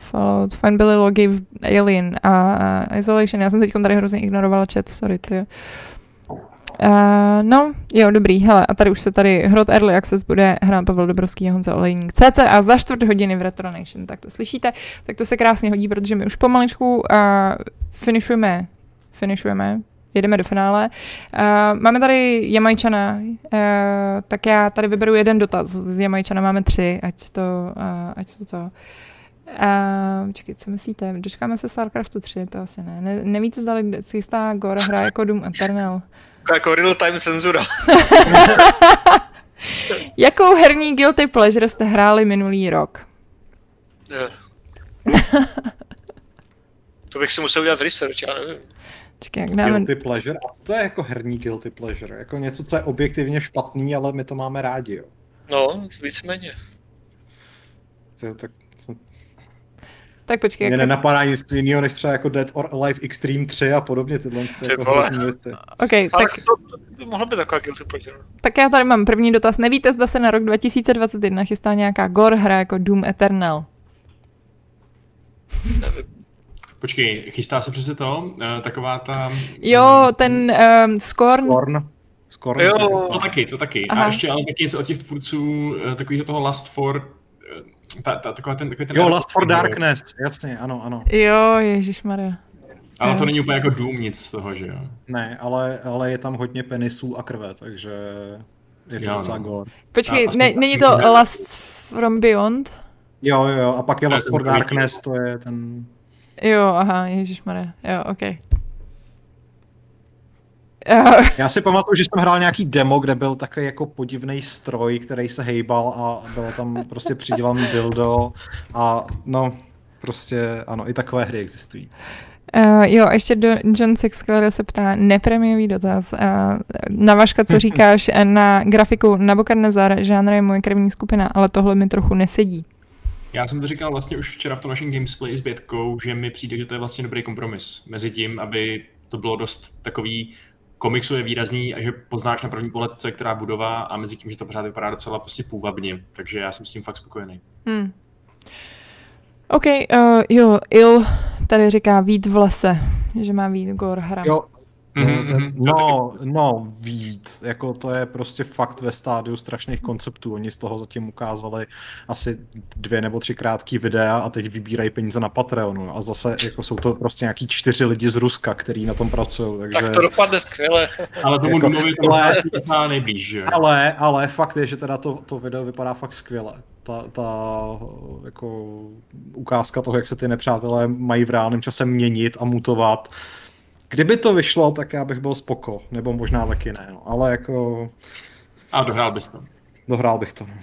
Fallout, Fine Billy Logi, Alien a uh, Isolation. Já jsem teď tady hrozně ignorovala chat, sorry, ty. Uh, no, jo, dobrý, hele, a tady už se tady Hrot Early Access bude hrát Pavel Dobrovský a Honza Olejník. CCA za čtvrt hodiny v Retro Nation, tak to slyšíte, tak to se krásně hodí, protože my už pomaličku uh, finišujeme, finišujeme, jedeme do finále. Uh, máme tady Jamajčana, uh, tak já tady vyberu jeden dotaz z Jamajčana, máme tři, ať to, uh, ať to to. Uh, počkej, co myslíte? Dočkáme se Starcraftu 3, to asi ne. ne nevíte, zda si jistá Gore hra jako Doom Eternal. Jako real time cenzura. Jakou herní guilty pleasure jste hráli minulý rok? To bych si musel udělat research, já nevím. Počkej, jak dáme... Guilty pleasure? A to je jako herní guilty pleasure. Jako něco, co je objektivně špatný, ale my to máme rádi, jo. No, víceméně. To, tak, Tak počkej, mě jak... nenapadá nic jiného, než třeba jako Dead or Alive Extreme 3 a podobně tyhle ty jako vole. hrozný věci. OK, Ale tak, to, to mohla být taková guilty pleasure. tak já tady mám první dotaz. Nevíte, zda se na rok 2021 chystá nějaká Gore hra jako Doom Eternal? Počkej, chystá se přece to? Uh, taková ta... Jo, ten um, Scorn. Scorn. Scorn. Jo. To taky, to taky. Aha. A ještě ale taky něco od těch tvůrců eh, takového toho Last for... Ta, ta, taková ten, takový ten Jo, Last for Darkness, jasně, ano, ano. Jo, Ježíš Maria. Ale to není úplně jako Doom nic z toho, že jo? Ne, ale, ale je tam hodně penisů a krve, takže je to Jo, docela no. gore. Počkej, A- a- ne, není to Last from Beyond? Jo, jo, jo, a pak je Last for Darkness, to je ten... Jo, aha, Ježíš Maria. Jo, OK. Já si pamatuju, že jsem hrál nějaký demo, kde byl takový jako podivný stroj, který se hejbal a bylo tam prostě přidělaný dildo a no, prostě ano, i takové hry existují. Uh, jo, a ještě do, John Sixclair se ptá, neprémiový dotaz. Uh, na Vaška, co říkáš eh, na grafiku Nabokadnezar, žánr je moje krevní skupina, ale tohle mi trochu nesedí. Já jsem to říkal vlastně už včera v tom našem gamesplay s Bětkou, že mi přijde, že to je vlastně dobrý kompromis mezi tím, aby to bylo dost takový komiksově výrazný a že poznáš na první pohled, co je která budova a mezi tím, že to pořád vypadá docela prostě půvabně. Takže já jsem s tím fakt spokojený. Hmm. OK, uh, jo, Il tady říká vít v lese, že má vít Gor hra. Jo, Mhm, to, ten, mhm, no, no, víc, jako to je prostě fakt ve stádiu strašných konceptů. Oni z toho zatím ukázali asi dvě nebo tři krátké videa a teď vybírají peníze na Patreonu. A zase jako jsou to prostě nějaký čtyři lidi z Ruska, který na tom pracují. Takže... Tak to dopadne skvěle. Ale tomu Jako- Doomovi to ale- nejblíž? Ale, ale fakt je, že teda to, to video vypadá fakt skvěle. Ta, ta jako ukázka toho, jak se ty nepřátelé mají v reálném čase měnit a mutovat. Kdyby to vyšlo, tak já bych byl spoko, nebo možná taky ne, no. ale jako A dohrál bys to. dohrál bych to. no.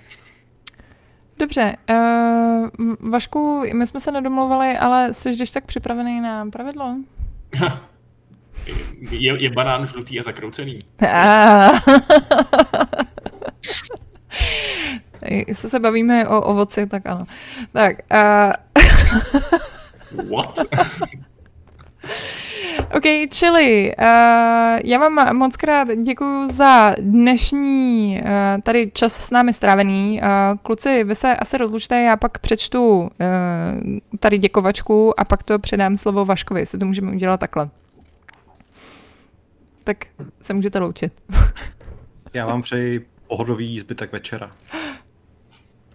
Dobře, uh, Vašku, my jsme se nedomluvali, ale jsi když tak připravený na pravidlo? je, je banán žlutý a zakroucený. Jestli se bavíme o ovoci, tak ano. Tak, uh, What? OK, čili uh, já vám moc krát děkuji za dnešní uh, tady čas s námi strávený. Uh, kluci, vy se asi rozlučte, já pak přečtu uh, tady děkovačku a pak to předám slovo Vaškovi, jestli to můžeme udělat takhle. Tak se můžete loučit. Já vám přeji pohodový zbytek večera.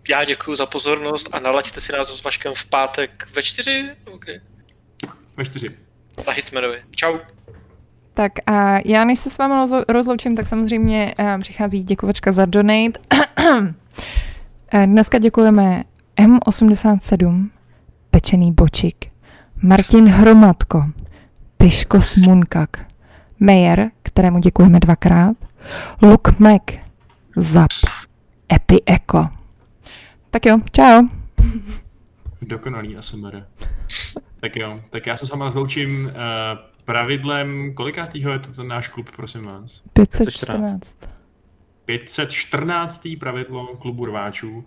Já děkuji za pozornost a nalaďte si nás s Vaškem v pátek ve čtyři? Okay. Ve čtyři. Na Hitmanovi. Čau. Tak a já než se s vámi rozlou- rozloučím, tak samozřejmě uh, přichází děkovačka za donate. Eh, Dneska děkujeme M87, Pečený bočik, Martin Hromadko, Piško Smunkak, Meyer, kterému děkujeme dvakrát, Luke Mac, Zap, Epi Eko. Tak jo, čau. Dokonalý ASMR. Tak jo, tak já se s váma rozloučím uh, pravidlem, kolikátýho je to ten náš klub, prosím vás? 514. 514. pravidlo klubu rváčů,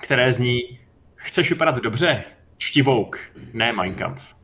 které zní, chceš vypadat dobře, čti Vogue, ne Mein Kampf.